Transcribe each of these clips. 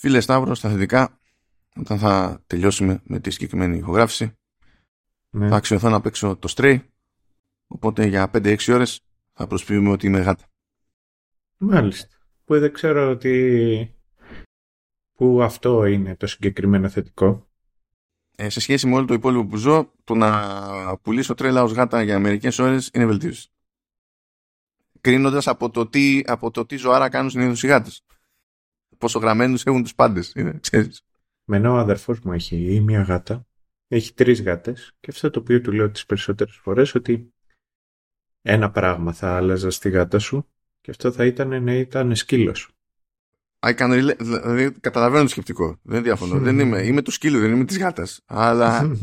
Φίλε Σταύρο, στα θετικά, όταν θα τελειώσουμε με τη συγκεκριμένη ηχογράφηση, Ναι. θα αξιωθώ να παίξω το Stray, οπότε για 5-6 ώρες θα προσποιούμε ότι είμαι γάτα. Μάλιστα. Που δεν ξέρω ότι... Που αυτό είναι το συγκεκριμένο θετικό. Ε, σε σχέση με όλο το υπόλοιπο που ζω, το να πουλήσω τρέλα ως γάτα για μερικές ώρες είναι βελτίωση. Κρίνοντας από το τι, από το τι ζωάρα κάνουν συνήθως οι γάτες. Πόσο γραμμένους έχουν τους πάντες, είναι, ξέρεις. Μενό ο αδερφός μου έχει μία γάτα. Έχει τρεις γάτες. Και αυτό το οποίο του λέω τις περισσότερες φορές ότι ένα πράγμα θα άλλαζα στη γάτα σου και αυτό θα ήταν να ήταν σκύλος. I can relate, δηλαδή καταλαβαίνω το σκεπτικό. Δεν διαφωνώ. δεν είμαι, είμαι του σκύλου, δεν είμαι της γάτας. Αλλά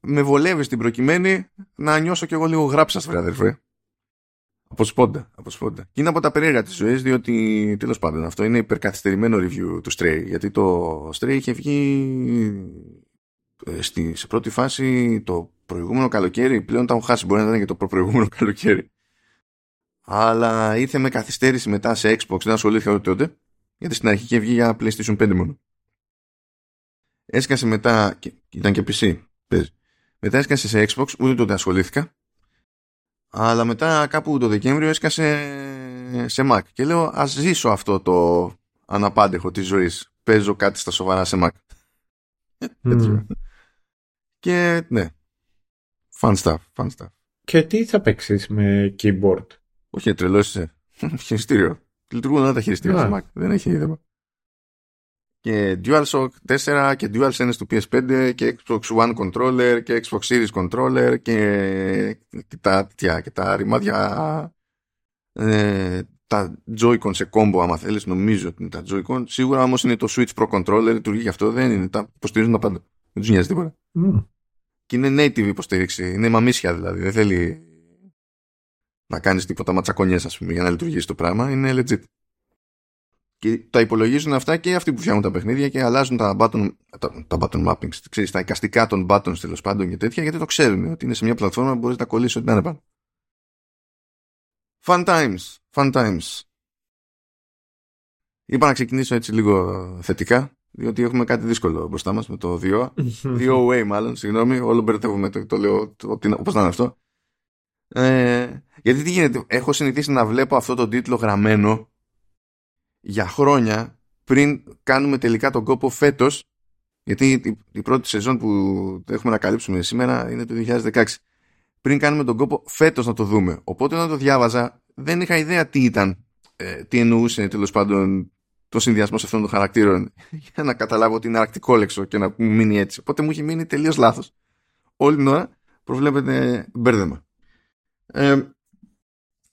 με βολεύει στην προκειμένη να νιώσω κι εγώ λίγο γράψα, βρε αδερφέ. Από σπόντα, από σπόντα. Και είναι από τα περίεργα της ζωής, διότι τέλος πάντων αυτό είναι υπερκαθυστερημένο review του Stray. Γιατί το Stray είχε βγει ε, στη, σε πρώτη φάση το προηγούμενο καλοκαίρι. Πλέον τα έχω χάσει. Μπορεί να ήταν και το προηγούμενο καλοκαίρι. Αλλά ήρθε με καθυστέρηση μετά σε Xbox. Δεν ασχολήθηκα ούτε τότε. Γιατί στην αρχή είχε βγει για PlayStation 5 μόνο. Έσκασε μετά. και- Ήταν και PC. Παίζει. Μετά έσκασε σε Xbox, ούτε τότε ασχολήθηκα. Αλλά μετά κάπου το Δεκέμβριο έσκασε σε Mac. Και λέω ας ζήσω αυτό το αναπάντεχο της ζωής. Παίζω κάτι στα σοβαρά σε Mac. Έτσι. Και ναι. Fun stuff, fun stuff. Και τι θα παίξεις με keyboard; Όχι, τρελό είσαι. Χειριστήριο. Λειτουργούν όλα τα χειριστήρια Α. στο Mac. Δεν έχει θέμα. Και DualShock 4 και DualSense του PS5 και Xbox One controller και Xbox Series controller και, και τα, τέτοια, και τα ρημάδια ε, τα Joy-Con σε combo άμα θέλεις νομίζω ότι είναι τα Joy-Con σίγουρα όμως είναι το Switch Pro controller λειτουργεί γι' αυτό δεν είναι τα υποστηρίζουν τα πάντα δεν τους νοιάζει τίποτα Μμ. και είναι native υποστήριξη. Είναι μαμίσια δηλαδή. Δεν θέλει να κάνεις τίποτα ματσακονιές ας πούμε για να λειτουργήσει το πράγμα. Είναι legit. Και τα υπολογίζουν αυτά και αυτοί που φτιάχνουν τα παιχνίδια και αλλάζουν τα button, τα, τα button mappings, ξέρεις, τα εικαστικά των buttons τέλος πάντων και τέτοια γιατί το ξέρουν ότι είναι σε μια πλατφόρμα που μπορείς να κολλήσεις ό,τι να είναι πάνω. Fun times. Fun times. Είπα να ξεκινήσω έτσι λίγο θετικά διότι έχουμε κάτι δύσκολο μπροστά μας με το 2 Δύο way μάλλον, συγγνώμη, όλο μπερδεύομαι το, το λέω, το, τι- πώς να είναι αυτό. Ε, γιατί τι γίνεται, έχω συνηθίσει να βλέπω αυτό το τίτλο γραμμένο για χρόνια πριν κάνουμε τελικά τον κόπο φέτος, γιατί η, η πρώτη σεζόν που έχουμε να καλύψουμε σήμερα είναι το 2016. Πριν κάνουμε τον κόπο φέτος να το δούμε. Οπότε όταν το διάβαζα δεν είχα ιδέα τι ήταν, ε, τι εννοούσε τέλος πάντων το συνδυασμό αυτών των χαρακτήρων για να καταλάβω ότι είναι αρκτικόλεξο και να μου μείνει έτσι. Οπότε μου έχει μείνει τελείως λάθος. Όλη την ώρα προβλέπεται μπέρδεμα. Ε,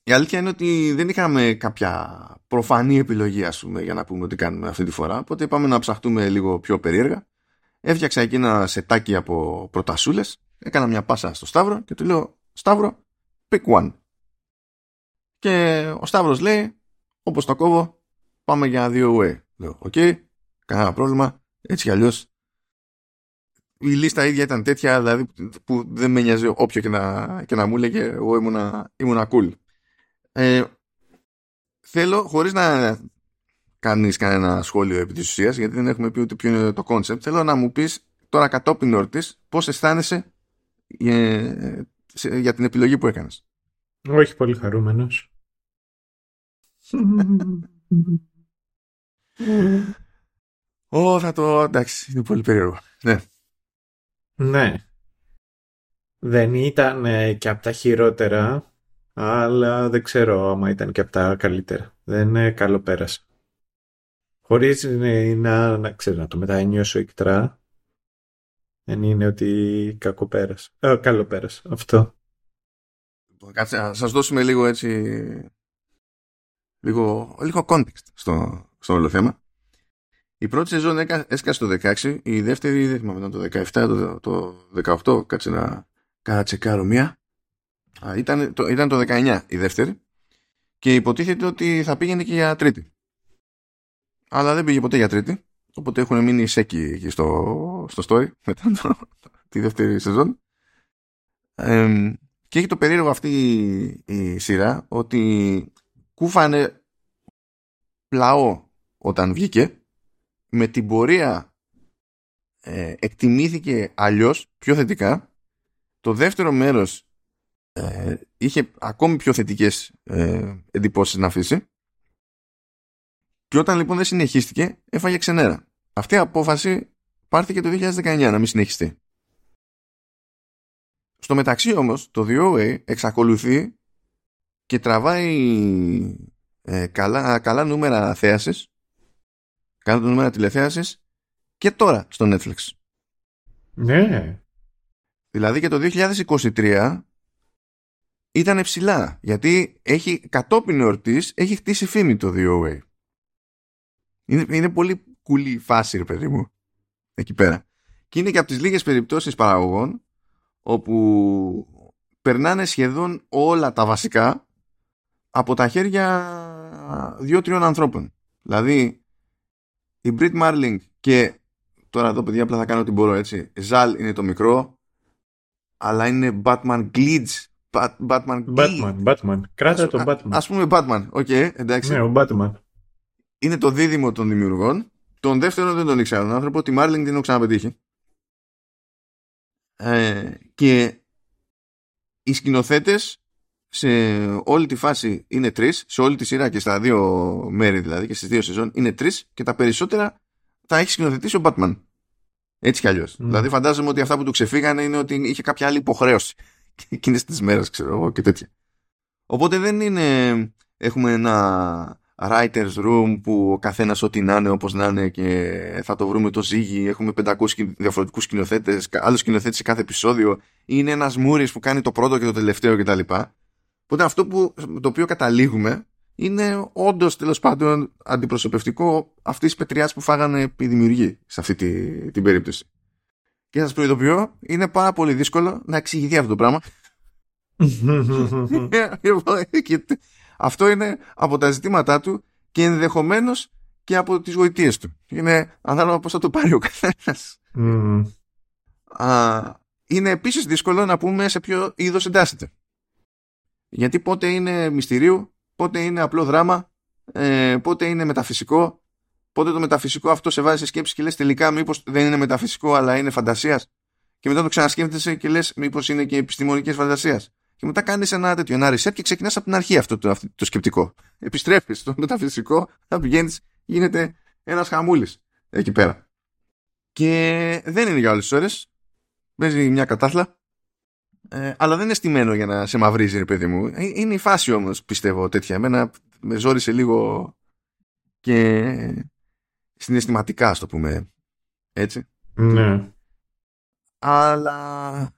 η αλήθεια είναι ότι δεν είχαμε κάποια προφανή επιλογή, ας πούμε, για να πούμε ότι κάνουμε αυτή τη φορά. Οπότε είπαμε να ψαχτούμε λίγο πιο περίεργα. Έφτιαξα εκεί ένα σετάκι από προτασούλες. Έκανα μια πάσα στο Σταύρο και του λέω: Σταύρο, pick one. Και ο Σταύρος λέει: Όπως το κόβω, πάμε για The OA. Λέω, οκ, κανένα πρόβλημα, έτσι κι αλλιώς η λίστα ίδια ήταν τέτοια, δηλαδή που δεν με νοιάζει όποιο και να, και να μου έλεγε, εγώ ήμουνα, ήμουνα cool. Ε, θέλω, χωρίς να κάνεις κανένα σχόλιο επί της ουσίας, γιατί δεν έχουμε πει ούτε ποιο είναι το concept, θέλω να μου πεις τώρα κατόπιν ορτής πώς αισθάνεσαι ε, σε- για την επιλογή που έκανες. Όχι πολύ χαρούμενος. Ω, θα το, εντάξει, είναι πολύ περίεργο. Ναι. ναι. Δεν ήταν ε, και από τα χειρότερα, αλλά δεν ξέρω άμα ήταν και από τα καλύτερα. Δεν ε, καλό πέρασα. Χωρίς ε, να, να, ξέρω, να το μετανιώσω εκτρά, δεν είναι ότι κακό πέρασα. Ε, καλό πέρασα. Αυτό. Κάτσε, να σας δώσουμε λίγο έτσι λίγο, λίγο context στο, στο όλο θέμα. Η πρώτη σεζόν έκα- έσκασε το 16, η δεύτερη δεν θυμάμαι ήταν το 17, το, το 18, κάτσε να κάνα τσεκάρω μία. Α, ήταν, το, ήταν το 19 η δεύτερη και υποτίθεται ότι θα πήγαινε και για τρίτη. Αλλά δεν πήγε ποτέ για τρίτη, οπότε έχουν μείνει σέκοι εκεί στο, στο story μετά το, τη δεύτερη σεζόν. Εμ, και έχει το περίεργο αυτή η, η σειρά ότι κούφανε πλαό όταν βγήκε με την πορεία ε, εκτιμήθηκε αλλιώς πιο θετικά το δεύτερο μέρος ε, είχε ακόμη πιο θετικές ε, εντυπώσεις να αφήσει και όταν λοιπόν δεν συνεχίστηκε έφαγε ξενέρα αυτή η απόφαση πάρθηκε το 2019 να μην συνεχιστεί στο μεταξύ όμως το DOA εξακολουθεί και τραβάει ε, καλά, καλά νούμερα θέασης καλά νούμερα τηλεθέασης και τώρα στο Netflix. Ναι. Δηλαδή και το 2023 ήταν ψηλά γιατί έχει κατόπιν εορτής έχει χτίσει φήμη το DOA. Είναι, είναι πολύ κουλή φάση ρε παιδί μου εκεί πέρα. Και είναι και από τις λίγες περιπτώσεις παραγωγών όπου περνάνε σχεδόν όλα τα βασικά από τα χέρια δύο-τριών ανθρώπων. Δηλαδή η Brit Marling και τώρα εδώ παιδιά απλά θα κάνω ό,τι μπορώ έτσι. Ζαλ είναι το μικρό αλλά είναι Batmanglij Batman Batman, Batman. Κράτα τον Batman. Ας πούμε Batman, OK, okay, εντάξει. Ναι, ο Batman. Είναι το δίδυμο των δημιουργών. Τον δεύτερο δεν τον ήξερα τον άνθρωπο, τη Marling την έχω ξαναπετύχει. Ε, και οι σκηνοθέτες σε όλη τη φάση είναι τρεις, σε όλη τη σειρά και στα δύο μέρη δηλαδή και στις δύο σεζόν είναι τρεις και τα περισσότερα θα έχει σκηνοθετήσει ο Batman. Έτσι κι αλλιώς. Δηλαδή φαντάζομαι ότι αυτά που του ξεφύγανε είναι ότι είχε κάποια άλλη υποχρέωση εκείνες τις μέρες, ξέρω εγώ και τέτοια. Οπότε δεν είναι. Έχουμε ένα writer's room που ο καθένας ό,τι να είναι όπως να είναι και θα το βρούμε το ζύγι έχουμε 500 διαφορετικούς σκηνοθέτες άλλους σκηνοθέτες σε κάθε επεισόδιο είναι ένας μούρης που κάνει το πρώτο και το τελευταίο κτλ οπότε αυτό που, το οποίο καταλήγουμε είναι όντως τέλος πάντων αντιπροσωπευτικό αυτής της πετριάς που φάγανε οι δημιουργοί σε αυτή τη, την περίπτωση. Και σας προειδοποιώ, είναι πάρα πολύ δύσκολο να εξηγηθεί αυτό το πράγμα. Αυτό είναι από τα ζητήματά του και ενδεχομένως και από τις γοητείες του. Είναι ανάλογα πώς θα το πάρει ο καθένας. Είναι επίσης δύσκολο να πούμε σε ποιο είδος εντάσσεται. Γιατί πότε είναι μυστηρίου, πότε είναι απλό δράμα, ε, πότε είναι μεταφυσικό, πότε το μεταφυσικό αυτό σε βάζει σε σκέψη και λες τελικά μήπως δεν είναι μεταφυσικό αλλά είναι φαντασίας; Και μετά το ξανασκέφτεσαι και λες μήπως είναι και επιστημονικής φαντασίας; Και μετά κάνεις ένα τέτοιο, ένα reset και ξεκινάς από την αρχή αυτό το, το σκεπτικό. Επιστρέφεις στο μεταφυσικό, θα πηγαίνεις, γίνεται ένας χαμούλης εκεί πέρα. Και δεν είναι για όλες τις ώρες. Παίζει μια κατάθλα. Ε, αλλά δεν είναι στημένο για να σε μαυρίζει, ρε παιδί μου. Ε, είναι η φάση όμως, πιστεύω, τέτοια. Εμένα με ζόρισε λίγο και συναισθηματικά, ας το πούμε. Έτσι. Ναι. Αλλά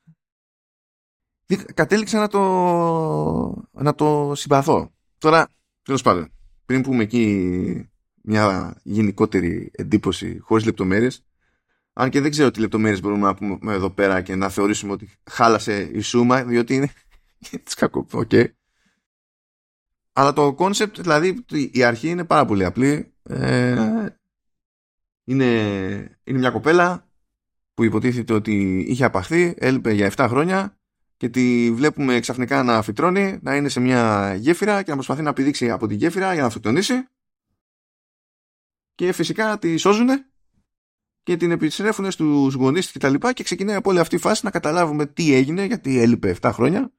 κατέληξα να το, να το συμπαθώ. Τώρα, τέλος πάντων, πριν πούμε εκεί μια γενικότερη εντύπωση χωρίς λεπτομέρειες, αν και δεν ξέρω τι λεπτομέρειες μπορούμε να πούμε εδώ πέρα και να θεωρήσουμε ότι χάλασε η σούμα, διότι είναι της κακό, okay. Αλλά το κόνσεπτ, δηλαδή η αρχή είναι πάρα πολύ απλή. Ε, είναι, είναι μια κοπέλα που υποτίθεται ότι είχε απαχθεί, έλειπε για 7 χρόνια και τη βλέπουμε ξαφνικά να φυτρώνει, να είναι σε μια γέφυρα και να προσπαθεί να πηδήξει από τη γέφυρα για να αυτοκτονήσει. Και φυσικά τη σώζουν και την επιστρέφουν στους γονείς και τα λοιπά και ξεκινάει από όλη αυτή η φάση να καταλάβουμε τι έγινε γιατί έλειπε 7 χρόνια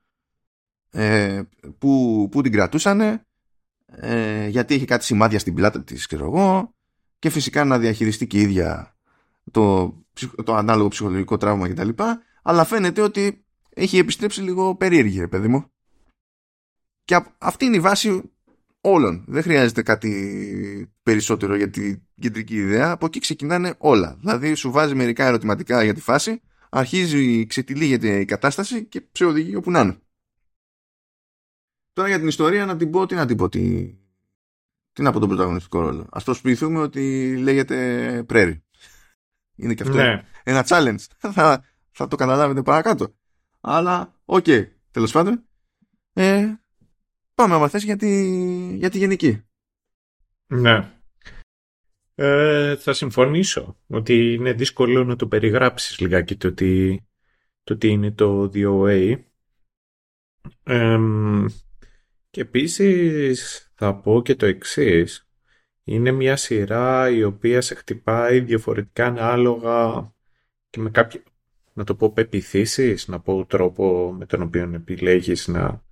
ε, που, που την κρατούσαν ε, γιατί έχει κάτι σημάδια στην πλάτη της ξέρω εγώ και φυσικά να διαχειριστεί και η ίδια το, το ανάλογο ψυχολογικό τραύμα κτλ. Αλλά φαίνεται ότι έχει επιστρέψει λίγο περίεργη, ρε παιδί μου. Και αυτή είναι η βάση όλων. Δεν χρειάζεται κάτι περισσότερο για την κεντρική ιδέα. Από εκεί ξεκινάνε όλα. Δηλαδή σου βάζει μερικά ερωτηματικά για τη φάση, αρχίζει, ξετυλίγεται η κατάσταση και σε οδηγεί όπου να είναι. Τώρα για την ιστορία να την πω, τι να την πω, τι, τι να πω τον πρωταγωνιστικό ρόλο. Ας προσποιηθούμε ότι λέγεται Prairie. Είναι και αυτό ναι. ένα challenge. θα, θα το καταλάβετε παρακάτω. Αλλά, OK, okay, τέλος πάντων. Ε, πάμε άμα θες για τη, για τη γενική. Ναι. Ε, θα συμφωνήσω ότι είναι δύσκολο να το περιγράψεις λιγάκι το τι, το τι είναι το DOA. Ε, και επίσης θα πω και το εξής. είναι μια σειρά η οποία σε χτυπάει διαφορετικά ανάλογα και με κάποια, να το πω, πεπιθήσεις, να πω τρόπο με τον οποίο επιλέγεις να,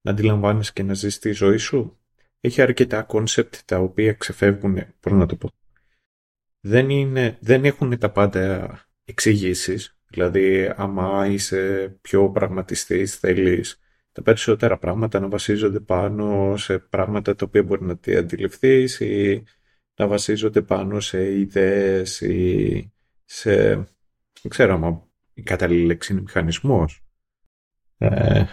να αντιλαμβάνεις και να ζεις τη ζωή σου. Έχει αρκετά κόνσεπτ τα οποία ξεφεύγουν, πώς να το πω. Δεν, είναι, δεν έχουν τα πάντα εξηγήσεις. Δηλαδή, άμα είσαι πιο πραγματιστής, θέλεις τα περισσότερα πράγματα να βασίζονται πάνω σε πράγματα τα οποία μπορεί να τα αντιληφθείς ή να βασίζονται πάνω σε ιδέες ή σε... δεν ξέρω άμα η κατάλληλη λέξη είναι μηχανισμός. Ε,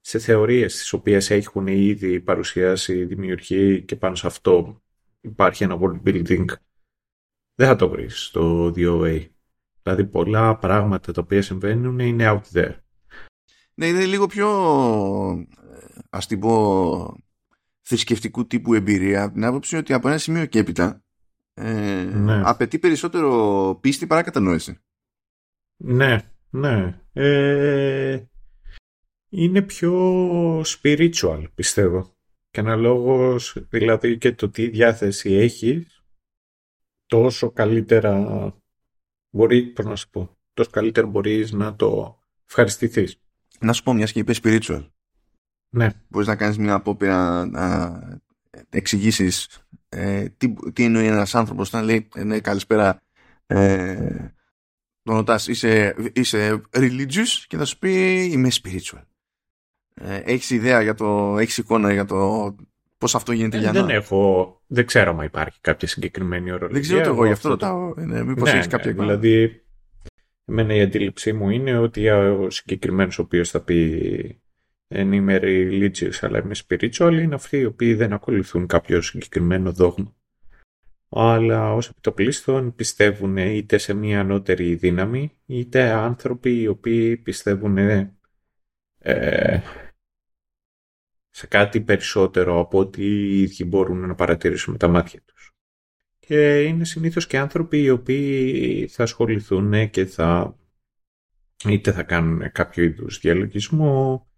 σε θεωρίες τις οποίες έχουν ήδη παρουσιάσει οι δημιουργοί και πάνω σε αυτό υπάρχει ένα world building δεν θα το βρεις στο DOA. Δηλαδή πολλά πράγματα τα οποία συμβαίνουν είναι out there. Ναι, είναι λίγο πιο ας την πω θρησκευτικού τύπου εμπειρία από την άποψη ότι από ένα σημείο και έπειτα ε, ναι. απαιτεί περισσότερο πίστη παρά κατανόηση. Ναι, ναι. Ε, είναι πιο spiritual πιστεύω. Και αναλόγως δηλαδή και το τι διάθεση έχεις τόσο καλύτερα μπορεί, πώς να σου πω, τόσο καλύτερα μπορείς να το ευχαριστηθείς. Να σου πω μιας και είπες spiritual. Ναι. Μπορείς να κάνεις μια απόπειρα να εξηγήσεις ε, τι, τι εννοεί ένας άνθρωπος όταν λέει ε, ναι, καλησπέρα ε, τον ρωτάς είσαι, είσαι religious και θα σου πει είμαι spiritual. Ε, έχεις ιδέα για το, έχεις εικόνα για το πώς αυτό γίνεται ε, για δεν έχω, δεν ξέρω αν υπάρχει κάποια συγκεκριμένη ορολογία. Δεν ξέρω το εγώ, γι' αυτό ρωτάω. Ε, μήπως ναι, έχεις κάποια ναι, Δηλαδή, εμένα η αντίληψή μου είναι ότι ο συγκεκριμένος ο οποίος θα πει δεν είμαι religious αλλά είμαι spiritual είναι αυτοί οι οποίοι δεν ακολουθούν κάποιο συγκεκριμένο δόγμα. Αλλά ως επιτοπλίστων πιστεύουν είτε σε μια ανώτερη δύναμη είτε άνθρωποι οι οποίοι πιστεύουν ε, σε κάτι περισσότερο από ό,τι οι ίδιοι μπορούν να παρατηρήσουν με τα μάτια τους. Και είναι συνήθως και άνθρωποι οι οποίοι θα ασχοληθούν και θα είτε θα κάνουν κάποιο είδους διαλογισμό,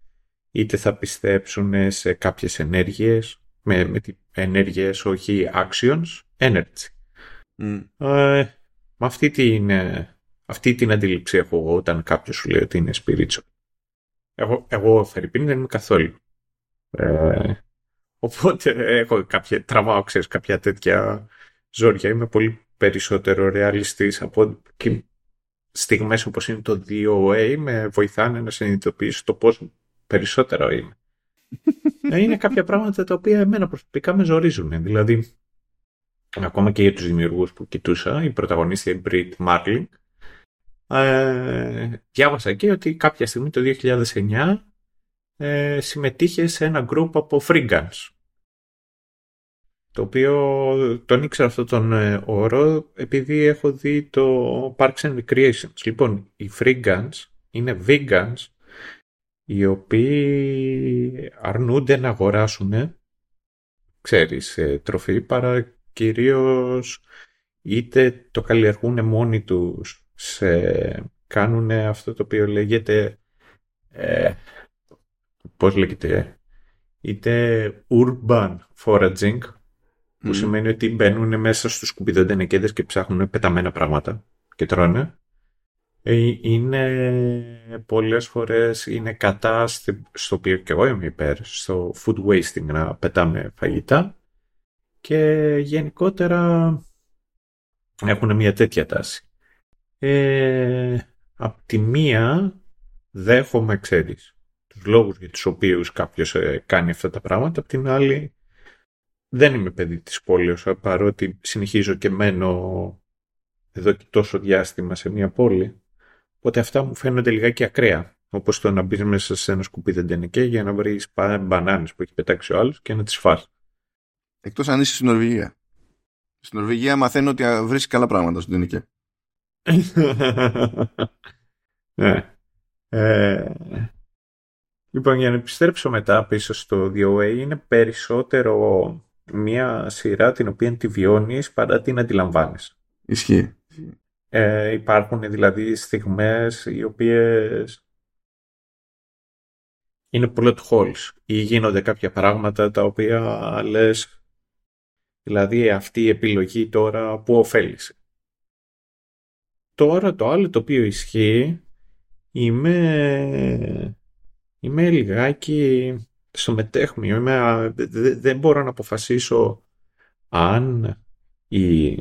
είτε θα πιστέψουν σε κάποιες ενέργειες, με, με ενέργειες όχι actions, energy. Ε, με αυτή την, αυτή την αντίληψη έχω εγώ όταν κάποιος σου λέει ότι είναι spiritual. Εγώ, εγώ Φερρυπίν δεν είμαι καθόλου. Ε, οπότε έχω κάποια, τραβάω ξέρεις, κάποια τέτοια ζόρια. Είμαι πολύ περισσότερο ρεαλιστής από και στιγμές όπως είναι το DOA με βοηθάνε να συνειδητοποιήσω το πώς περισσότερο είμαι. Ε, είναι κάποια πράγματα τα οποία εμένα προσωπικά με ζορίζουν. Δηλαδή, ακόμα και για τους δημιουργούς που κοιτούσα, η πρωταγωνίστρια η Brit Marling, ε, διάβασα και ότι κάποια στιγμή το 2009 ε, συμμετείχε σε ένα group από Guns. Το οποίο τον ήξερα αυτόν τον ε, όρο επειδή έχω δει το Parks and Recreations. Λοιπόν, οι Guns είναι vegans οι οποίοι αρνούνται να αγοράσουν ξέρεις, ε, τροφή παρά κυρίως είτε το καλλιεργούν μόνοι τους σε, κάνουν αυτό το οποίο λέγεται ε, πώς λέγεται, είτε urban foraging, που σημαίνει ότι μπαίνουν μέσα στους σκουπιδοντενεκέδες και ψάχνουν πεταμένα πράγματα και τρώνε. Ε, είναι πολλές φορές είναι κατά στο οποίο και εγώ είμαι υπέρ στο food wasting να πετάμε φαγητά και γενικότερα έχουν μια τέτοια τάση. Ε, απ' τη μία δέχομαι, ξέρεις, τους λόγους για τους οποίους κάποιος ε, κάνει αυτά τα πράγματα. Απ' την άλλη, δεν είμαι παιδί της πόλης, παρότι συνεχίζω και μένω εδώ και τόσο διάστημα σε μια πόλη. Οπότε αυτά μου φαίνονται λιγάκι ακραία. Όπως το να μπεις μέσα σε ένα σκουπίδι ντενεκέ για να βρεις μπανάνες που έχει πετάξει ο άλλος και να τις φας. Εκτός αν είσαι στην Νορβηγία. Στην Νορβηγία μαθαίνω ότι βρίσκεις καλά πράγματα στον ντενεκέ. ναι. Ε, Λοιπόν, για να επιστρέψω μετά πίσω στο DOA, είναι περισσότερο μια σειρά την οποία τη βιώνεις παρά την αντιλαμβάνεις. Ισχύει. Ε, υπάρχουν δηλαδή στιγμές οι οποίες είναι plot holes ή γίνονται κάποια πράγματα τα οποία λες Δηλαδή αυτή η επιλογή τώρα που ωφέλησε. Τώρα το άλλο το οποίο ισχύει είμαι, είμαι λιγάκι στο μετέχμιο. Είμαι, δεν μπορώ να αποφασίσω αν, η,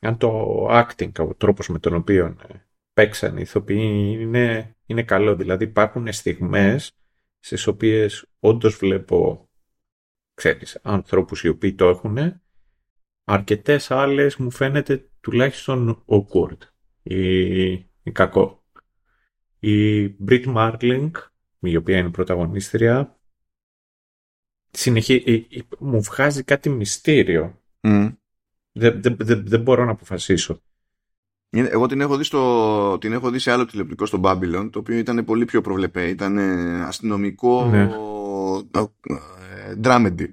αν το acting, ο τρόπος με τον οποίο παίξαν οι ηθοποιοί είναι, είναι καλό. Δηλαδή υπάρχουν στιγμές στις οποίες όντως βλέπω ξέρεις, ανθρώπους οι οποίοι το έχουν αρκετές άλλες μου φαίνεται τουλάχιστον awkward ή, ή κακό. Η Brit Marling, η οποία είναι πρωταγωνίστρια, συνεχί... μου βγάζει κάτι μυστήριο. Mm. Δεν, δεν, δεν, δεν μπορώ να αποφασίσω. Εγώ την έχω, δει στο, την έχω δει σε άλλο τηλεοπτικό στο Babylon, το οποίο ήταν πολύ πιο προβλεπέ. Ήταν αστυνομικό ναι. dramedy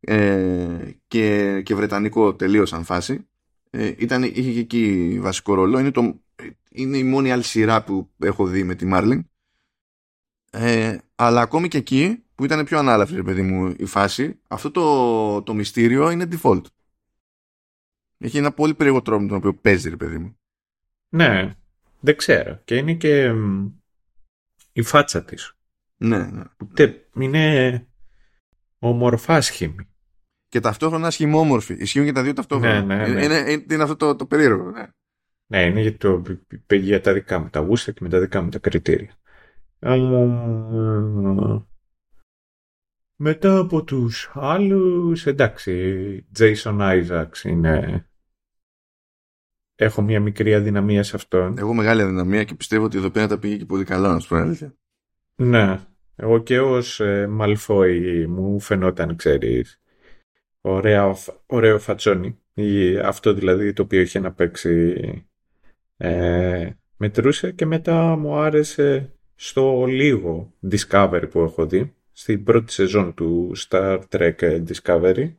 ε, και, και βρετανικό τελείως σαν φάση. Ε, ήταν, είχε και εκεί βασικό ρόλο. Είναι, το, είναι η μόνη άλλη σειρά που έχω δει με τη Μάρλινγκ. Ε, αλλά ακόμη και εκεί που ήταν πιο ανάλαφρη, παιδί μου, η φάση, αυτό το, το μυστήριο είναι default. Έχει ένα πολύ περίεργο τρόπο με τον οποίο παίζει, ρε παιδί μου. Ναι, δεν ξέρω. Και είναι και η φάτσα της. Ναι, ναι. είναι ομορφάς σχήμη. Και ταυτόχρονα σχημόμορφη. Ισχύουν και τα δύο ταυτόχρονα. Ναι, ναι, ναι. Είναι, είναι, αυτό το, το περίεργο. Ναι. ναι, είναι για, το, για τα δικά μου τα γούστα και με τα δικά μου τα κριτήρια. Μετά από τους άλλους, εντάξει, Jason Isaacs είναι έχω μια μικρή αδυναμία σε αυτόν. Εγώ μεγάλη αδυναμία και πιστεύω ότι εδώ πέρα τα πήγε και πολύ καλά, να σου πω αλήθεια. Ναι. Εγώ και ως ε, Μαλφόη μου φαινόταν, ξέρεις, ωραία, ωραίο φατσόνι. Ή αυτό δηλαδή το οποίο είχε να παίξει ε, μετρούσε και μετά μου άρεσε στο λίγο Discovery που έχω δει στην πρώτη σεζόν του Star Trek Discovery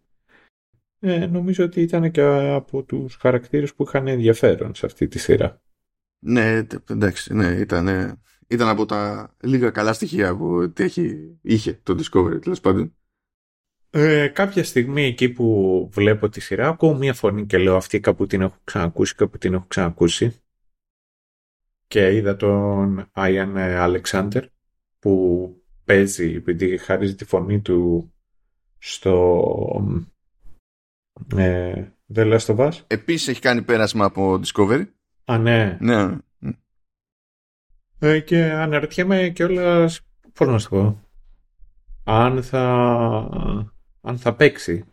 ε, νομίζω ότι ήταν και από τους χαρακτήρες που είχαν ενδιαφέρον σε αυτή τη σειρά. Ναι, εντάξει, ναι, ήταν, ήταν από τα λίγα καλά στοιχεία που έχει, είχε το Discovery, τέλος πάντων. Ε, κάποια στιγμή εκεί που βλέπω τη σειρά ακούω μία φωνή και λέω αυτή κάπου την έχω ξανακούσει, κάπου την έχω ξανακούσει και είδα τον Άιαν Αλεξάνδερ που παίζει επειδή χαρίζει τη φωνή του στο ε, The Last of Us. Επίσης έχει κάνει πέρασμα από Discovery. Α, ναι. Ναι. Ε, και αναρωτιέμαι κιόλας πώς να σου πω, αν θα, αν θα παίξει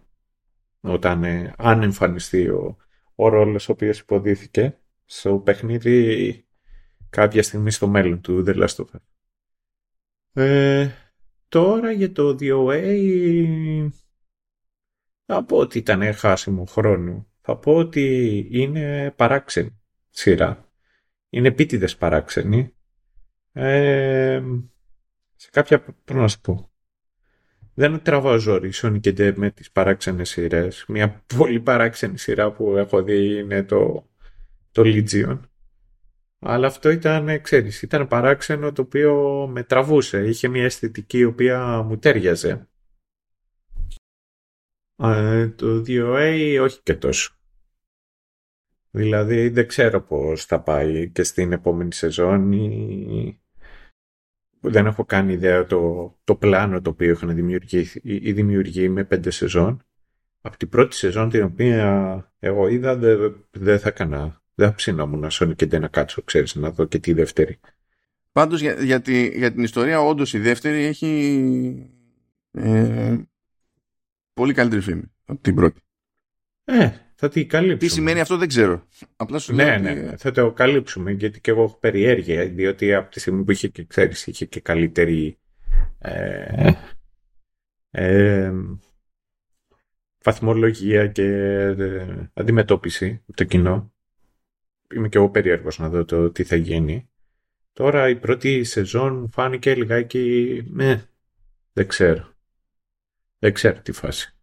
όταν ε, αν εμφανιστεί ο, ο ρόλος ο οποίος υποδίθηκε στο παιχνίδι κάποια στιγμή στο μέλλον του The Last of Us. Ε, τώρα για το DOA θα πω ότι ήταν χάσιμο χρόνο. Θα πω ότι είναι παράξενη σειρά. Είναι επίτηδες παράξενη. Ε, σε κάποια, πώς να σου πω, δεν τραβάω ζόρι Sonic και με τις παράξενες σειρές. Μια πολύ παράξενη σειρά που έχω δει είναι το, το Legion. Αλλά αυτό ήταν, ξέρεις, ήταν παράξενο το οποίο με τραβούσε. Είχε μια αισθητική η οποία μου τέριαζε. Ε, το 2A όχι και τόσο. Δηλαδή δεν ξέρω πώς θα πάει και στην επόμενη σεζόν δεν έχω κάνει ιδέα το, το πλάνο το οποίο είχαν δημιουργήσει ή δημιουργεί με πέντε σεζόν. Από την πρώτη σεζόν την οποία εγώ είδα δεν δε θα έκανα, δεν θα ψινόμουν να και να κάτσω, ξέρεις, να δω και τη δεύτερη. Πάντως για, για, για την ιστορία όντως η δεύτερη έχει ε, πολύ καλύτερη φήμη από την πρώτη. Ε, θα την καλύψουμε. Τι σημαίνει αυτό δεν ξέρω. Απλά σου ναι, ναι, ναι, θα το καλύψουμε γιατί και εγώ έχω περιέργεια διότι από τη στιγμή που είχε και ξέρεις είχε και καλύτερη ε, ε, βαθμολογία και ε, αντιμετώπιση από το κοινό. Είμαι και εγώ περίεργος να δω το τι θα γίνει. Τώρα η πρώτη σεζόν μου φάνηκε λιγάκι... Ναι, δεν ξέρω. Δεν ξέρω τι φάση.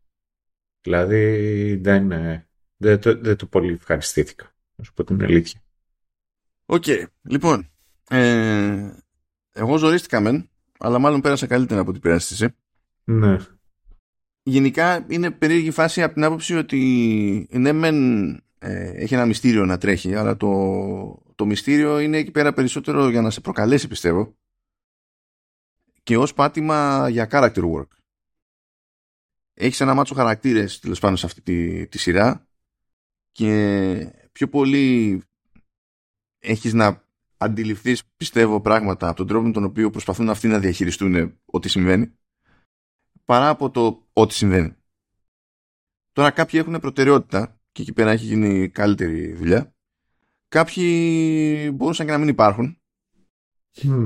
Δηλαδή δεν, ε, δεν, το, δεν το πολύ ευχαριστήθηκα. Να σου πω την αλήθεια. Οκ. Λοιπόν. Ε, εγώ ζορίστηκα μεν, αλλά μάλλον πέρασα καλύτερα απ' ό,τι πέρασες Ναι. γενικά είναι περίεργη φάση από την άποψη ότι ναι μεν ε, έχει ένα μυστήριο να τρέχει αλλά το, το μυστήριο είναι εκεί πέρα περισσότερο για να σε προκαλέσει πιστεύω και ως πάτημα για character work. Έχεις ένα μάτσο χαρακτήρες τέλος πάνω σε αυτή τη, τη σειρά και πιο πολύ έχεις να αντιληφθείς πιστεύω πράγματα από τον τρόπο με τον οποίο προσπαθούν αυτοί να διαχειριστούν ό,τι συμβαίνει παρά από το ό,τι συμβαίνει. Τώρα κάποιοι έχουν προτεραιότητα και εκεί πέρα έχει γίνει καλύτερη δουλειά. Κάποιοι μπορούσαν και να μην υπάρχουν.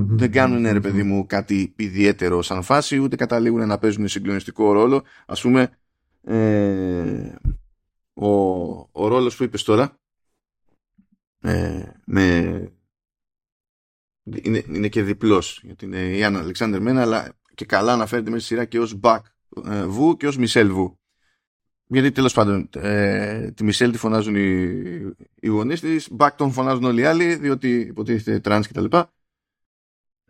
Δεν κάνουν ρε παιδί μου κάτι ιδιαίτερο σαν φάση ούτε καταλήγουν να παίζουν συγκλονιστικό ρόλο. Ας πούμε ε, ο, ο ρόλος που είπες τώρα ε, με, είναι, είναι και διπλός γιατί είναι η Άννα Αλεξάνδρ Μένα αλλά και καλά αναφέρεται μέσα στη σειρά και ως Μπακ ε, Βου και ως Μισελ Βου. Γιατί τέλος πάντων ε, τη Μισελ τη φωνάζουν οι, οι γονείς της, Buck τον φωνάζουν όλοι οι άλλοι διότι υποτίθεται τρανς κτλ.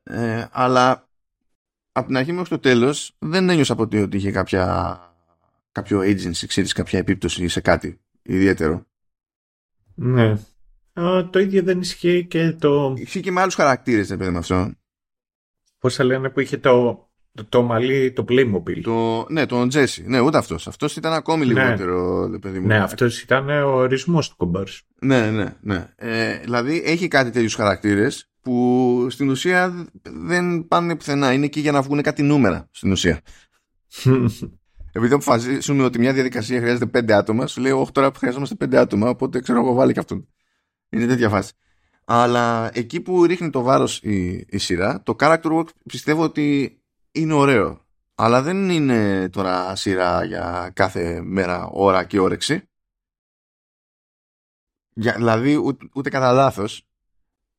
Ε, αλλά από την αρχή μέχρι το τέλος δεν ένιωσα ποτέ ότι είχε κάποια, κάποιο agency, ξέρεις, κάποια επίπτωση σε κάτι ιδιαίτερο. Ναι. το ίδιο δεν ισχύει και το... Ισχύει και με άλλους χαρακτήρες, δεν παιδί με αυτό. Πώς θα λένε που είχε το, το, το μαλλί, το Playmobil. Το, ναι, τον Τζέσι. Ναι, ούτε αυτός. Αυτός ήταν ακόμη ναι. λιγότερο, παιδί μου. Ναι, αυτός ήταν ο ορισμός του κομπάρσου. Ναι, ναι, ναι. Ε, δηλαδή έχει κάτι τέτοιους χαρακτήρες που στην ουσία δεν πάνε πουθενά. Είναι εκεί για να βγουν κάτι νούμερα στην ουσία. Επειδή αποφασίσουμε ότι μια διαδικασία χρειάζεται πέντε άτομα, σου λέει: Όχι, τώρα χρειαζόμαστε πέντε άτομα, οπότε ξέρω εγώ βάλει και αυτόν. Είναι τέτοια φάση. Αλλά εκεί που ρίχνει το βάρος η, η σειρά, το character work πιστεύω ότι είναι ωραίο. Αλλά δεν είναι τώρα σειρά για κάθε μέρα, ώρα και όρεξη. Για, δηλαδή ούτε, ούτε κατά λάθος.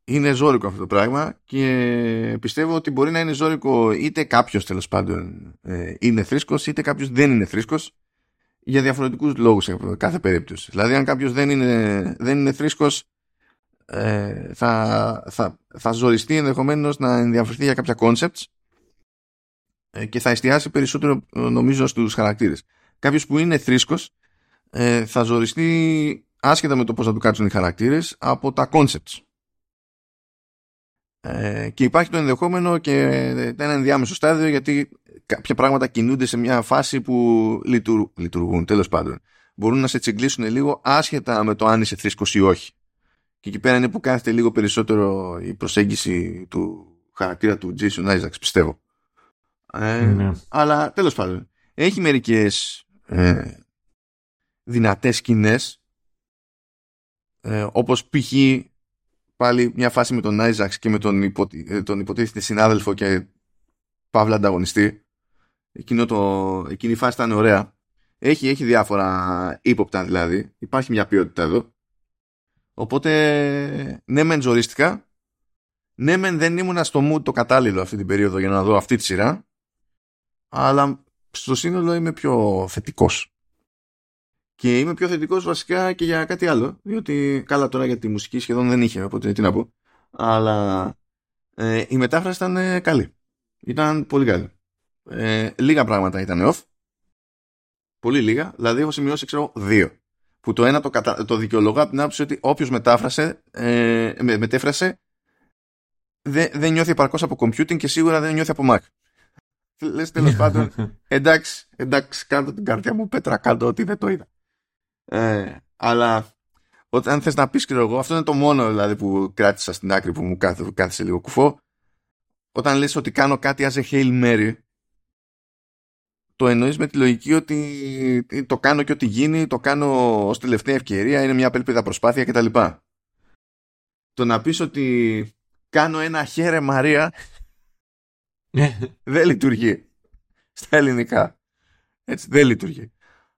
Είναι ζώρικο αυτό το πράγμα και πιστεύω ότι μπορεί να είναι ζώρικο είτε κάποιος τέλος πάντων ε, είναι θρήσκος είτε κάποιος δεν είναι θρήσκος για διαφορετικούς λόγους σε κάθε περίπτωση. Δηλαδή, αν κάποιος δεν είναι, δεν είναι θρήσκος, ε, θα, θα, θα ζοριστεί ενδεχομένως να ενδιαφερθεί για κάποια concepts ε, και θα εστιάσει περισσότερο νομίζω στους χαρακτήρες. Κάποιος που είναι θρήσκος ε, θα ζοριστεί άσχετα με το πώς θα του κάτσουν οι χαρακτήρες από τα concepts. Ε, και υπάρχει το ενδεχόμενο και ένα ενδιάμεσο στάδιο γιατί κάποια πράγματα κινούνται σε μια φάση που λειτουργούν, λειτουργούν τέλος πάντων. Μπορούν να σε τσιγκλίσουν λίγο άσχετα με το αν είσαι θρήσκος ή όχι. Και εκεί πέρα είναι που κάθεται λίγο περισσότερο η προσέγγιση του χαρακτήρα του Jason Isaacs πιστεύω. Ε, ναι. Αλλά τέλος πάντων, έχει μερικές ε, δυνατές σκηνές ε, όπως π.χ. πάλι μια φάση με τον Άιζαξ και με τον, υποτι... Ε, τον υποτίθεται συνάδελφο και παύλα ανταγωνιστή. Εκείνο το... Εκείνη η φάση ήταν ωραία. Έχει, έχει διάφορα ύποπτα δηλαδή. Υπάρχει μια ποιότητα εδώ. Οπότε ναι μεν ζωρίστηκα. Ναι μεν δεν ήμουνα στο mood το κατάλληλο αυτή την περίοδο για να δω αυτή τη σειρά αλλά στο σύνολο είμαι πιο θετικός. Και είμαι πιο θετικός βασικά και για κάτι άλλο, διότι καλά τώρα για τη μουσική σχεδόν δεν είχε, οπότε τι να πω. Αλλά ε, η μετάφραση ήταν ε, καλή. Ήταν πολύ καλή. Ε, λίγα πράγματα ήταν off. Πολύ λίγα. Δηλαδή έχω σημειώσει, ξέρω, δύο. Που το ένα το, κατα... το δικαιολογώ από την άποψη ότι όποιος μετάφρασε, ε, μετέφρασε, δεν, δεν νιώθει επαρκώς από computing και σίγουρα δεν νιώθει από Mac λες τέλος πάντων εντάξει, εντάξει κάτω την καρδιά μου πέτρα κάτω ότι δεν το είδα ε, αλλά όταν θες να πεις και εγώ αυτό είναι το μόνο δηλαδή που κράτησα στην άκρη που μου κάθεσε λίγο κουφό όταν λες ότι κάνω κάτι as a Hail Mary το εννοείς με τη λογική ότι το κάνω και ό,τι γίνει, το κάνω ως τελευταία ευκαιρία, είναι μια απελπίδα προσπάθεια κτλ. Το να πεις ότι κάνω ένα χέρε Μαρία δεν λειτουργεί στα ελληνικά. Έτσι, δεν λειτουργεί.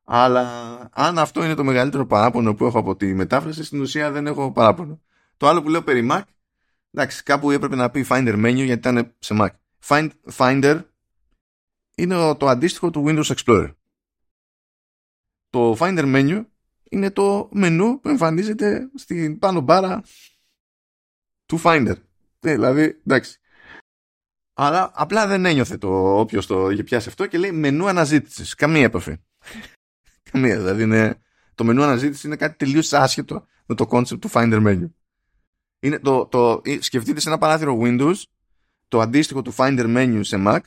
Αλλά αν αυτό είναι το μεγαλύτερο παράπονο που έχω από τη μετάφραση, στην ουσία δεν έχω παράπονο. Το άλλο που λέω περί Mac, εντάξει, κάπου έπρεπε να πει Finder Menu γιατί ήταν σε Mac. Find, Finder είναι το αντίστοιχο του Windows Explorer. Το Finder Menu είναι το μενού που εμφανίζεται στην πάνω μπάρα του Finder. Ε, δηλαδή, εντάξει. Αλλά απλά δεν ένιωθε το όποιος το είχε πιάσει αυτό και λέει μενού αναζήτησης. Καμία επαφή. Καμία. Δηλαδή είναι, το μενού αναζήτησης είναι κάτι τελείως άσχετο με το concept του Finder Menu. Είναι το, το, σκεφτείτε σε ένα παράθυρο Windows το αντίστοιχο του Finder Menu σε Mac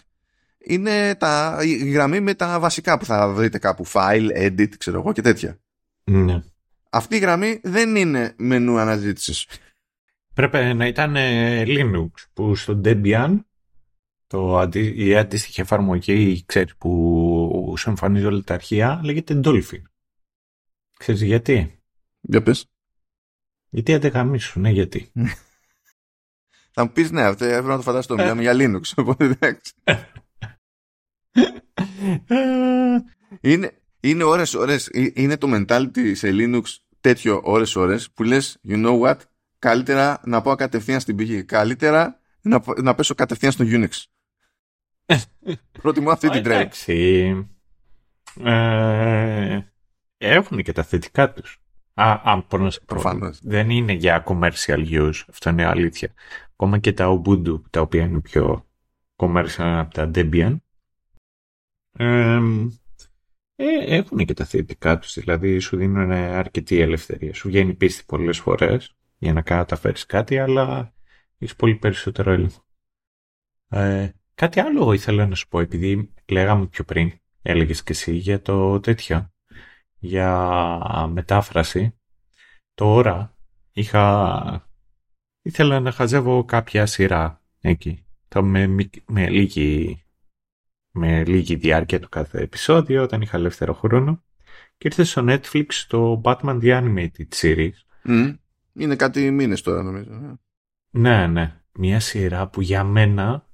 είναι τα, η γραμμή με τα βασικά που θα βρείτε κάπου file, edit, ξέρω εγώ και τέτοια. Ναι. Αυτή η γραμμή δεν είναι μενού αναζήτησης. Πρέπει να ήταν ε, Linux που στο Debian το, η αντίστοιχη εφαρμογή ξέρεις, που σου εμφανίζει όλα τα αρχεία λέγεται Dolphin. Ξέρεις γιατί; Για πες. Γιατί αντεγαμίσου, ναι γιατί; Θα μου πεις ναι, αυτό έπρεπε να το φανταστώ, μιλάμε για Linux, οπότε εντάξει. είναι, είναι ώρες ώρες, είναι το mentality σε Linux τέτοιο ώρες ώρες που λες, you know what, καλύτερα να πάω κατευθείαν στην πηγή, καλύτερα να, να πέσω κατευθείαν στο Unix. Προτιμώ αυτή την τρέλα. Εντάξει. Ε, έχουν και τα θετικά τους. Α, αν Προφανώς. Δεν είναι για commercial use. Αυτό είναι αλήθεια. Ακόμα και τα Ubuntu, τα οποία είναι πιο commercial από τα Debian, ε, έχουν και τα θετικά τους. Δηλαδή σου δίνουν αρκετή ελευθερία. Σου βγαίνει πίστη πολλές φορές για να καταφέρεις κάτι, αλλά έχεις πολύ περισσότερο έλεγχο. Ε, κάτι άλλο ήθελα να σου πω, επειδή λέγαμε πιο πριν, έλεγες και εσύ για το τέτοιο, για μετάφραση. Τώρα είχα... ήθελα να χαζεύω κάποια σειρά εκεί. Το με, με, λίγη, με λίγη διάρκεια του κάθε επεισόδιο, όταν είχα ελεύθερο χρόνο. Και ήρθε στο Netflix το Batman The Animated Series. Είναι κάτι μήνες τώρα νομίζω. Ε. Ναι, ναι. Μια σειρά που για μένα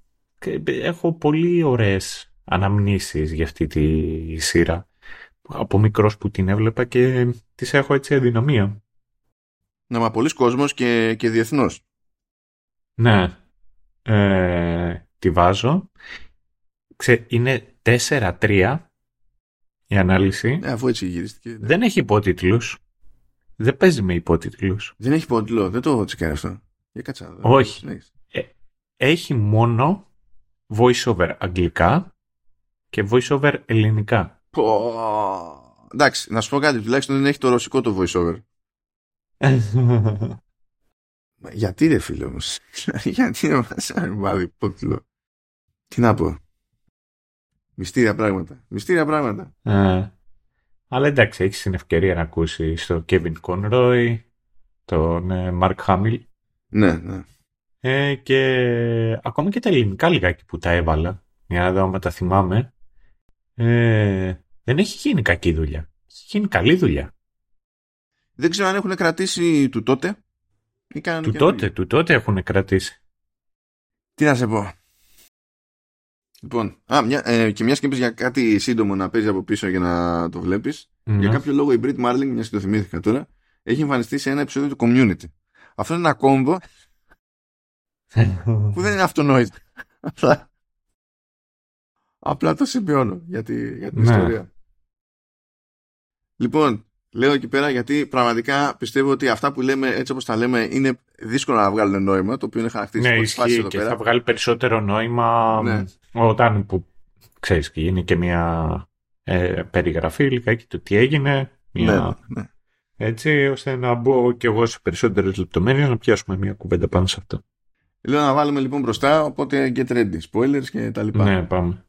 έχω πολύ ωραίες αναμνήσεις για αυτή τη σειρά. Από μικρός που την έβλεπα και τις έχω έτσι αδυναμία. Ναι, μα πολλοί κόσμος και, και διεθνώς. Ναι. Ε, τη βάζω. Ξέ, είναι 4-3 η ανάλυση. Ναι, αφού έτσι γυρίστηκε. Ναι. Δεν έχει υπότιτλους. Δεν παίζει με υπότιτλους. Δεν έχει υπότιτλο. Δεν το τσεκάρει αυτό. Για κάτσα. Όχι. Ε, έχει μόνο voiceover αγγλικά και voiceover ελληνικά. Πω. Εντάξει, να σου πω κάτι. Τουλάχιστον δεν έχει το ρωσικό το voiceover. Γιατί ρε φίλε όμως. Γιατί να μας βάλει υπότιτλο. Τι να πω. Μυστήρια πράγματα. Μυστήρια πράγματα. Ε, αλλά εντάξει, έχεις την ευκαιρία να ακούσεις το Kevin Conroy, τον ε, Mark Hamill. Ναι, ναι. Ε, και ακόμα και τα ελληνικά λιγάκι που τα έβαλα, για να δω αν τα θυμάμαι, ε, δεν έχει γίνει κακή δουλειά. Έχει γίνει καλή δουλειά. Δεν ξέρω αν έχουν κρατήσει του τότε. Ή του τότε, του τότε έχουν κρατήσει. Τι να σε πω. Λοιπόν, α, μια, ε, και μιας και για κάτι σύντομο να παίζει από πίσω για να το βλέπεις. Mm-hmm. Για κάποιο λόγο η Brit Marling, μιας και το θυμήθηκα τώρα, έχει εμφανιστεί σε ένα επεισόδιο του Community. Αυτό είναι ένα κόμβο που δεν είναι αυτονόητο. Απλά, απλά το συμπιώνω για, τη, για την ναι. ιστορία. Λοιπόν, λέω εκεί πέρα γιατί πραγματικά πιστεύω ότι αυτά που λέμε έτσι όπως τα λέμε είναι δύσκολο να βγάλουν νόημα, το οποίο είναι χαρακτηριστικό ναι, της εδώ και πέρα. θα βγάλει περισσότερο νόημα ναι. όταν που ξέρεις και είναι και μια ε, περιγραφή λιγάκι του τι έγινε. Μια... Ναι, ναι. Έτσι, ώστε να μπω και εγώ σε περισσότερες λεπτομέρειες να πιάσουμε μια κουβέντα πάνω σε αυτό. Λέω να βάλουμε λοιπόν μπροστά, οπότε get ready, spoilers και τα λοιπά. Ναι, πάμε.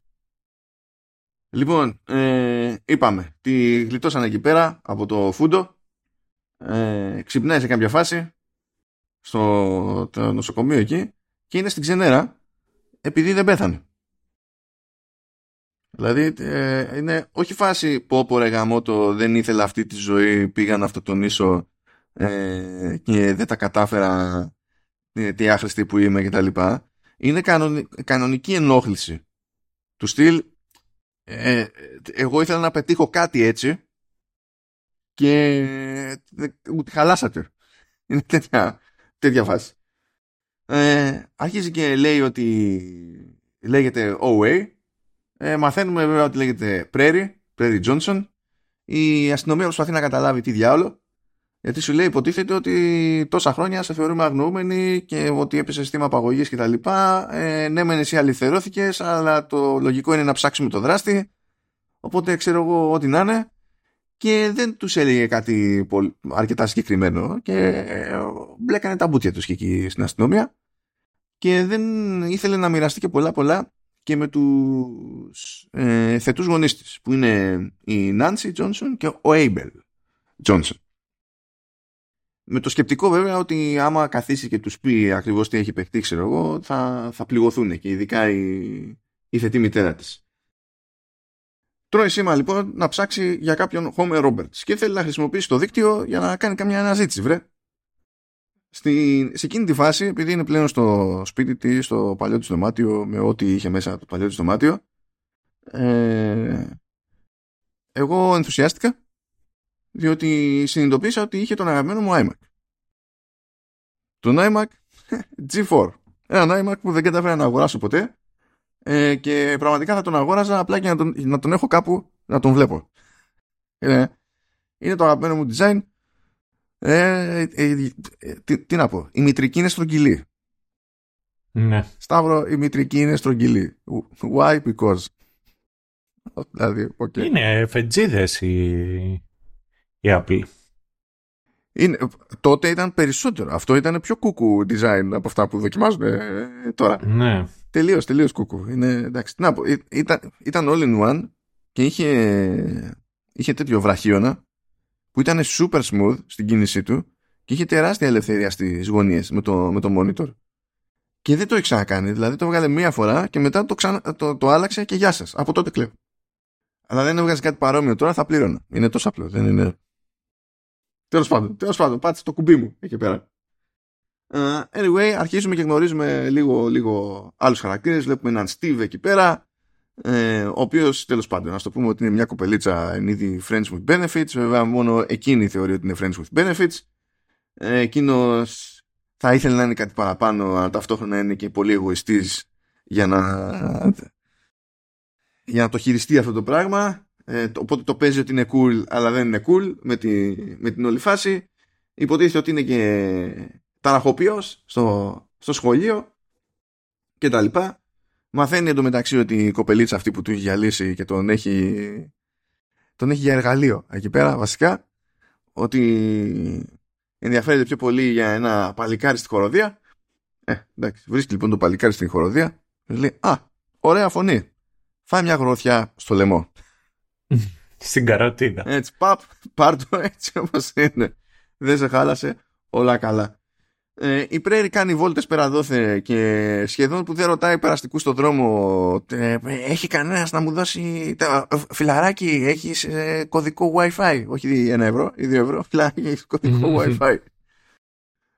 Λοιπόν, ε, είπαμε, τη γλιτώσαν εκεί πέρα από το φούντο, ε, ξυπνάει σε κάποια φάση στο το νοσοκομείο εκεί και είναι στην ξενέρα επειδή δεν πέθανε. Δηλαδή ε, είναι όχι φάση που όπου ρε γαμότο δεν ήθελα αυτή τη ζωή πήγαν αυτό τον ίσο ε, και δεν τα κατάφερα ε, τι άχρηστη που είμαι κτλ. Είναι κανονική ενόχληση του στυλ ε, εγώ ήθελα να πετύχω κάτι έτσι και ούτε χαλάσατε. Είναι τέτοια, τέτοια φάση. Ε, αρχίζει και λέει ότι λέγεται OA. Ε, μαθαίνουμε βέβαια ότι λέγεται Prairie, Prairie Johnson. Η αστυνομία προσπαθεί να καταλάβει τι διάολο Γιατί σου λέει υποτίθεται ότι τόσα χρόνια σε θεωρούμε αγνοούμενοι και ότι έπεσε στήμα απαγωγής και τα λοιπά. Ε, ναι μεν εσύ αληθερώθηκες αλλά το λογικό είναι να ψάξουμε το δράστη. Οπότε ξέρω εγώ ό,τι να είναι. Και δεν τους έλεγε κάτι αρκετά συγκεκριμένο και ε, μπλέκανε τα μπούτια τους εκεί στην αστυνομία και δεν ήθελε να μοιραστεί και πολλά πολλά και με τους ε, θετούς γονείς της που είναι η Νάνσι Τζόνσον και ο Έιμπελ Τζόνσον. Με το σκεπτικό βέβαια ότι άμα καθίσει και τους πει ακριβώς τι έχει παιχτεί ξέρω εγώ θα, θα πληγωθούν και ειδικά η, η θετή μητέρα της. Τρώει σήμα λοιπόν να ψάξει για κάποιον Homer Roberts και θέλει να χρησιμοποιήσει το δίκτυο για να κάνει καμιά αναζήτηση βρε. Στη, σε εκείνη τη φάση, επειδή είναι πλέον στο σπίτι της, στο παλιό του δωμάτιο, με ό,τι είχε μέσα το παλιό του δωμάτιο, ε, εγώ ενθουσιάστηκα διότι συνειδητοποίησα ότι είχε τον αγαπημένο μου iMac. Τον iMac G4. Ένα iMac που δεν κατάφερα να αγοράσω ποτέ ε, και πραγματικά θα τον αγόραζα απλά και να τον, να τον έχω κάπου να τον βλέπω. Ε, είναι το αγαπημένο μου design ε, ε, ε, τι, τι, να πω, η μητρική είναι στρογγυλή. Ναι. Σταύρο, η μητρική είναι στρογγυλή. Why? Because. Δηλαδή, okay. Είναι φετζίδες η, η Apple. Είναι, τότε ήταν περισσότερο. Αυτό ήταν πιο κούκου design από αυτά που δοκιμάζουν ε, τώρα. Ναι. Τελείως, τελείως κούκου. Είναι, εντάξει, να πω, ήταν, ήταν all in one και είχε, είχε τέτοιο βραχίωνα που ήταν super smooth στην κίνησή του και είχε τεράστια ελευθερία στις γωνίες με το, με το monitor. Και δεν το έχει ξανακάνει. Δηλαδή το έβγαλε μία φορά και μετά το, ξανα, το, το άλλαξε και γεια σας. Από τότε κλέβω. Αλλά δεν έβγαζε κάτι παρόμοιο τώρα θα πλήρωνα. Είναι τόσο απλό. Δεν είναι... Τέλος πάντων, τέλος πάντων, πάτησε το κουμπί μου εκεί πέρα. Uh, anyway, αρχίζουμε και γνωρίζουμε λίγο, λίγο άλλους χαρακτήρες. Βλέπουμε έναν Steve εκεί πέρα ε, ο οποίος τέλος πάντων, να το πούμε ότι είναι μια κοπελίτσα εν είδη Friends with Benefits. Βέβαια, μόνο εκείνη θεωρεί ότι είναι Friends with Benefits. Ε, Εκείνος θα ήθελε να είναι κάτι παραπάνω, αλλά ταυτόχρονα είναι και πολύ εγωιστής για να, για να το χειριστεί αυτό το πράγμα. Ε, οπότε το παίζει ότι είναι cool, αλλά δεν είναι cool με, τη, με την όλη φάση. Υποτίθεται ότι είναι και ταραχοποιός στο, στο σχολείο και τα λοιπά. Μαθαίνει εντωμεταξύ ότι η κοπελίτσα αυτή που του έχει γυαλίσει και τον έχει, τον έχει για εργαλείο εκεί πέρα βασικά ότι ενδιαφέρεται πιο πολύ για ένα παλικάρι στη χοροδία. Ε, εντάξει, βρίσκει λοιπόν το παλικάρι στην χοροδία και λέει «Α, ωραία φωνή, φάει μια γροθιά στο λαιμό». Στην καροτίδα. Έτσι, παπ, πάρ' το έτσι όπως είναι. Δεν σε χάλασε, όλα καλά. Ε, η Πρέρι κάνει βόλτες πέρα δόθε και σχεδόν που δεν ρωτάει περαστικού στον δρόμο ε, έχει κανένας να μου δώσει φιλαράκι έχεις ε, κωδικό wifi; Όχι ένα ευρώ ή δύο ευρώ φιλαράκι έχεις κωδικό wifi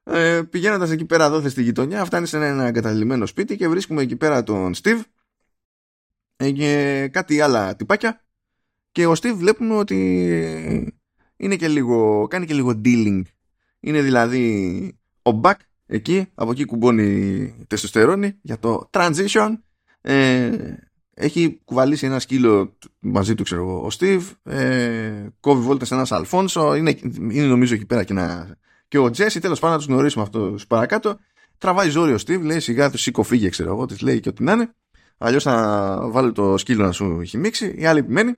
ε, πηγαίνοντας εκεί πέρα δόθε στη γειτονιά φτάνει σε ένα εγκαταλειμμένο σπίτι και βρίσκουμε εκεί πέρα τον Steve ε, και κάτι άλλα τυπάκια και ο Steve βλέπουμε ότι είναι και λίγο, κάνει και λίγο dealing είναι δηλαδή ο Μπακ εκεί, από εκεί κουμπώνει τεστοστερόνη για το transition. Ε, έχει κουβαλήσει ένα σκύλο μαζί του, ξέρω εγώ, ο Στίβ. Ε, κόβει βόλτα ένας Αλφόνσο. Είναι, είναι νομίζω εκεί πέρα και, ένα, και ο Τζέσι. Τέλος πάντων, να τους γνωρίσουμε αυτό παρακάτω. Τραβάει ζόρι ο Στίβ, λέει σιγά του σήκω φύγε, ξέρω εγώ, της λέει και ό,τι να είναι. Αλλιώς θα βάλω το σκύλο να σου χυμίξει. Η άλλη επιμένει.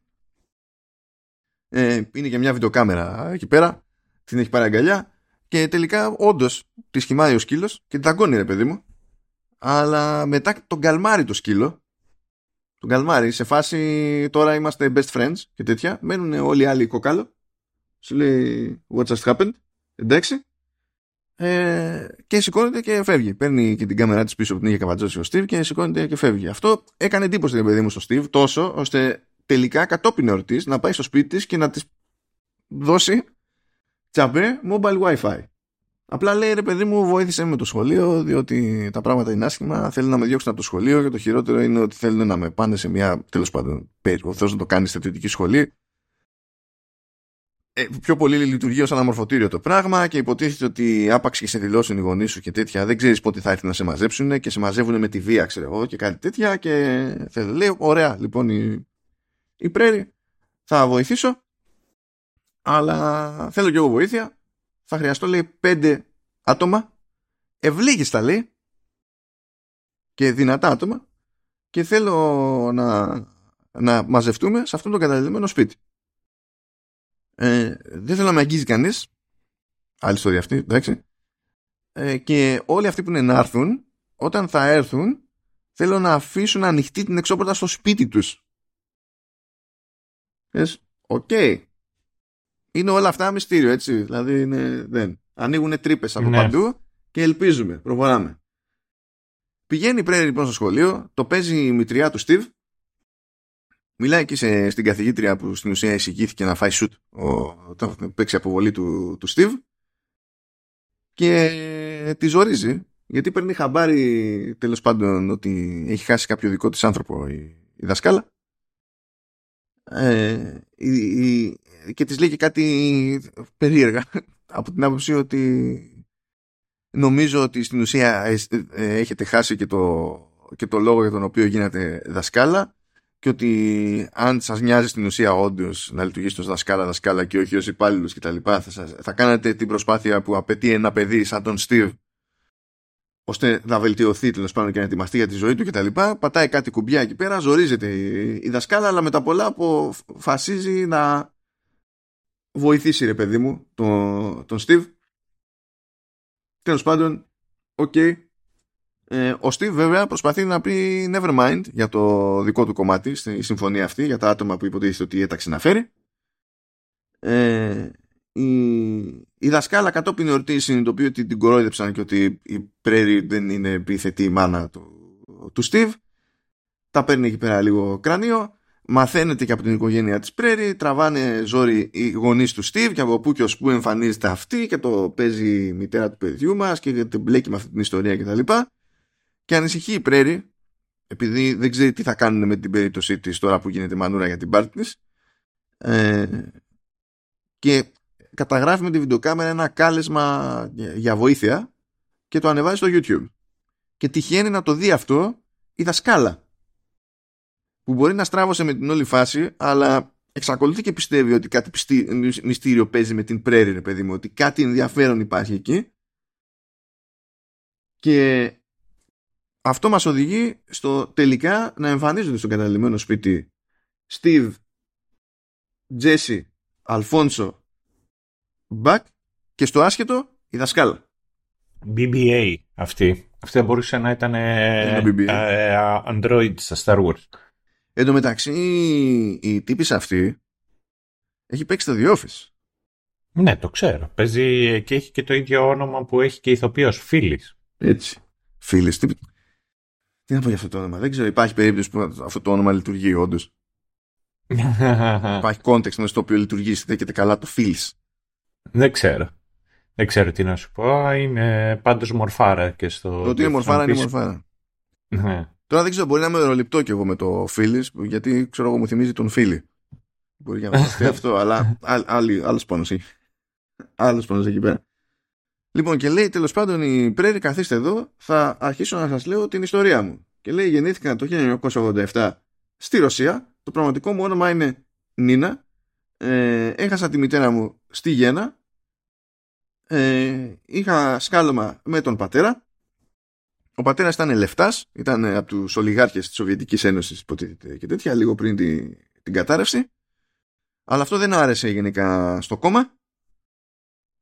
Ε, είναι και μια βιντεοκάμερα εκεί πέρα. Την έχει πάρει αγκαλιά. Και τελικά, όντως, τη σχημάει ο σκύλος και την ταγκώνει, ρε παιδί μου. Αλλά μετά τον καλμάρει το σκύλο. Τον καλμάρει σε φάση τώρα είμαστε best friends και τέτοια. Μένουν όλοι οι άλλοι κοκάλο. Σου λέει what just happened; Εντάξει. Ε, και σηκώνεται και φεύγει. Παίρνει και την κάμερά της πίσω που την είχε καβατζώσει ο Steve και σηκώνεται και φεύγει. Αυτό έκανε εντύπωση, ρε παιδί μου, στο Steve τόσο ώστε τελικά κατόπιν εορτής να πάει στο σπίτι της και να της δώσει τσαμπέ mobile wifi. Απλά λέει ρε παιδί μου βοήθησε με το σχολείο διότι τα πράγματα είναι άσχημα. Θέλει να με διώξουν από το σχολείο και το χειρότερο είναι ότι θέλουν να με πάνε σε μια τέλος πάντων θέλω να το κάνεις στη θετική σχολή ε, πιο πολύ λειτουργεί ως αναμορφωτήριο το πράγμα και υποτίθεται ότι άπαξ και σε δηλώσουν οι γονείς σου και τέτοια δεν ξέρεις πότε θα έρθει να σε μαζέψουν και σε μαζεύουν με τη βία ξέρω εγώ και κάτι τέτοια και θέλω, λέει ωραία λοιπόν η, η πρέρη θα βοηθήσω αλλά θέλω και εγώ βοήθεια. θα χρειαστώ λέει πέντε άτομα ευλίγιστα λέει και δυνατά άτομα και θέλω να, να μαζευτούμε σε αυτό το εγκαταλειμμένο σπίτι. Ε, δεν θέλω να με αγγίζει κανείς άλλη ιστορία αυτή, εντάξει ε, και όλοι αυτοί που είναι να έρθουν όταν θα έρθουν θέλω να αφήσουν ανοιχτή την εξώπορτα στο σπίτι τους. Οκ. Είναι όλα αυτά μυστήριο, έτσι. Δηλαδή είναι, δεν. Ανοίγουν τρύπες από ναι. παντού και ελπίζουμε. Προχωράμε. Πηγαίνει η λοιπόν στο σχολείο, το παίζει η μητριά του Στίβ. Μιλάει εκεί σε, στην καθηγήτρια που στην ουσία εισηγήθηκε να φάει σουτ όταν παίξει αποβολή του, του Στίβ. Και τη ζορίζει γιατί παίρνει χαμπάρι τέλος πάντων ότι έχει χάσει κάποιο δικό της άνθρωπο η, η δασκάλα ε, και της λέει και κάτι περίεργα από την άποψη ότι νομίζω ότι στην ουσία ε, ε, έχετε χάσει και το, και το λόγο για τον οποίο γίνατε δασκάλα και ότι αν σας νοιάζει στην ουσία όντω να λειτουργήσετε ως δασκάλα, δασκάλα και όχι ως υπάλληλους κτλ. Θα, θα κάνετε την προσπάθεια που απαιτεί ένα παιδί σαν τον Steve ώστε να βελτιωθεί τέλος πάντων και να ετοιμαστεί για τη ζωή του κτλ. Πατάει κάτι κουμπιά εκεί πέρα, ζορίζεται η δασκάλα, αλλά με τα πολλά αποφασίζει να βοηθήσει ρε παιδί μου τον, τον Steve. Τέλος πάντων, OK. Okay. Ε, ο Steve βέβαια προσπαθεί να πει never mind για το δικό του κομμάτι στη συμφωνία αυτή, για τα άτομα που υποτίθεται ότι έταξε να φέρει. Ε, η, η δασκάλα κατόπιν εορτής συνειδητοποιεί ότι την κορόιδεψαν και ότι η Πρέρι δεν είναι η θετή η μάνα του, του Στίβ. Τα παίρνει εκεί πέρα λίγο κρανίο. Μαθαίνεται και από την οικογένεια της Πρέρι. Τραβάνε ζόρι οι γονείς του Στίβ και από πού και ως πού εμφανίζεται αυτή και το παίζει η μητέρα του παιδιού μας και την μπλέκει με αυτή την ιστορία κτλ. Και, και ανησυχεί η Πρέρι επειδή δεν ξέρει τι θα κάνουν με την περίπτωσή της τώρα που γίνεται μανούρα για την πάρτη της. Ε, και καταγράφει με τη βιντεοκάμερα ένα κάλεσμα για βοήθεια και το ανεβάζει στο YouTube. Και τυχαίνει να το δει αυτό η δασκάλα. Που μπορεί να στράβωσε με την όλη φάση, αλλά εξακολουθεί και πιστεύει ότι κάτι μυστήριο παίζει με την πρέρη, ρε παιδί μου, ότι κάτι ενδιαφέρον υπάρχει εκεί. Και αυτό μας οδηγεί στο τελικά να εμφανίζονται στο καταλημμένο σπίτι Steve, Jesse, Αλφόνσο back και στο άσχετο η δασκάλα. BBA αυτή. Αυτή θα μπορούσε να ήταν ε, ε, Android στα Star Wars. Εν τω μεταξύ η τύπης αυτή έχει παίξει το The Office. Ναι, το ξέρω. Παίζει και έχει και το ίδιο όνομα που έχει και ηθοποιός, Φίλης. Έτσι. Φίλης. Τι... τι να πω για αυτό το όνομα; Δεν ξέρω, υπάρχει περίπτωση που αυτό το όνομα λειτουργεί όντως. υπάρχει context μέσα στο οποίο λειτουργεί, στέκεται καλά το Φίλης. Δεν ξέρω. Δεν ξέρω τι να σου πω. Είναι πάντως μορφάρα και στο. Το ότι είναι μορφάρα είναι μορφάρα. Ναι. Τώρα δεν ξέρω, μπορεί να είμαι ρολυπτό κι εγώ με το φίλης, γιατί ξέρω εγώ μου θυμίζει τον φίλη. Μπορεί να φανταστεί αυτό, αλλά άλλος πόνο έχει. Άλλος πόνο εκεί πέρα. Λοιπόν, και λέει τέλος πάντων η Πρέρη, καθίστε εδώ, θα αρχίσω να σας λέω την ιστορία μου. Και λέει, γεννήθηκα το 1987 στη Ρωσία. Το πραγματικό μου όνομα είναι Νίνα. Ε, έχασα τη μητέρα μου στη Γέννα ε, είχα σκάλωμα με τον πατέρα. Ο πατέρας ήταν λεφτάς, ήταν από τους ολιγάρχες της Σοβιετικής Ένωσης και τέτοια, λίγο πριν την, την κατάρρευση. Αλλά αυτό δεν άρεσε γενικά στο κόμμα.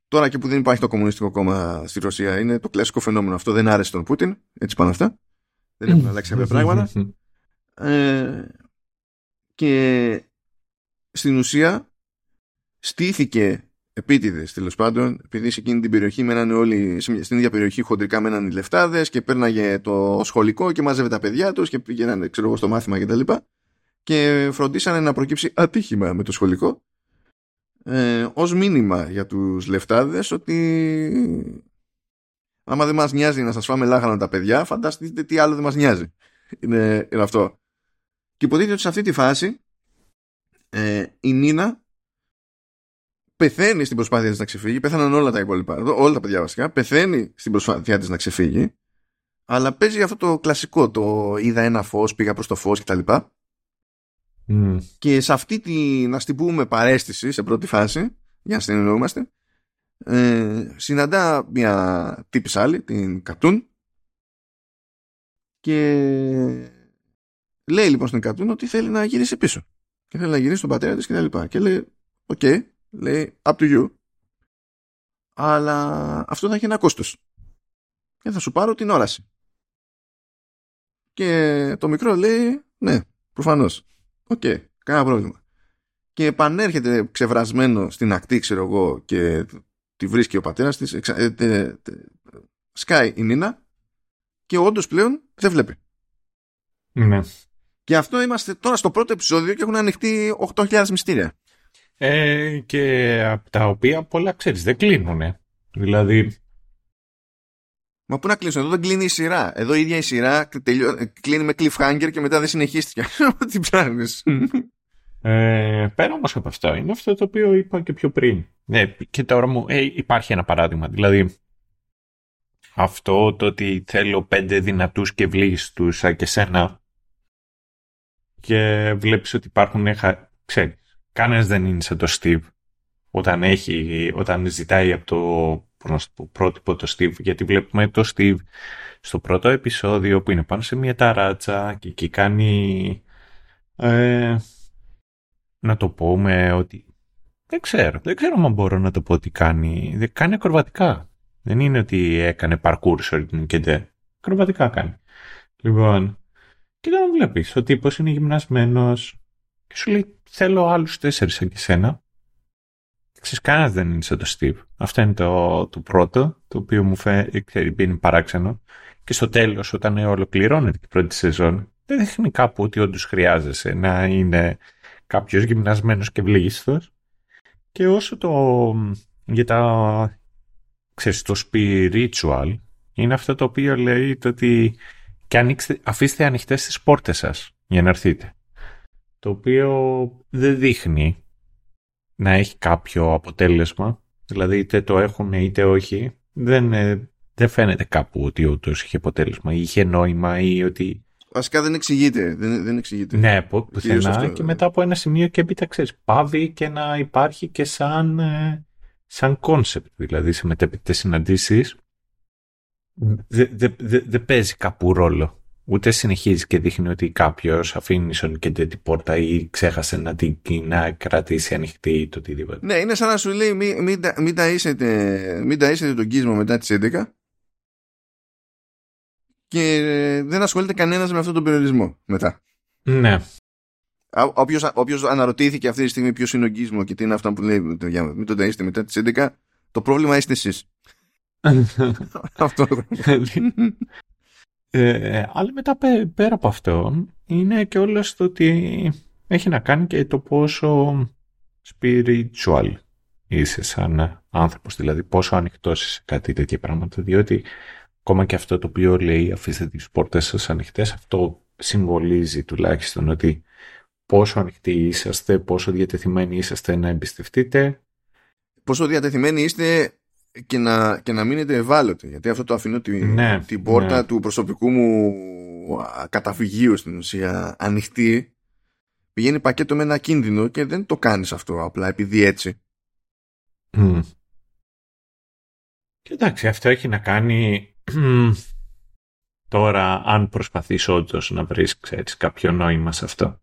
Τώρα και που δεν υπάρχει το κομμουνιστικό κόμμα στη Ρωσία, είναι το κλασικό φαινόμενο. Αυτό δεν άρεσε τον Πούτιν. Έτσι πάνω αυτά. δεν έχουν αλλάξει κάποια πράγματα. Ε, και στην ουσία στήθηκε επίτηδες τέλος πάντων, επειδή σε εκείνη την περιοχή μένανε όλοι στην ίδια περιοχή χοντρικά μέναν οι λεφτάδες και πέρναγε το σχολικό και μάζευε τα παιδιά τους και πήγαιναν ξέρω εγώ, στο μάθημα κτλ. Και, και φροντίσανε να προκύψει ατύχημα με το σχολικό ε, ως μήνυμα για τους λεφτάδες ότι άμα δεν μας νοιάζει να σας φάμε λάχανα τα παιδιά φανταστείτε τι άλλο δεν μας νοιάζει είναι, είναι αυτό και υποτίθεται ότι σε αυτή τη φάση ε, η Νίνα πεθαίνει στην προσπάθεια της να ξεφύγει. Πέθαναν όλα τα υπόλοιπα. Όλα τα παιδιά βασικά. Πεθαίνει στην προσπάθεια της να ξεφύγει. Αλλά παίζει αυτό το κλασικό. Το είδα ένα φως, πήγα προς το φως κτλ. Mm. Και σε αυτή τη, να την πούμε, παρέστηση σε πρώτη φάση, για να συνεννοούμαστε, ε, συναντά μια τύπης άλλη, την Κατούν και λέει λοιπόν στην Κατούν ότι θέλει να γυρίσει πίσω και θέλει να γυρίσει στον πατέρα της και τα λοιπά και λέει OK, okay, λέει up to you αλλά αυτό θα έχει ένα κόστος. Και θα σου πάρω την όραση. Και το μικρό λέει ναι προφανώς OK, okay, κανένα πρόβλημα. Και επανέρχεται ξεβρασμένο στην ακτή ξέρω εγώ και τη βρίσκει ο πατέρας της ε, σκάει η Νίνα και όντως πλέον δεν βλέπει. Ναι. και αυτό είμαστε τώρα στο πρώτο επεισόδιο και έχουν ανοιχτεί 8.000 μυστήρια ε, και από τα οποία πολλά ξέρεις δεν κλείνουν δηλαδή Μα πού να κλείσουν, εδώ δεν κλείνει η σειρά. Εδώ η ίδια η σειρά κλείνει με cliffhanger και μετά δεν συνεχίστηκε. Τι ψάχνεις. Ε, πέρα όμως από αυτό, είναι αυτό το οποίο είπα και πιο πριν. Ναι, και τώρα μου ε, υπάρχει ένα παράδειγμα. Δηλαδή, αυτό το ότι θέλω πέντε δυνατούς και βλήστους σαν και σένα και βλέπεις ότι υπάρχουν, ξέρεις, κανένας δεν είναι σαν το Steve όταν, έχει, όταν ζητάει από το, το πρότυπο το Steve, γιατί βλέπουμε το Steve στο πρώτο επεισόδιο που είναι πάνω σε μια ταράτσα και εκεί κάνει ε, να το πούμε ότι δεν ξέρω, δεν ξέρω αν μπορώ να το πω ότι κάνει, δεν κάνει ακροβατικά. Δεν είναι ότι έκανε parkour και δεν. Ακροβατικά κάνει. Λοιπόν, και όταν βλέπεις, ο τύπος είναι γυμνασμένος και σου λέει θέλω άλλους τέσσερις σαν και σένα. Ξέρεις, κανένας δεν είναι σαν το Steve. Αυτό είναι το, το πρώτο, το οποίο μου φαίνει παράξενο. Και στο τέλος, όταν ολοκληρώνεται η πρώτη σεζόν, δεν δείχνει κάπου ότι όντως χρειάζεσαι να είναι κάποιος γυμνασμένος και βλήστος και όσο το για τα ξέρεις, το spiritual είναι αυτό το οποίο λέει το ότι και ανοίξτε, αφήστε ανοιχτές τις πόρτες σας για να έρθείτε. Το οποίο δεν δείχνει να έχει κάποιο αποτέλεσμα. Δηλαδή είτε το έχουν είτε όχι. Δεν, ε, δεν φαίνεται κάπου ότι όντως είχε αποτέλεσμα ή είχε νόημα ή ότι Βασικά δεν εξηγείται. Δεν, δεν εξηγείται. Ναι, πουθενά και μετά από ένα σημείο και έπειτα ξέρεις, πάβει και να υπάρχει και σαν, ε, σαν concept, δηλαδή σε μετέπειτε συναντήσεις δεν δε, δε, δε παίζει κάπου ρόλο. Ούτε συνεχίζει και δείχνει ότι κάποιος αφήνει και την πόρτα ή ξέχασε να την να κρατήσει ανοιχτή ή το οτιδήποτε. Ναι, είναι σαν να σου λέει μην, μην, μην, μην ταΐσετε τον κύσμο μετά τις 11 και δεν ασχολείται κανένας με αυτόν τον περιορισμό μετά. Ναι. Όποιος, όποιος αναρωτήθηκε αυτή τη στιγμή ποιος είναι ο γκίσμο και τι είναι αυτά που λέει μην τον ταΐστε μετά τις 11 το πρόβλημα είστε εσείς. αυτό. Ε, αλλά μετά πέρα από αυτό είναι και όλο το ότι έχει να κάνει και το πόσο spiritual είσαι σαν άνθρωπος, δηλαδή πόσο ανοιχτός είσαι σε κάτι τέτοια πράγματα, διότι ακόμα και αυτό το οποίο λέει αφήστε τις πόρτες σας ανοιχτές, αυτό συμβολίζει τουλάχιστον ότι πόσο ανοιχτοί είσαστε, πόσο διατεθειμένοι είσαστε να εμπιστευτείτε. Πόσο διατεθειμένοι είστε και να, και να μείνετε ευάλωτοι. Γιατί αυτό το αφήνω τη, ναι, την πόρτα ναι. του προσωπικού μου καταφυγίου στην ουσία ανοιχτή. Πηγαίνει πακέτο με ένα κίνδυνο και δεν το κάνεις αυτό απλά επειδή έτσι. Mm. Και εντάξει, αυτό έχει να κάνει Τώρα, αν προσπαθείς όντως να βρεις, ξέρεις, κάποιο νόημα σε αυτό.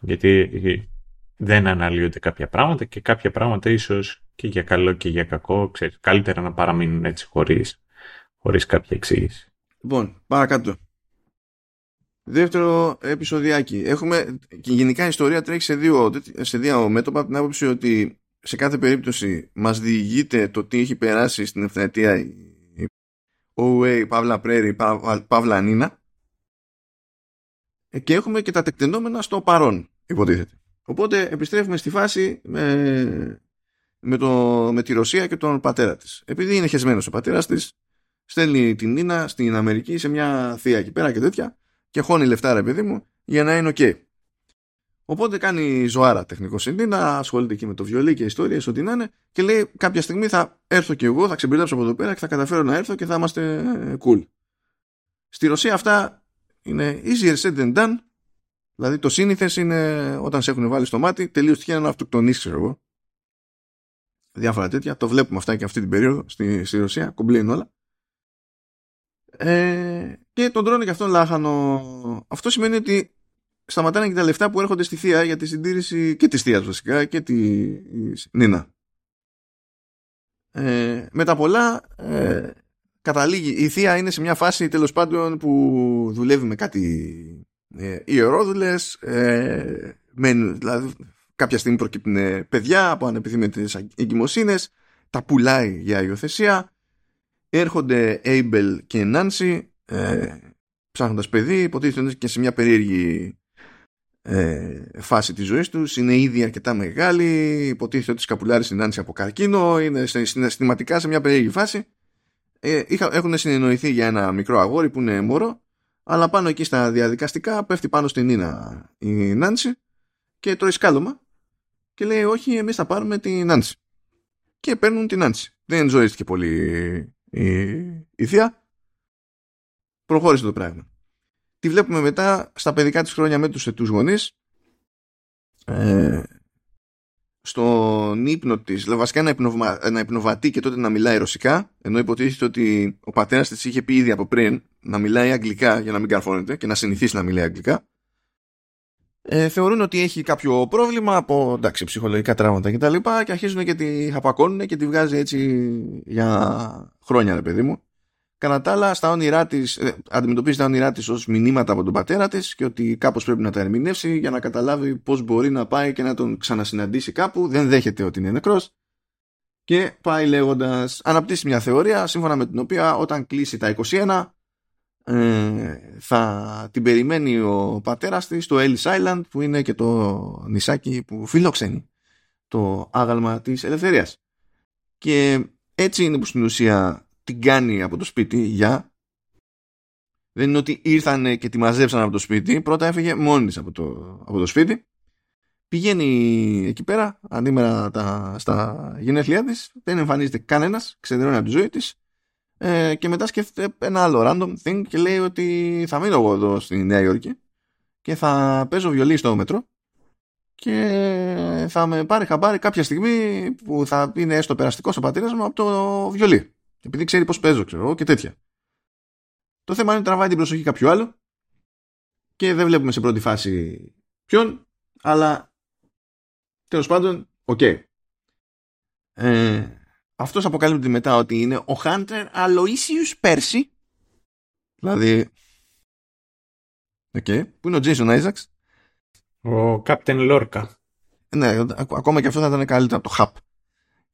Γιατί δεν αναλύονται κάποια πράγματα και κάποια πράγματα ίσως και για καλό και για κακό, ξέρεις, καλύτερα να παραμείνουν έτσι χωρίς, χωρίς κάποια εξήγηση. Λοιπόν, παρακάτω. Δεύτερο επεισοδιάκι. Έχουμε, και γενικά η ιστορία τρέχει σε δύο, σε δύο μέτωπα από την άποψη ότι σε κάθε περίπτωση μας διηγείται το τι έχει περάσει στην ευθυνατεία η OA, Παύλα Πρέρι, Παύλα Νίνα και έχουμε και τα τεκταινόμενα στο παρόν υποτίθεται. Οπότε επιστρέφουμε στη φάση με, με, το, με τη Ρωσία και τον πατέρα της. Επειδή είναι χεσμένος ο πατέρας της, στέλνει την Νίνα στην Αμερική σε μια θεία εκεί πέρα και τέτοια και χώνει λεφτά ρε παιδί μου για να είναι οκ. Οπότε κάνει ζωάρα τεχνικός να ασχολείται εκεί με το βιολί και ιστορίες, ό,τι να είναι, και λέει: Κάποια στιγμή θα έρθω και εγώ, θα ξεμπερδέψω από εδώ πέρα και θα καταφέρω να έρθω και θα είμαστε ε, cool. Στη Ρωσία αυτά είναι easier said than done. Δηλαδή το σύνηθες είναι όταν σε έχουν βάλει στο μάτι, τελείως τυχαία να αυτοκτονήσει, ξέρω εγώ. Διάφορα τέτοια. Το βλέπουμε αυτά και αυτή την περίοδο στη, στη Ρωσία. Κομπλέιν όλα. Ε, και τον τρώνε και αυτόν λάχανο. Αυτό σημαίνει ότι σταματάνε και τα λεφτά που έρχονται στη θεία για τη συντήρηση και της θείας βασικά και τη Νίνα. Ε, με τα πολλά ε, καταλήγει η θεία είναι σε μια φάση τέλος πάντων που δουλεύει με κάτι ε, ιερόδουλες ε, δηλαδή κάποια στιγμή προκύπτουν παιδιά από ανεπιθύμητες εγκυμοσύνες τα πουλάει για υιοθεσία. Έρχονται Έιμπελ και Νάνσι ε, ψάχνοντας παιδί υποτίθεται και σε μια περίεργη ε, φάση της ζωής τους. Είναι ήδη αρκετά μεγάλη υποτίθεται ότι σκαπουλάρει στην Νάνση από καρκίνο είναι συναισθηματικά σε μια περίεργη φάση. Ε, έχουν συνεννοηθεί για ένα μικρό αγόρι που είναι μωρό αλλά πάνω εκεί στα διαδικαστικά πέφτει πάνω στην Νίνα η Νάνση και τρώει σκάλωμα και λέει όχι εμείς θα πάρουμε την Νάνση και παίρνουν την Νάνση δεν ζωήστηκε πολύ η, η θεία. Προχώρησε το πράγμα. Τη βλέπουμε μετά στα παιδικά της χρόνια με τους ετούς γονείς ε, στον ύπνο της, βασικά να, υπνοβα, να υπνοβατεί και τότε να μιλάει ρωσικά, ενώ υποτίθεται ότι ο πατέρας της είχε πει ήδη από πριν να μιλάει αγγλικά για να μην καρφώνεται και να συνηθίσει να μιλάει αγγλικά. Ε, θεωρούν ότι έχει κάποιο πρόβλημα από εντάξει, ψυχολογικά τραύματα και τα λοιπά και αρχίζουν και τη χαπακώνουν και τη βγάζει έτσι για χρόνια ρε παιδί μου Κατά τα άλλα, στα όνειρά της, ε, αντιμετωπίζει τα όνειρά της ως μηνύματα από τον πατέρα της και ότι κάπως πρέπει να τα ερμηνεύσει για να καταλάβει πώς μπορεί να πάει και να τον ξανασυναντήσει κάπου. Δεν δέχεται ότι είναι νεκρός. Και πάει λέγοντας, αναπτύσσει μια θεωρία σύμφωνα με την οποία όταν κλείσει τα 21 ε, θα την περιμένει ο πατέρας της στο Ellis Island που είναι και το νησάκι που φιλοξενεί το άγαλμα της ελευθερίας. Και έτσι είναι που στην ουσία την κάνει από το σπίτι για. Δεν είναι ότι ήρθαν και τη μαζέψαν από το σπίτι πρώτα έφυγε μόνη της από το, από το σπίτι. Πηγαίνει εκεί πέρα αντίμερα τα, στα γενέθλιά της δεν εμφανίζεται κανένας ξεδρώνει από τη ζωή της ε, και μετά σκέφτεται ένα άλλο random thing και λέει ότι θα μείνω εγώ εδώ στη Νέα Υόρκη και θα παίζω βιολί στο μέτρο και θα με πάρει χαμπάρι κάποια στιγμή που θα είναι έστω περαστικό ο πατέρα μου από το βιολί επειδή ξέρει πώς παίζω, ξέρω και τέτοια. Το θέμα είναι ότι τραβάει την προσοχή κάποιου άλλου και δεν βλέπουμε σε πρώτη φάση ποιον, αλλά τέλος πάντων, OK. Okay. Ε, αυτός αποκαλύπτει μετά ότι είναι ο Hunter Aloysius Percy. Δηλαδή, okay, που είναι ο Jason Isaacs. Ο Captain Lorca. Ναι, ακόμα και αυτό θα ήταν καλύτερο από το Hap.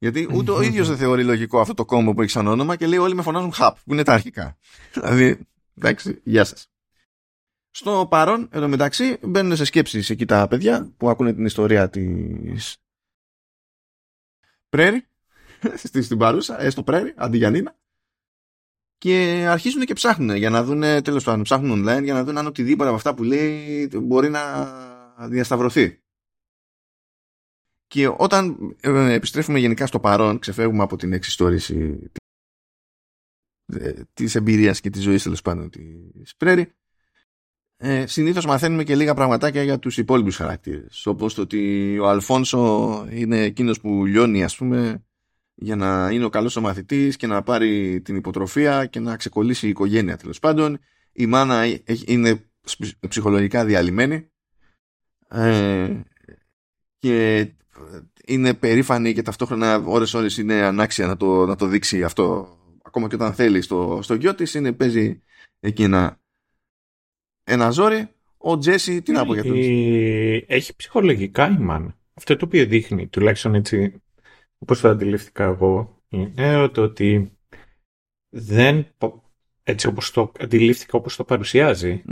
Γιατί ούτε ο ίδιος δεν θεωρεί λογικό αυτό το κόμμα που έχει σαν όνομα και λέει όλοι με φωνάζουν Hap, που είναι τα αρχικά. δηλαδή, εντάξει, γεια σας. Στο παρόν, εδώ μεταξύ, μπαίνουν σε σκέψεις εκεί τα παιδιά που ακούνε την ιστορία της Πρέρι, στην παρούσα, έστω Πρέρι, αντί για Νίνα. Και αρχίζουν και ψάχνουν για να δουν, τέλος πάντων, ψάχνουν online για να δουν αν οτιδήποτε από αυτά που λέει μπορεί να διασταυρωθεί. Και όταν ε, επιστρέφουμε γενικά στο παρόν, ξεφεύγουμε από την εξιστόρηση της εμπειρίας και της ζωής τέλος πάντων της Πρέρι, ε, συνήθως μαθαίνουμε και λίγα πραγματάκια για τους υπόλοιπους χαρακτήρες. Όπως το ότι ο Αλφόνσο είναι εκείνος που λιώνει ας πούμε για να είναι ο καλός ο μαθητής και να πάρει την υποτροφία και να ξεκολλήσει η οικογένεια τέλος πάντων. Η μάνα είναι ψυχολογικά διαλυμένη. Ε, και είναι περήφανη και ταυτόχρονα ώρες ώρες είναι ανάξια να το, να το δείξει αυτό. Ακόμα και όταν θέλει στο, στο γιο της είναι, παίζει εκεί ένα, ένα ζόρι. Ο Τζέσι τι να πω για τον Έχει ψυχολογικά η μάνα. Αυτό το οποίο δείχνει τουλάχιστον έτσι όπως το αντιλήφθηκα εγώ είναι το ότι δεν έτσι όπως το αντιλήφθηκα όπως το παρουσιάζει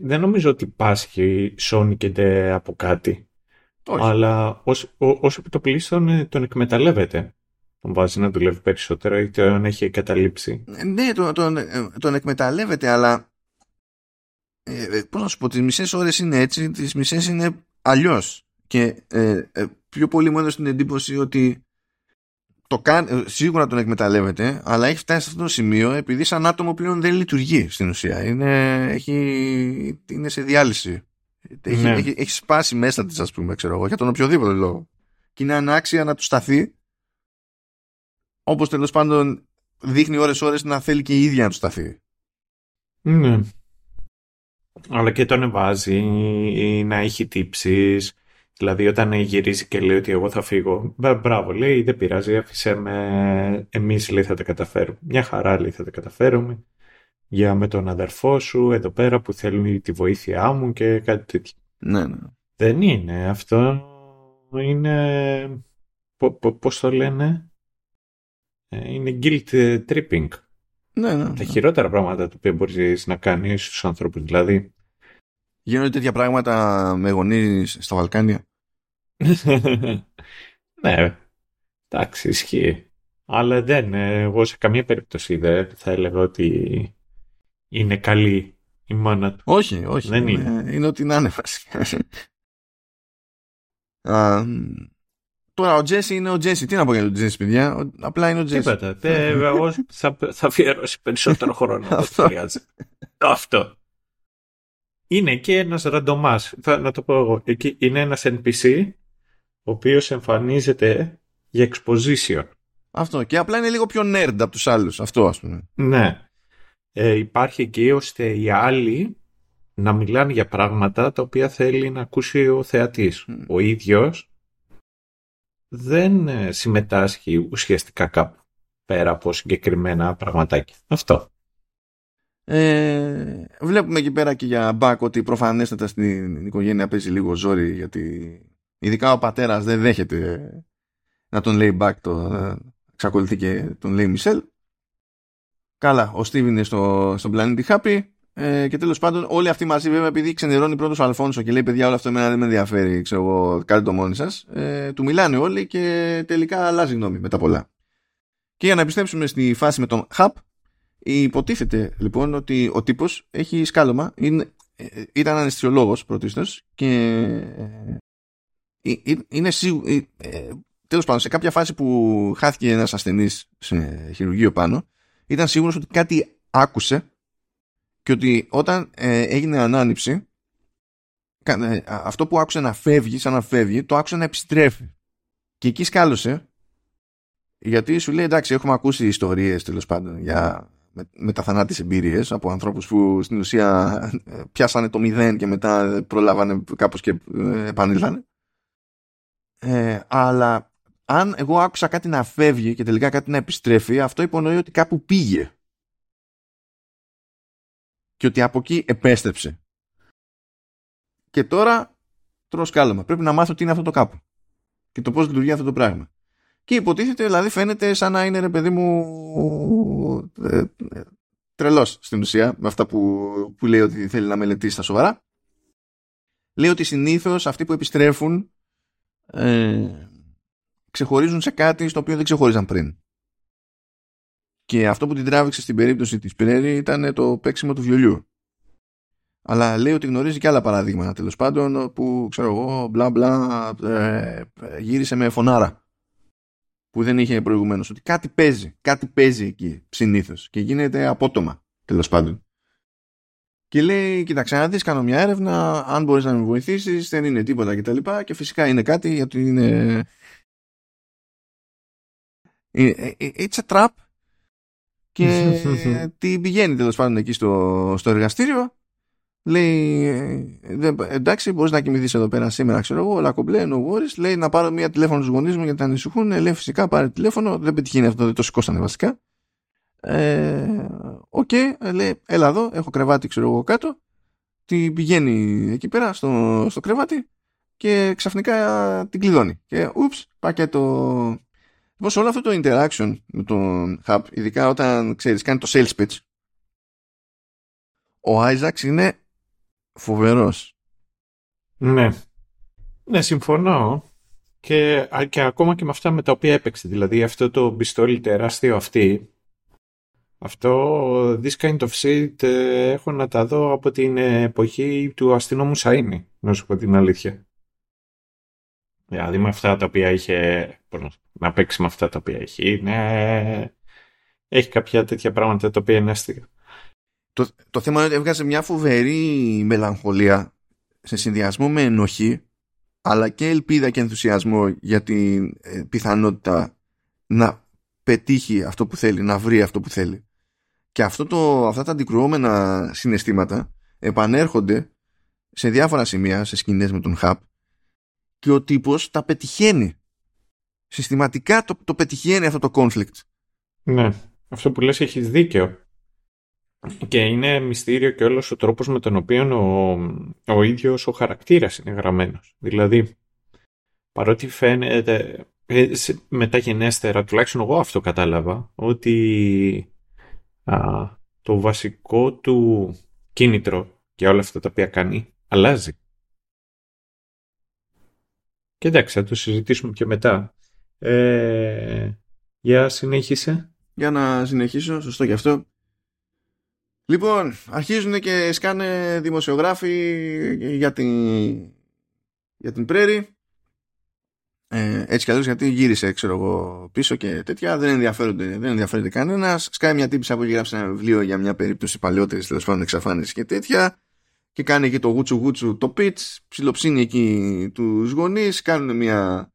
δεν νομίζω ότι πάσχει σώνικεται από κάτι όχι. Αλλά όσο, όσο επιτοπλίστων τον, τον εκμεταλλεύεται. Τον βάζει να δουλεύει περισσότερο ή τον έχει εγκαταλείψει. Ναι, τον, τον, ε, τον εκμεταλλεύεται, αλλά ε, ε, πώς να σου πω, τις μισές ώρες είναι έτσι, τις μισές είναι αλλιώς. Και ε, ε, πιο πολύ μου έδωσε την εντύπωση ότι το κάν, σίγουρα τον εκμεταλλεύεται, αλλά έχει φτάσει σε αυτό το σημείο επειδή σαν άτομο πλέον δεν λειτουργεί στην ουσία. Είναι, έχει, είναι σε διάλυση. Έχει, ναι. έχει, έχει, σπάσει μέσα της, ας πούμε, ξέρω εγώ, για τον οποιοδήποτε λόγο. Και είναι ανάξια να του σταθεί όπως τέλος πάντων δείχνει ώρες ώρες να θέλει και η ίδια να του σταθεί. Ναι. Αλλά και τον βάζει ή να έχει τύψεις. Δηλαδή όταν γυρίζει και λέει ότι εγώ θα φύγω. Μπράβο λέει δεν πειράζει άφησε με. Εμείς λέει θα τα καταφέρουμε. Μια χαρά λέει θα τα καταφέρουμε. Για με τον αδερφό σου εδώ πέρα που θέλουν τη βοήθειά μου και κάτι τέτοιο. Ναι, ναι. Δεν είναι αυτό. Είναι... Πώς το λένε; Ε, είναι guilt tripping. Ναι, ναι, Τα ναι. χειρότερα πράγματα τα οποία μπορείς να κάνεις στους ανθρώπους. Δηλαδή... Γίνονται τέτοια πράγματα με γονείς στα Βαλκάνια. ναι, εντάξει, ισχύει. Αλλά δεν, ε, εγώ σε καμία περίπτωση δεν θα έλεγα ότι είναι καλή η μάνα του. Όχι, όχι. Δεν είναι. Είναι, ό,τι να είναι Τώρα ο Τζέσι είναι ο Τζέσι. Τι να πω για τον Τζέσι, παιδιά. Απλά είναι ο Τζέσι. Τίποτα. Εγώ θα, θα αφιερώσει περισσότερο χρόνο. Αυτό. Αυτό. Είναι και ένας ραντομάς. Θα, να το πω εγώ. Εκεί είναι ένας NPC ο οποίος εμφανίζεται για exposition. Αυτό. Και απλά είναι λίγο πιο nerd από τους άλλους. Αυτό ας πούμε. Ναι. Ε, υπάρχει εκεί ώστε οι άλλοι να μιλάνε για πράγματα τα οποία θέλει να ακούσει ο θεατής. Ο ίδιος δεν ε, συμμετάσχει ουσιαστικά κάπου πέρα από συγκεκριμένα πραγματάκια. Αυτό. Ε, βλέπουμε εκεί πέρα και για μπακ ότι προφανέστατα στην οικογένεια παίζει λίγο ζόρι γιατί ειδικά ο πατέρας δεν δέχεται να τον λέει μπακ το ε, εξακολουθεί και τον λέει Μισελ καλά ο Στίβ είναι στο, στον πλανήτη Happy ε, και τέλος πάντων, όλοι αυτοί μαζί, βέβαια, επειδή ξενερώνει πρώτος ο Αλφόνσο και λέει: Παιδιά, όλο αυτό εμένα δεν με ενδιαφέρει, ξέρω εγώ, κάντε το μόνοι σας. Ε, του μιλάνε όλοι και τελικά αλλάζει γνώμη μετά πολλά. Και για να επιστρέψουμε στη φάση με τον Χαπ, υποτίθεται λοιπόν ότι ο τύπος έχει σκάλωμα. Είναι, ε, ήταν αναισθησιολόγος πρωτίστως και. Ε, είναι σίγουρο. Ε, Τέλος πάντων, σε κάποια φάση που χάθηκε ένας ασθενής σε χειρουργείο πάνω, ήταν σίγουρος ότι κάτι άκουσε και ότι όταν ε, έγινε ανάνυψη ε, αυτό που άκουσε να φεύγει σαν να φεύγει το άκουσε να επιστρέφει και εκεί σκάλωσε γιατί σου λέει εντάξει έχουμε ακούσει ιστορίες τέλος πάντων για με, τα θανάτης εμπειρίες από ανθρώπους που στην ουσία ε, πιάσανε το μηδέν και μετά προλάβανε κάπως και επανήλθανε ε, αλλά αν εγώ άκουσα κάτι να φεύγει και τελικά κάτι να επιστρέφει αυτό υπονοεί ότι κάπου πήγε και ότι από εκεί επέστρεψε. Και τώρα τρώω σκάλωμα. Πρέπει να μάθω τι είναι αυτό το κάπου. Και το πώς λειτουργεί αυτό το πράγμα. Και υποτίθεται, δηλαδή φαίνεται σαν να είναι ρε παιδί μου ε, ε, τρελός στην ουσία με αυτά που, που λέει ότι θέλει να μελετήσει στα σοβαρά. Λέει ότι συνήθως αυτοί που επιστρέφουν ε, ξεχωρίζουν σε κάτι στο οποίο δεν ξεχωρίζαν πριν. Και αυτό που την τράβηξε στην περίπτωση της Πρέρι ήταν το παίξιμο του βιολιού. Αλλά λέει ότι γνωρίζει και άλλα παραδείγματα τέλος πάντων που ξέρω εγώ μπλα μπλα ε, γύρισε με φωνάρα που δεν είχε προηγουμένως. Ότι κάτι παίζει, κάτι παίζει εκεί συνήθως και γίνεται απότομα τέλος πάντων. Και λέει, κοίταξε να δεις, κάνω μια έρευνα, αν μπορείς να με βοηθήσεις, δεν είναι τίποτα κτλ. Και, και φυσικά είναι κάτι γιατί είναι... Ε, ε, it's a trap και την πηγαίνει τέλος πάντων εκεί στο, στο εργαστήριο. Λέει, εντάξει, μπορείς να κοιμηθείς εδώ πέρα σήμερα, ξέρω εγώ, όλα κομπλέ, no worries. Λέει να πάρω μια τηλέφωνο στους γονείς μου γιατί ανησυχούν. Λέει, φυσικά πάρε τηλέφωνο. Δεν πετυχαίνει αυτό, δεν το σηκώσανε βασικά. Ε, OK, okay, λέει, έλα εδώ, έχω κρεβάτι, ξέρω εγώ κάτω. Την πηγαίνει εκεί πέρα στο, στο κρεβάτι και ξαφνικά την κλειδώνει. Και oops, πακέτο Λοιπόν, σε όλο αυτό το interaction με τον Hap, ειδικά όταν ξέρεις κάνει το sales pitch, ο Isaacs είναι φοβερός. Ναι. Ναι, συμφωνώ. Και, και ακόμα και με αυτά με τα οποία έπαιξε. Δηλαδή αυτό το πιστόλι τεράστιο αυτή, αυτό this kind of shit ε, έχω να τα δω από την εποχή του αστυνόμου Σαΐνη, να σου πω την αλήθεια. Δηλαδή με αυτά τα οποία είχε, να παίξει με αυτά τα οποία έχει, ναι, έχει κάποια τέτοια πράγματα τα οποία είναι αστεία. Το, το θέμα είναι ότι έβγαζε μια φοβερή μελαγχολία σε συνδυασμό με ενοχή αλλά και ελπίδα και ενθουσιασμό για την ε, πιθανότητα να πετύχει αυτό που θέλει, να βρει αυτό που θέλει. Και αυτό το, αυτά τα αντικρουόμενα συναισθήματα επανέρχονται σε διάφορα σημεία, σε σκηνές με τον Χαπ και ο τύπος τα πετυχαίνει. Συστηματικά το, το πετυχαίνει αυτό το conflict. Ναι, αυτό που λες έχεις δίκαιο. Και είναι μυστήριο και όλος ο τρόπος με τον οποίο ο, ο ίδιος ο χαρακτήρας είναι γραμμένος. Δηλαδή, παρότι φαίνεται ε, μεταγενέστερα, τουλάχιστον εγώ αυτό κατάλαβα, ότι α, το βασικό του κίνητρο και όλα αυτά τα οποία κάνει αλλάζει. Και εντάξει, θα το συζητήσουμε και μετά. Ε, για συνέχισε. Για να συνεχίσω, σωστό και αυτό. Λοιπόν, αρχίζουν και σκάνε δημοσιογράφοι για την, για την Πρέρη. Ε, έτσι κι αλλιώς γιατί γύρισε ξέρω εγώ, πίσω και τέτοια. Δεν ενδιαφέρονται, δεν ενδιαφέρεται κανένας. Σκάει μια τύπησα που έχει γράψει ένα βιβλίο για μια περίπτωση παλιότερη τέλος πάντων εξαφάνισης και τέτοια. Και κάνει εκεί το γούτσου γούτσου το pitch. Ψιλοψύνει εκεί τους γονείς. Κάνουν μια,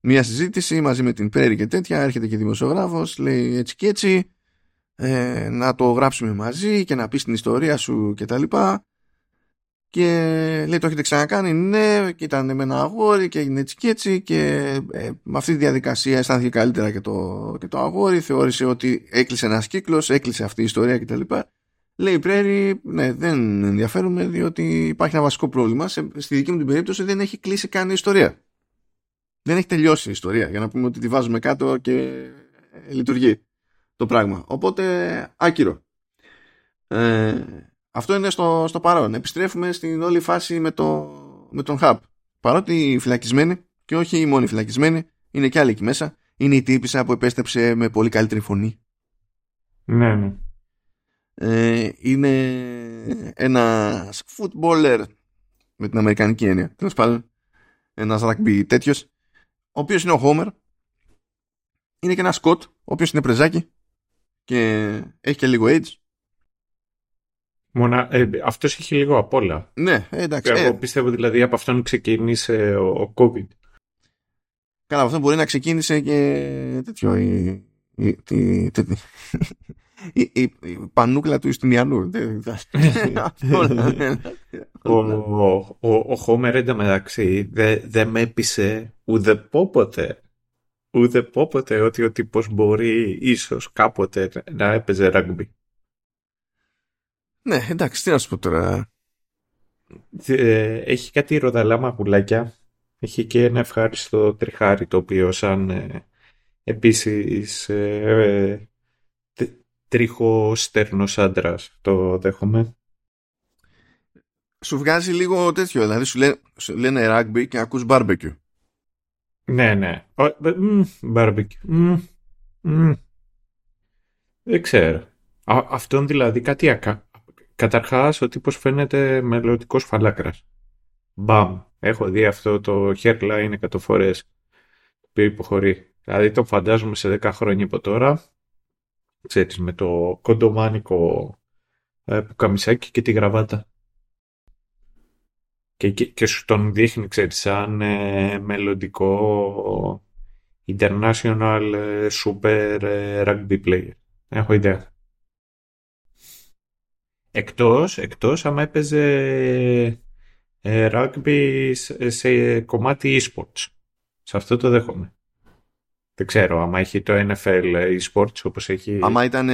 μια συζήτηση μαζί με την Πρέρη και τέτοια. Έρχεται και δημοσιογράφος, λέει έτσι και έτσι ε, να το γράψουμε μαζί και να πεις την ιστορία σου και τα λοιπά. Και λέει το έχετε ξανακάνει ναι και ήταν με ένα αγόρι και έγινε έτσι και έτσι και ε, με αυτή τη διαδικασία αισθάνθηκε καλύτερα και το, και το αγόρι θεώρησε ότι έκλεισε ένας κύκλος έκλεισε αυτή η ιστορία και τα λοιπά λέει Πρέρι ναι δεν ενδιαφέρομαι διότι υπάρχει ένα βασικό πρόβλημα. Σε, στη δική μου την περίπτωση δεν έχει κλείσει καν η ιστορία. Δεν έχει τελειώσει η ιστορία για να πούμε ότι τη βάζουμε κάτω και λειτουργεί το πράγμα. Οπότε άκυρο. Ε, αυτό είναι στο, στο παρόν. Επιστρέφουμε στην όλη φάση με, το, με τον Hub. Παρότι φυλακισμένοι και όχι οι μόνοι φυλακισμένοι, είναι και άλλοι εκεί μέσα. Είναι η τύπησα που επέστρεψε με πολύ καλύτερη φωνή. Ναι, ναι. Ε, είναι ένας footballer με την αμερικανική έννοια. Τέλος πάντων, ένας rugby τέτοιος, ο οποίος είναι ο Homer. Είναι και ένας Σκοτ, ο οποίος είναι πρεζάκι και έχει και λίγο AIDS. Μονα... Ε, αυτός έχει λίγο απ' όλα. Ναι, ε, εντάξει. Εγώ ε, πιστεύω δηλαδή από αυτόν ξεκίνησε ο, ο COVID. Καλά, αυτό μπορεί να ξεκίνησε και τέτοιο. Η, η, η, η, η, η πανούκλα του Ιστινιανού. ο, ο, ο, ο Χόμερ εντωμεταξύ δεν δε με έπεισε ουδεπόποτε ούτε πόποτε ότι ο τύπος μπορεί ίσως κάποτε να έπαιζε ράγκμπι. Ναι, εντάξει, τι να σου πω τώρα. Ε, έχει κάτι ροδαλά μαγουλάκια. Έχει και ένα ευχάριστο τριχάρι το οποίο σαν ε, επίσης ε, ε, τρίχο στέρνος άντρας το δέχομαι. Σου βγάζει λίγο τέτοιο, δηλαδή σου, λένε, σου λένε rugby και ακούς barbecue. Ναι, ναι. Barbecue. Δεν ξέρω. αυτόν δηλαδή κάτι ακα... Καταρχάς ο τύπος φαίνεται μελλοντικός φαλάκρας. Μπαμ. Έχω δει αυτό το hairline εκατό φορές που υποχωρεί. Δηλαδή το φαντάζομαι σε 10 χρόνια από τώρα. Ξέρεις με το κοντομάνικο ε, που καμισάκι και τη γραβάτα και, και, σου τον δείχνει, ξέρεις, σαν ε, μελλοντικό international ε, super ε, rugby player. Έχω ιδέα. Εκτός, εκτός άμα έπαιζε ε, rugby σε, κομμάτι e-sports. Σε αυτό το δέχομαι. Δεν ξέρω, άμα έχει το NFL e-sports όπως έχει... Άμα ήταν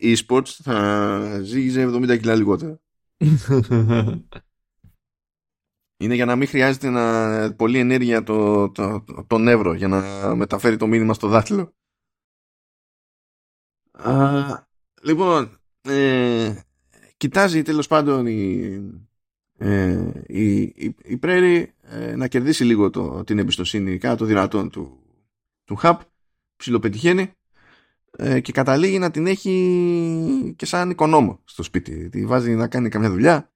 e-sports θα ζήγιζε 70 κιλά λιγότερα. Είναι για να μην χρειάζεται να, πολλή ενέργεια το, το, το, νεύρο για να μεταφέρει το μήνυμα στο δάχτυλο. Α, λοιπόν, ε, κοιτάζει τέλος πάντων η, ε, η, η, η Πρέρη ε, να κερδίσει λίγο το, την εμπιστοσύνη κάτω των δυνατών του, του Χαπ, ψιλοπετυχαίνει ε, και καταλήγει να την έχει και σαν οικονόμο στο σπίτι. Τη βάζει να κάνει καμιά δουλειά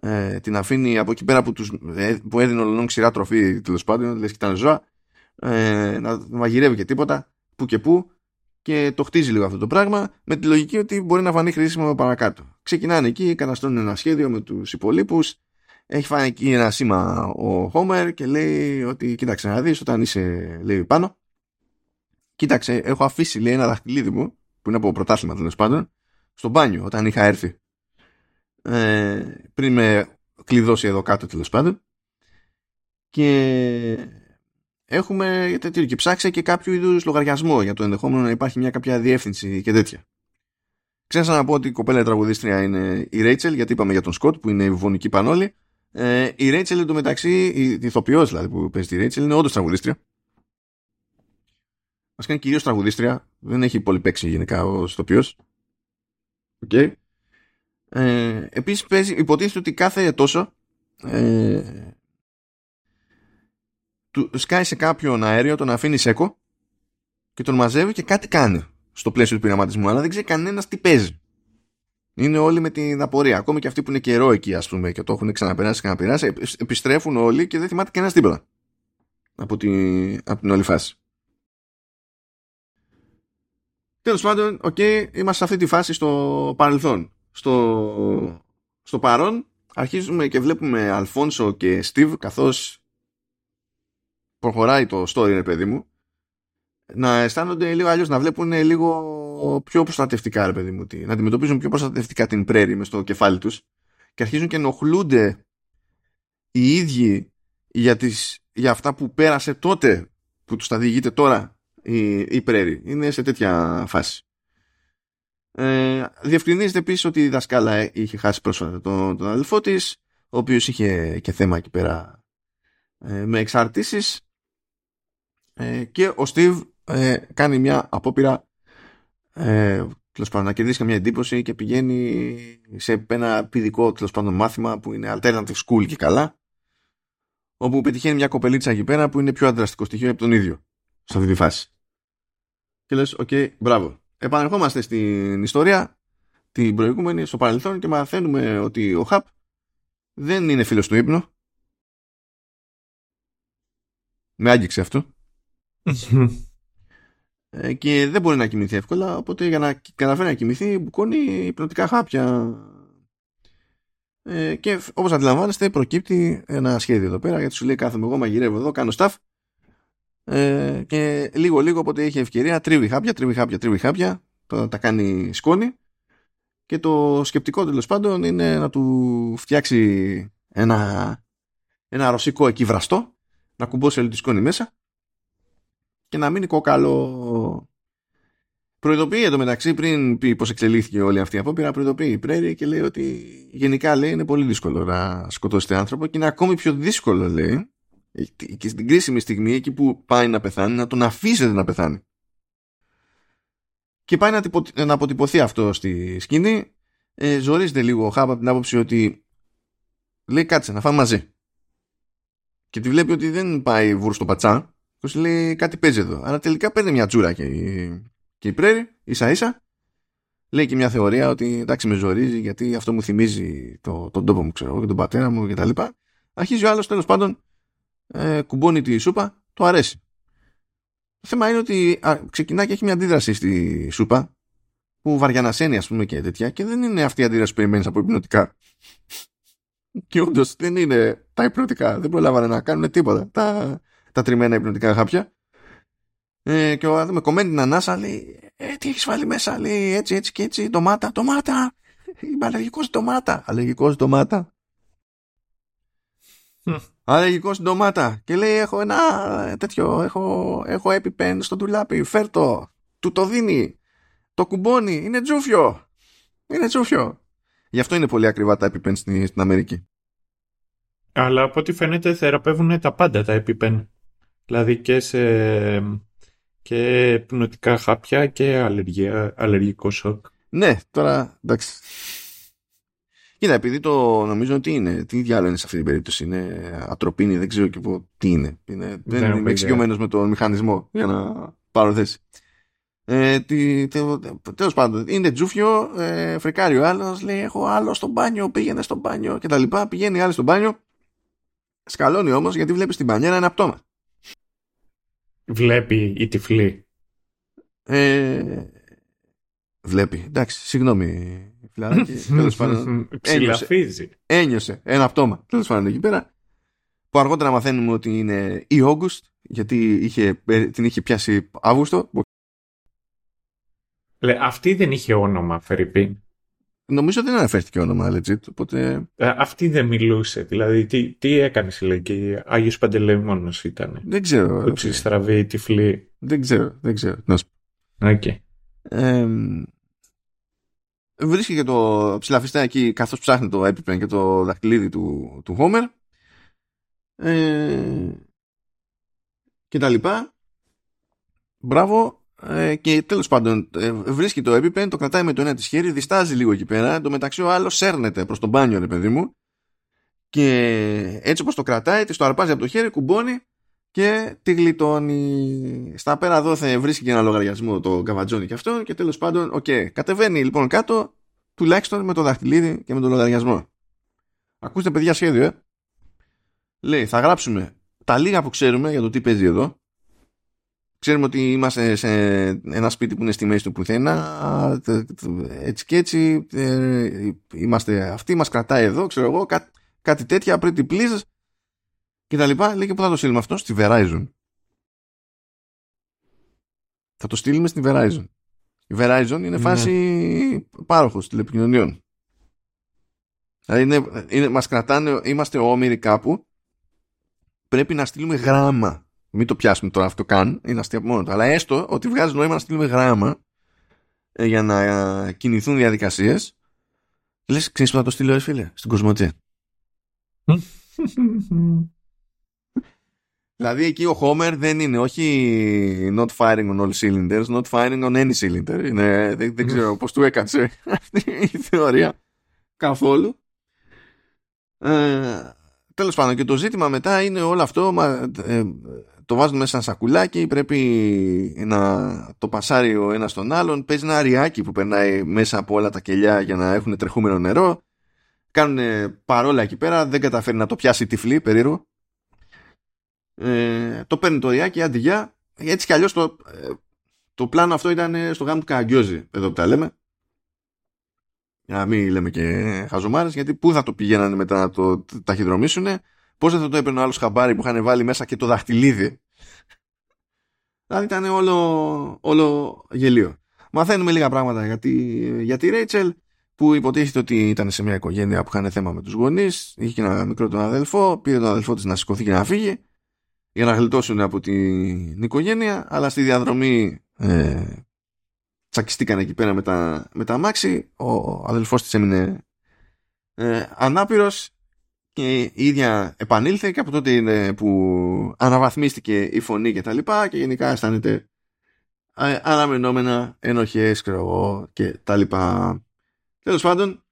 ε, την αφήνει από εκεί πέρα που, τους, ε, που έδινε ολονών ξηρά τροφή τέλος πάντων, λες και ήταν ζώα, ε, να μαγειρεύει και τίποτα, που και που, και το χτίζει λίγο αυτό το πράγμα με τη λογική ότι μπορεί να φανεί χρήσιμο παρακάτω. Ξεκινάνε εκεί, καταστώνουν ένα σχέδιο με τους υπολείπους. Έχει φάνει εκεί ένα σήμα ο Homer και λέει ότι κοίταξε να δεις όταν είσαι λέει πάνω κοίταξε, έχω αφήσει λέει, ένα δαχτυλίδι μου, που είναι από πρωτάθλημα τέλος πάντων, στο μπάνιο όταν είχα έρθει. Ε, πριν με κλειδώσει εδώ κάτω τέλος πάντων. Και έχουμε τέτοιο και ψάξε και κάποιο είδους λογαριασμό για το ενδεχόμενο να υπάρχει μια κάποια διεύθυνση και τέτοια. Ξέχασα να πω ότι η κοπέλα τραγουδίστρια είναι η Ρέιτσελ, γιατί είπαμε για τον Σκοτ που είναι η βονική πανόλη. Ε, η Ρέιτσελ εντωμεταξύ, η ηθοποιός δηλαδή που παίζει τη Ρέιτσελ, είναι όντως τραγουδίστρια. Μα κάνει κυρίως τραγουδίστρια. Δεν έχει πολύ παίξει γενικά ο ηθοποιός. Okay. Ε, Επίσης υποτίθεται ότι κάθε τόσο ε, του σκάει σε κάποιον αέριο, τον αφήνει σέκο και τον μαζεύει και κάτι κάνει στο πλαίσιο του πειραματισμού, αλλά δεν ξέρει κανένας τι παίζει. Είναι όλοι με την απορία. Ακόμη και αυτοί που είναι καιρό εκεί, ας πούμε, και το έχουν ξαναπεράσει, ξαναπεράσει, επιστρέφουν όλοι και δεν θυμάται κανένας τίποτα από, από την όλη φάση. Τέλος πάντων, OK, okay, είμαστε σε αυτή τη φάση στο παρελθόν. Στο, στο παρόν, αρχίζουμε και βλέπουμε Αλφόνσο και Στίβ καθώς προχωράει το story, ρε παιδί μου, να αισθάνονται λίγο αλλιώς, να βλέπουν λίγο πιο προστατευτικά, ρε παιδί μου, να αντιμετωπίζουν πιο προστατευτικά την Πρέρι μες στο κεφάλι τους και αρχίζουν και ενοχλούνται οι ίδιοι για, τις, για αυτά που πέρασε τότε που τους τα διηγείται τώρα η, η πρέρη. Είναι σε τέτοια φάση. Ε, διευκρινίζεται επίσης ότι η δασκάλα είχε χάσει πρόσφατα τον, τον αδελφό της, ο οποίος είχε και θέμα εκεί πέρα ε, με εξαρτήσεις ε, και ο Στίβ ε, κάνει μια απόπειρα ε, πάντων, να κερδίσει μια εντύπωση και πηγαίνει σε ένα παιδικό πάντων, μάθημα που είναι alternative school και καλά όπου πετυχαίνει μια κοπελίτσα εκεί πέρα που είναι πιο αντιδραστικό στοιχείο από τον ίδιο σε αυτή τη φάση. Και λες, OK, okay, μπράβο. Επανερχόμαστε στην ιστορία την προηγούμενη στο παρελθόν και μαθαίνουμε ότι ο Hap δεν είναι φίλος του ύπνου. Με άγγιξε αυτό. Ε, και δεν μπορεί να κοιμηθεί εύκολα οπότε για να καταφέρει να κοιμηθεί μπουκώνει υπνοτικά χάπια ε, και όπως αντιλαμβάνεστε προκύπτει ένα σχέδιο εδώ πέρα γιατί σου λέει κάθομαι εγώ μαγειρεύω εδώ κάνω staff ε, και λίγο λίγο όποτε έχει ευκαιρία τρίβει χάπια, τρίβει χάπια, τρίβει χάπια το, τα κάνει σκόνη και το σκεπτικό τέλος πάντων είναι να του φτιάξει ένα, ένα ρωσικό εκεί βραστό να κουμπώσει όλη τη σκόνη μέσα και να μείνει κόκαλο. Προειδοποιεί εδώ μεταξύ πριν πει πώς εξελίχθηκε όλη αυτή η απόπειρα, προειδοποιεί η Πρέρι και λέει ότι γενικά λέει είναι πολύ δύσκολο να σκοτώσετε άνθρωπο και είναι ακόμη πιο δύσκολο λέει και στην κρίσιμη στιγμή εκεί που πάει να πεθάνει να τον αφήσετε να πεθάνει. Και πάει να, να αποτυπωθεί αυτό στη σκηνή. Ε, ζορίζεται λίγο ο Χάπ από την άποψη ότι λέει κάτσε να φάμε μαζί. Και τη βλέπει ότι δεν πάει βούρ στο πατσά και λέει κάτι παίζει εδώ. Αλλά τελικά παίρνει μια τζούρα και η, και η Πρέρι, ίσα ίσα. Λέει και μια θεωρία ότι εντάξει με ζορίζει γιατί αυτό μου θυμίζει το, τον τόπο μου, ξέρω, και τον πατέρα μου κτλ. Αρχίζει ο άλλος τέλος πάντων, ε, κουμπώνει τη σούπα, το αρέσει. Το θέμα είναι ότι α, ξεκινά και έχει μια αντίδραση στη σούπα που βαριανασένει α πούμε και τέτοια και δεν είναι αυτή η αντίδραση που περιμένει από υπνοτικά. και όντω δεν είναι τα υπνοτικά, δεν προλάβανε να κάνουν τίποτα. Τα, τα τριμμένα υπνοτικά χάπια. Ε, και ο με κομμένη την ανάσα λέει ε, τι έχεις βάλει μέσα λέει έτσι έτσι και έτσι ντομάτα ντομάτα είμαι αλλεργικός ντομάτα αλλεργικός ντομάτα αλλεργικός ντομάτα και λέει έχω ένα τέτοιο έχω, έχω EpiPen στο ντουλάπι. Φέρτο του το δίνει. Το κουμπώνει. Είναι τζούφιο. Είναι τζούφιο. Γι' αυτό είναι πολύ ακριβά τα EpiPen στην, στην Αμερική. Αλλά από ό,τι φαίνεται θεραπεύουν τα πάντα τα EpiPen Δηλαδή και σε και πνοτικά χάπια και αλλεργία, αλλεργικό σοκ. Ναι, τώρα εντάξει. Κοίτα, επειδή το νομίζω ότι είναι, τι διάλογο είναι σε αυτή την περίπτωση, είναι ατροπίνη, δεν ξέρω και πω τι είναι. είναι δεν, δεν είμαι εξοικειωμένος με τον μηχανισμό για να πάρω θέση. Ε, Τέλος πάντων, είναι τζούφιο, ε, φρικάρει ο άλλος, λέει: Έχω άλλο στο μπάνιο, πήγαινε στο μπάνιο κτλ. Πηγαίνει άλλο στο μπάνιο, σκαλώνει όμως γιατί βλέπεις στην πανιέρα ένα πτώμα βλέπει η τυφλή. Ε, βλέπει. Εντάξει, συγγνώμη. Φιλαράκι, τέλος πάντων. Ένιωσε, ένιωσε ένα πτώμα. Τέλος πάντων εκεί πέρα. Που αργότερα μαθαίνουμε ότι είναι η August, γιατί είχε, την είχε πιάσει Αύγουστο. Λε, αυτή δεν είχε όνομα, Φερρυπίν. Νομίζω δεν αναφέρθηκε όνομα, legit, οπότε... Ε, αυτή δεν μιλούσε, δηλαδή τι, τι έκανε η Άγιος Παντελεήμονος ήταν. Δεν ξέρω. Ούτσι στραβή, τυφλή. Δεν ξέρω, δεν ξέρω. Okay. Ε, βρίσκει και το ψηλαφιστά εκεί καθώς ψάχνει το έπιπεν και το δαχτυλίδι του, του Homer ε, και τα λοιπά. Μπράβο. Ε, και τέλος πάντων ε, βρίσκει το EpiPen, το κρατάει με το ένα της χέρι, διστάζει λίγο εκεί πέρα. Το μεταξύ ο άλλος σέρνεται προς τον μπάνιο, ρε παιδί μου. Και έτσι όπως το κρατάει, της το αρπάζει από το χέρι, κουμπώνει και τη γλιτώνει. Στα πέρα δώθε βρίσκει και ένα λογαριασμό το καβατζόνι και αυτό και τέλος πάντων, OK, okay, κατεβαίνει λοιπόν κάτω τουλάχιστον με το δαχτυλίδι και με τον λογαριασμό. Ακούστε παιδιά σχέδιο, ε. Λέει, θα γράψουμε τα λίγα που ξέρουμε για το τι παίζει εδώ. Ξέρουμε ότι είμαστε σε ένα σπίτι που είναι στη μέση του πουθενά, έτσι και έτσι, ε, είμαστε αυτοί, μας κρατάει εδώ, ξέρω εγώ, κά, κάτι τέτοια, pretty please, και τα λοιπά. Λέει και πού θα το στείλουμε αυτό, στη Verizon. Θα το στείλουμε στη Verizon. Η Verizon είναι ναι. φάση πάροχος τηλεπικοινωνιών. Δηλαδή είναι, είναι, μας κρατάνε, είμαστε όμοιροι κάπου πρέπει να στείλουμε γράμμα. Μην το πιάσουμε τώρα αυτό καν, είναι αστεία μόνο του. Αλλά έστω ότι βγάζει νόημα να στείλουμε γράμμα ε, για να ε, κινηθούν διαδικασίες. Λες, ξέρεις που θα το στείλω, φίλε, στην Κοσμοτζέ. δηλαδή εκεί ο Homer δεν είναι όχι not firing on all cylinders, not firing on any cylinder. Είναι, δεν, δεν ξέρω πώς του έκατσε αυτή η θεωρία καθόλου. Ε, τέλος πάντων και το ζήτημα μετά είναι όλο αυτό ε, το βάζουν μέσα σαν σακουλάκι πρέπει να το πασάρει ο ένας τον άλλον παίζει ένα αριάκι που περνάει μέσα από όλα τα κελιά για να έχουν τρεχούμενο νερό κάνουν παρόλα εκεί πέρα δεν καταφέρει να το πιάσει τυφλή περίεργο ε, το παίρνει το αριάκι αντιγιά έτσι κι αλλιώς το, ε, το πλάνο αυτό ήταν στο γάμο του Καγκιόζη εδώ που τα λέμε για να μην λέμε και χαζομάρες, γιατί πού θα το πηγαίνανε μετά να το ταχυδρομήσουν, πώς δεν θα το έπαιρνε ο άλλος χαμπάρι που είχαν βάλει μέσα και το δαχτυλίδι. δηλαδή ήταν όλο, όλο γελίο. Μαθαίνουμε λίγα πράγματα για τη, για τη Ρέιτσελ, που υποτίθεται ότι ήταν σε μια οικογένεια που είχαν θέμα με τους γονείς, είχε και ένα μικρό τον αδελφό, πήρε τον αδελφό της να σηκωθεί και να φύγει, για να γλιτώσουν από την οικογένεια, αλλά στη διαδρομή ε, τσακιστήκαν εκεί πέρα με τα, με τα αμάξι. Ο αδελφός της έμεινε ε, ανάπηρος και η ίδια επανήλθε και από τότε είναι που αναβαθμίστηκε η φωνή και τα λοιπά και γενικά αισθάνεται ε, αναμενόμενα ενοχές και τα λοιπά. Τέλος πάντων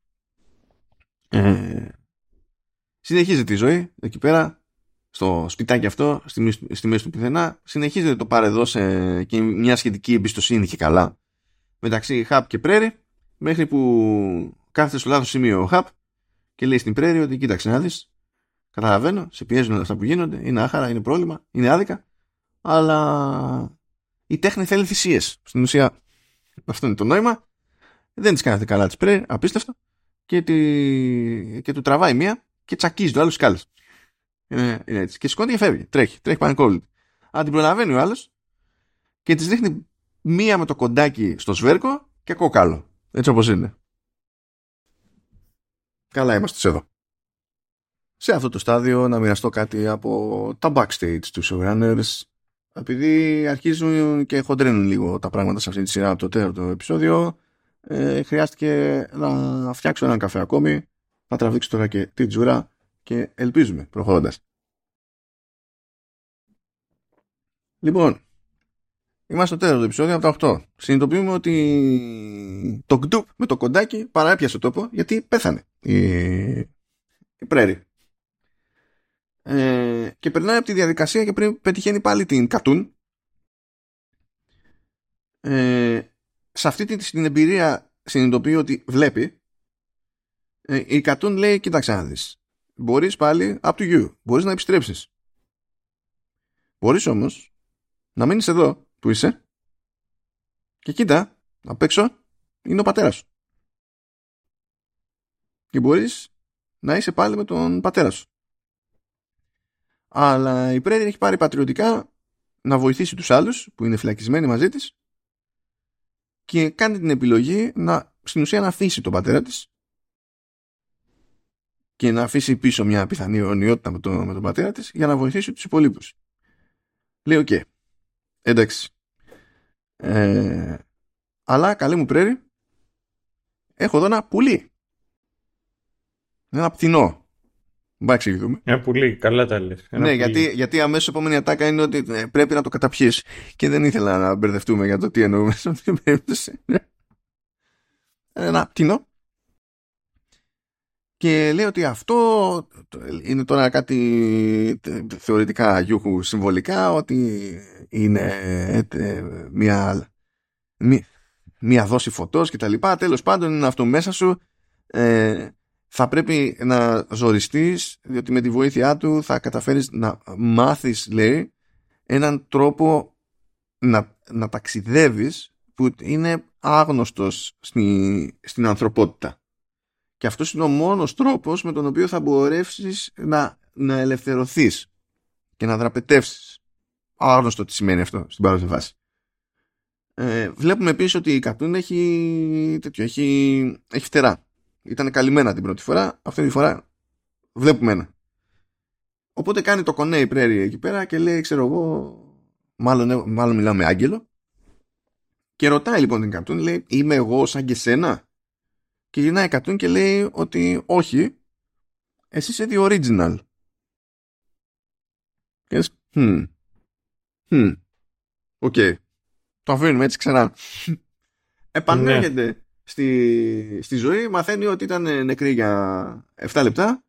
ε, συνεχίζεται η ζωή εκεί πέρα στο σπιτάκι αυτό στη, στη μέση του πουθενά συνεχίζεται το παρεδό σε και μια σχετική εμπιστοσύνη και καλά μεταξύ Χαπ και Πρέρι μέχρι που κάθεται στο λάθος σημείο ο Χαπ και λέει στην Πρέρι ότι κοίταξε να δεις καταλαβαίνω, σε πιέζουν όλα αυτά που γίνονται είναι άχαρα, είναι πρόβλημα, είναι άδικα αλλά η τέχνη θέλει θυσίες στην ουσία αυτό είναι το νόημα. Δεν τις κάνετε καλά της Πρέρι, απίστευτο. Και, τη... και του τραβάει μία και τσακίζει το άλλο σκάλες είναι, είναι έτσι. Και σηκώνει και φεύγει. Τρέχει. Τρέχει πανικόβλητη. Αν την προλαβαίνει ο άλλος και της δείχνει μία με το κοντάκι στο σβέρκο και κόκαλο. Έτσι όπως είναι. Καλά είμαστε εδώ. Σε αυτό το στάδιο να μοιραστώ κάτι από τα backstage του showrunners επειδή αρχίζουν και χοντρένουν λίγο τα πράγματα σε αυτή τη σειρά από το τέταρτο επεισόδιο ε, χρειάστηκε να φτιάξω έναν καφέ ακόμη να τραβήξω τώρα και τη τζούρα και ελπίζουμε προχωρώντας. Λοιπόν, Είμαστε στο τέταρτο επεισόδιο από τα 8. Συνειδητοποιούμε ότι το γκντουπ με το κοντάκι παράπιασε τόπο γιατί πέθανε η, η Πρέρι. Ε, και περνάει από τη διαδικασία και πριν πετυχαίνει πάλι την Κατούν. Ε, σε αυτή την εμπειρία συνειδητοποιεί ότι βλέπει. Ε, η Κατούν λέει: Κοίταξε να δεις. Μπορείς πάλι up to you. Μπορείς να επιστρέψεις. Μπορείς όμως να μείνεις εδώ που είσαι και κοίτα, απ' έξω είναι ο πατέρας σου. Και μπορείς να είσαι πάλι με τον πατέρα σου. Αλλά η Πρέδη έχει πάρει πατριωτικά να βοηθήσει τους άλλους που είναι φυλακισμένοι μαζί της και κάνει την επιλογή να, στην ουσία να αφήσει τον πατέρα της και να αφήσει πίσω μια πιθανή αιωνιότητα με, το, με τον πατέρα της για να βοηθήσει τους υπόλοιπους. Λέει, OK, okay. εντάξει. Ε, αλλά καλή μου Πρέρι, έχω εδώ ένα πουλί. Ένα πτηνό. Μπα εξηγηθούμε. Ένα πουλί, καλά τα λες. ναι, γιατί, γιατί αμέσως η επόμενη ατάκα είναι ότι ε, πρέπει να το καταπιείς. Και δεν ήθελα να μπερδευτούμε για το τι εννοούμε σε αυτή την περίπτωση. Ένα πτηνό. Και λέει ότι αυτό είναι τώρα κάτι θεωρητικά γιούχου συμβολικά, ότι είναι ε, μια, μια δόση φωτός και τα λοιπά. Τέλος πάντων είναι αυτό μέσα σου. Ε, θα πρέπει να ζοριστείς, διότι με τη βοήθειά του θα καταφέρεις να μάθεις, λέει, έναν τρόπο να, να ταξιδεύεις που είναι άγνωστος στη, στην ανθρωπότητα. Και αυτός είναι ο μόνος τρόπος με τον οποίο θα μπορέσεις να, να ελευθερωθείς και να δραπετεύσεις. Άγνωστο τι σημαίνει αυτό στην παρούσα βάση. Ε, βλέπουμε επίσης ότι η Καρτούν έχει, τέτοιο, έχει, έχει φτερά. Ήταν καλυμμένα την πρώτη φορά, αυτή τη φορά βλέπουμε ένα. Οπότε κάνει το κονέ η πρέρι εκεί πέρα και λέει, ξέρω εγώ, μάλλον, μάλλον μιλάω με άγγελο. Και ρωτάει λοιπόν την Καρτούν, λέει, είμαι εγώ σαν και σένα; Και γυρνάει Καρτούν και λέει ότι όχι, εσύ είσαι the original. Και λες, hm, hm, OK. Το αφήνουμε έτσι ξανά. Επανέρχεται ναι. στη, στη ζωή, μαθαίνει ότι ήταν νεκρή για 7 λεπτά.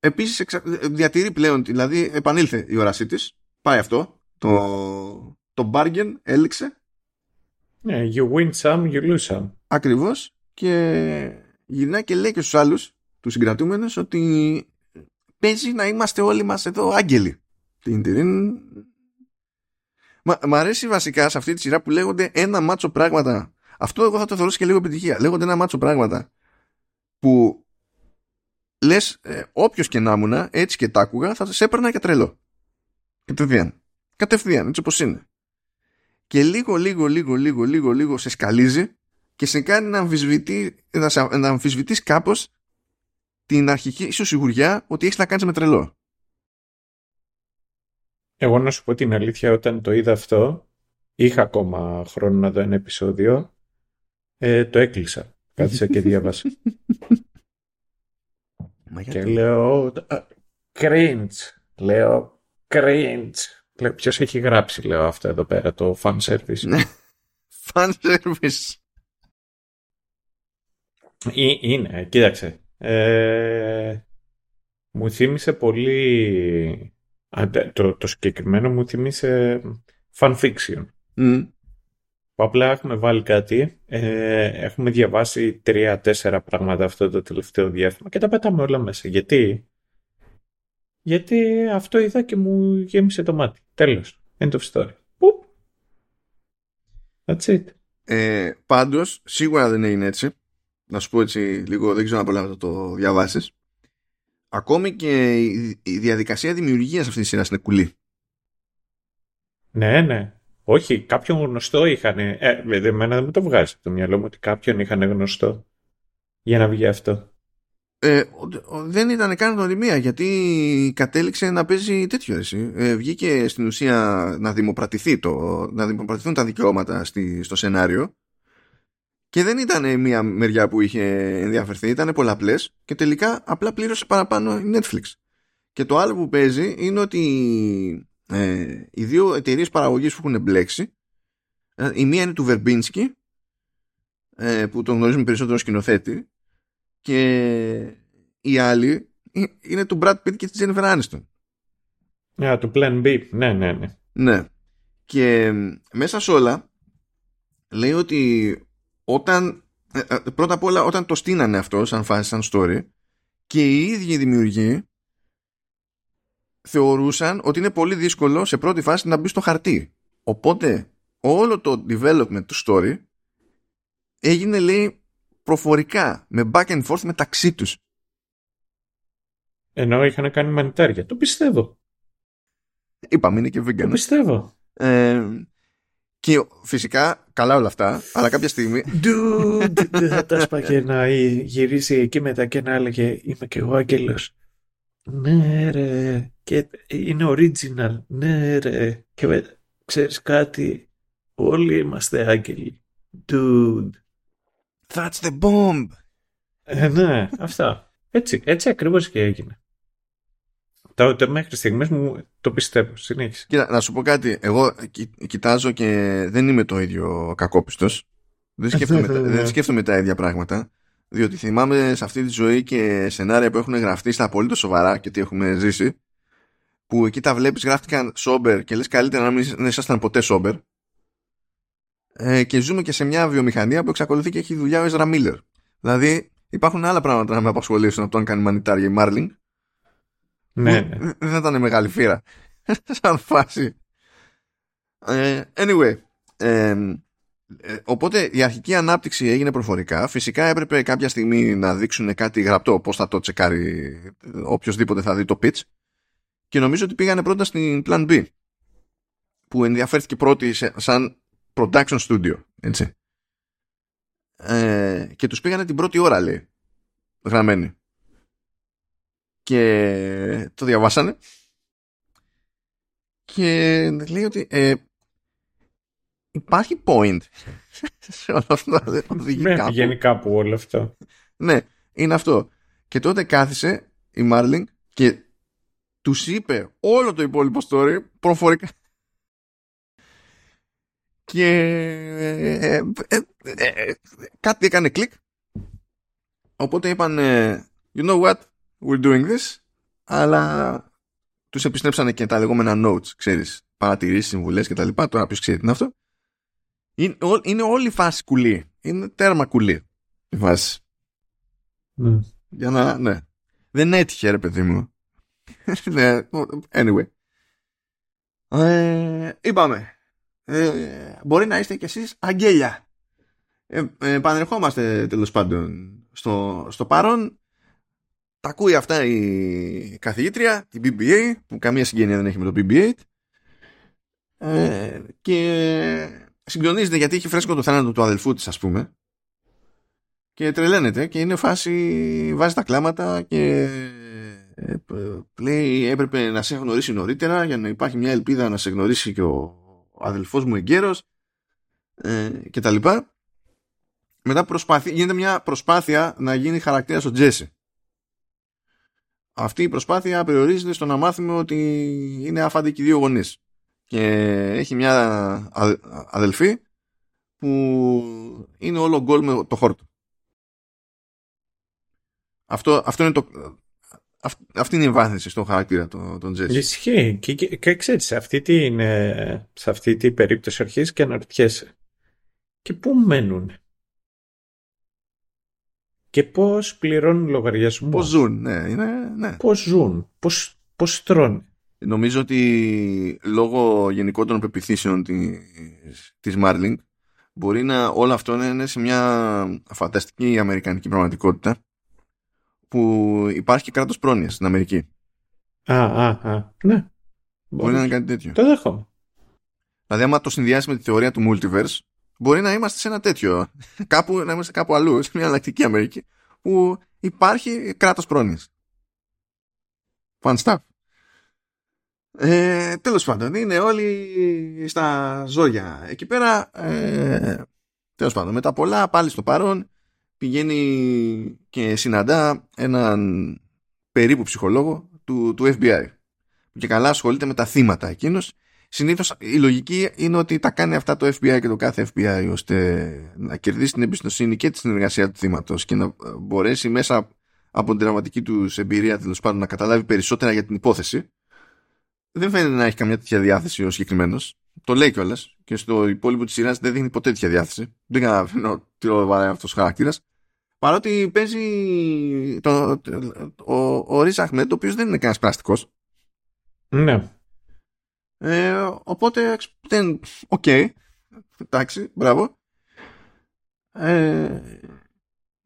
Επίσης διατηρεί πλέον, δηλαδή επανήλθε η όρασή της. Πάει αυτό. Το, το bargain έληξε. Ναι, you win some, you lose some. Ακριβώς. Και γυρνάει και λέει και στους άλλους, τους συγκρατούμενους, ότι παίζει να είμαστε όλοι μας εδώ άγγελοι. Την, την, Μα, μ' αρέσει βασικά σε αυτή τη σειρά που λέγονται ένα μάτσο πράγματα. Αυτό εγώ θα το θεωρήσω και λίγο επιτυχία. Λέγονται ένα μάτσο πράγματα που λες, ε, όποιος και να ήμουν, έτσι και τ' άκουγα, θα σε έπαιρνα για τρελό. Κατευθείαν. Κατευθείαν, έτσι όπως είναι. Και λίγο, λίγο, λίγο, λίγο, λίγο, λίγο σε σκαλίζει και σε κάνει να, αμφισβητεί, να, να αμφισβητείς κάπως την αρχική ίσως σιγουριά ότι έχεις να κάνεις με τρελό. Εγώ να σου πω την αλήθεια, όταν το είδα αυτό, είχα ακόμα χρόνο να δω ένα επεισόδιο, ε, το έκλεισα. Κάθισα και διάβασα. και λέω, cringe, λέω, cringe. Λέω, ποιος έχει γράψει, λέω, αυτό εδώ πέρα, το fan service. Ναι. fan service. Είναι, κοίταξε. Ε, μου θύμισε πολύ το, το συγκεκριμένο μου θυμίσε fan fiction. Mm. Που απλά έχουμε βάλει κάτι, ε, έχουμε διαβάσει τρία-τέσσερα πράγματα αυτό το τελευταίο διάστημα και τα πετάμε όλα μέσα. Γιατί; Γιατί αυτό είδα και μου γέμισε το μάτι. Τέλος. End of story. Πουπ. That's it. Ε, πάντως, σίγουρα δεν είναι έτσι. Να σου πω έτσι λίγο, δεν ξέρω αν πολλά να το διαβάσεις ακόμη και η διαδικασία δημιουργίας αυτής της σειράς είναι κουλή. Ναι, ναι. Όχι, κάποιον γνωστό είχαν. Ε, εμένα δεν μου το βγάζει το μυαλό μου ότι κάποιον είχαν γνωστό για να βγει αυτό. Ε, δεν ήταν καν γνωριμία γιατί κατέληξε να παίζει τέτοιο εσύ. Ε, βγήκε στην ουσία να δημοπρατηθεί το, να δημοπρατηθούν τα δικαιώματα στη, στο σενάριο και δεν ήταν μία μεριά που είχε ενδιαφερθεί, ήταν πολλαπλές και τελικά απλά πλήρωσε παραπάνω η Netflix. Και το άλλο που παίζει είναι ότι ε, οι δύο εταιρείες παραγωγής που έχουν μπλέξει, ε, η μία είναι του Verbinski, ε, που τον γνωρίζουμε περισσότερο σκηνοθέτη, και η άλλη είναι του Brad Pitt και της Jennifer Aniston. Yeah, του Plan B. Ναι, ναι, ναι. Ναι. Και μέσα σε όλα λέει ότι όταν ε, ε, πρώτα απ' όλα όταν το στείνανε αυτό σαν φάση, σαν story και οι ίδιοι δημιουργοί θεωρούσαν ότι είναι πολύ δύσκολο σε πρώτη φάση να μπει στο χαρτί. Οπότε όλο το development του story έγινε λέει προφορικά με back and forth μεταξύ τους. Ενώ είχαν κάνει μανιτάρια. Το πιστεύω. Είπαμε, είναι και vegan. Το πιστεύω. Ε, και φυσικά, καλά όλα αυτά, αλλά κάποια στιγμή. Dude, δεν θα τα σπαγε να γυρίσει εκεί μετά και να έλεγε Είμαι και εγώ άγγελος. Ναι, ρε. Και είναι original. Ναι, ρε. Και ξέρεις κάτι, όλοι είμαστε άγγελοι. Dude. That's the bomb. Ε, ναι, αυτά. Έτσι, έτσι ακριβώς και έγινε. Το, μέχρι στιγμής μου το πιστεύω. Συνέχισε. Κοίτα, να σου πω κάτι. Εγώ κοιτάζω και δεν είμαι το ίδιο κακόπιστος. Δεν σκέφτομαι, δεν σκέφτομαι τα ίδια πράγματα. Διότι θυμάμαι σε αυτή τη ζωή και σενάρια που έχουν γραφτεί στα απολύτως σοβαρά και τι έχουμε ζήσει. Που εκεί τα βλέπεις, γράφτηκαν σόμπερ και λες καλύτερα να μην ήσασταν ποτέ σόμπερ. Ε, και ζούμε και σε μια βιομηχανία που εξακολουθεί και έχει δουλειά ο Ezra Miller. Δηλαδή υπάρχουν άλλα πράγματα να με απασχολήσουν από το αν κάνει μανιτάρια η Μάρλινγκ ναι, ναι. Δεν θα ήταν μεγάλη φύρα. Σαν φάση. Ε, anyway. Ε, οπότε η αρχική ανάπτυξη έγινε προφορικά. Φυσικά έπρεπε κάποια στιγμή να δείξουν κάτι γραπτό πώς θα το τσεκάρει οποιοδήποτε θα δει το pitch. Και νομίζω ότι πήγανε πρώτα στην Plan B. Που ενδιαφέρθηκε πρώτη σαν production studio. Έτσι. Ε, και τους πήγανε την πρώτη ώρα λέει. Γραμμένη και το διαβάσανε και λέει ότι ε, υπάρχει point σε όλο αυτό. Ναι, πηγαίνει κάπου όλο αυτό. ναι, είναι αυτό. Και τότε κάθισε η Μάρλινγκ και τους είπε όλο το υπόλοιπο story προφορικά. Και ε, ε, ε, κάτι έκανε κλικ. Οπότε είπαν, you know what, we're doing this, αλλά τους επιστρέψανε και τα λεγόμενα notes, ξέρεις, παρατηρήσεις, συμβουλές και τα λοιπά. Τώρα ποιος ξέρει τι είναι αυτό. Είναι, είναι όλη η φάση κουλή. Είναι τέρμα κουλή η φάση. Mm. Για να, ναι. Δεν έτυχε ρε παιδί μου. ναι, anyway. Ε, είπαμε. Ε, μπορεί να είστε κι εσείς αγγέλια. Ε, ε, επανερχόμαστε τέλος πάντων στο, στο παρόν τα ακούει αυτά η καθηγήτρια, η BB-8, που καμία συγγένεια δεν έχει με το BB-8 ε, και συγκλονίζεται γιατί έχει φρέσκο το θάνατο του αδελφού της ας πούμε. Και τρελαίνεται και είναι φάση βάζει τα κλάματα και ε, λέει έπρεπε να σε γνωρίσει νωρίτερα για να υπάρχει μια ελπίδα να σε γνωρίσει και ο αδελφός μου εγκαίρος ε, και τα λοιπά. Μετά προσπάθει, γίνεται μια προσπάθεια να γίνει χαρακτήρας ο Τζέσι αυτή η προσπάθεια περιορίζεται στο να μάθουμε ότι είναι αφάντικοι δύο γονείς και έχει μια αδελφή που είναι όλο γκολ με το χόρτο. Αυτό, αυτό είναι το, αυτή είναι η βάθυνση στο χαρακτήρα των, των Τζέσι. Ισχύει. Και, και, και ξέρεις, σε αυτή, την, σε αυτή την περίπτωση αρχίζεις και αναρωτιέσαι. Και πού μένουν και πώς πληρώνουν λογαριασμό. Πώς ζουν, ναι. Είναι, ναι. Πώς ζουν, πώς, πώς τρώνε. Νομίζω ότι λόγω γενικότερων πεπιθήσεων της, της Marling μπορεί να όλο αυτό να είναι σε μια φανταστική αμερικανική πραγματικότητα που υπάρχει και κράτος πρόνοιας στην Αμερική. Α, α, α, ναι. Μπορεί να είναι κάτι τέτοιο. Το δέχομαι. Δηλαδή άμα το συνδυάσει με τη θεωρία του multiverse μπορεί να είμαστε σε ένα τέτοιο. Κάπου, να είμαστε κάπου αλλού, σε μια εναλλακτική Αμερική, που υπάρχει κράτος πρόνοιας. Fun stuff. Ε, τέλος πάντων, είναι όλοι στα ζώια. Εκεί πέρα, ε, τέλος πάντων, μετά πολλά, πάλι στο παρόν, πηγαίνει και συναντά έναν περίπου ψυχολόγο του, του FBI. Και καλά ασχολείται με τα θύματα εκείνος Συνήθως η λογική είναι ότι τα κάνει αυτά το FBI και το κάθε FBI ώστε να κερδίσει την εμπιστοσύνη και τη συνεργασία του θύματος και να μπορέσει μέσα από την δραματική τους εμπειρία τέλος πάντων να καταλάβει περισσότερα για την υπόθεση. Δεν φαίνεται να έχει καμιά τέτοια διάθεση ο συγκεκριμένος. Το λέει κιόλας και στο υπόλοιπο της σειράς δεν δείχνει ποτέ τέτοια διάθεση. Δεν καταλαβαίνω τι ρόλο αυτός ο χαρακτήρας. Παρότι παίζει το, ο, ο, ο Riz Ahmed, ο οποίος δεν είναι κανένας πράστικο. Ναι. Ε, οπότε, δεν, OK, okay, εντάξει, μπράβο. Ε,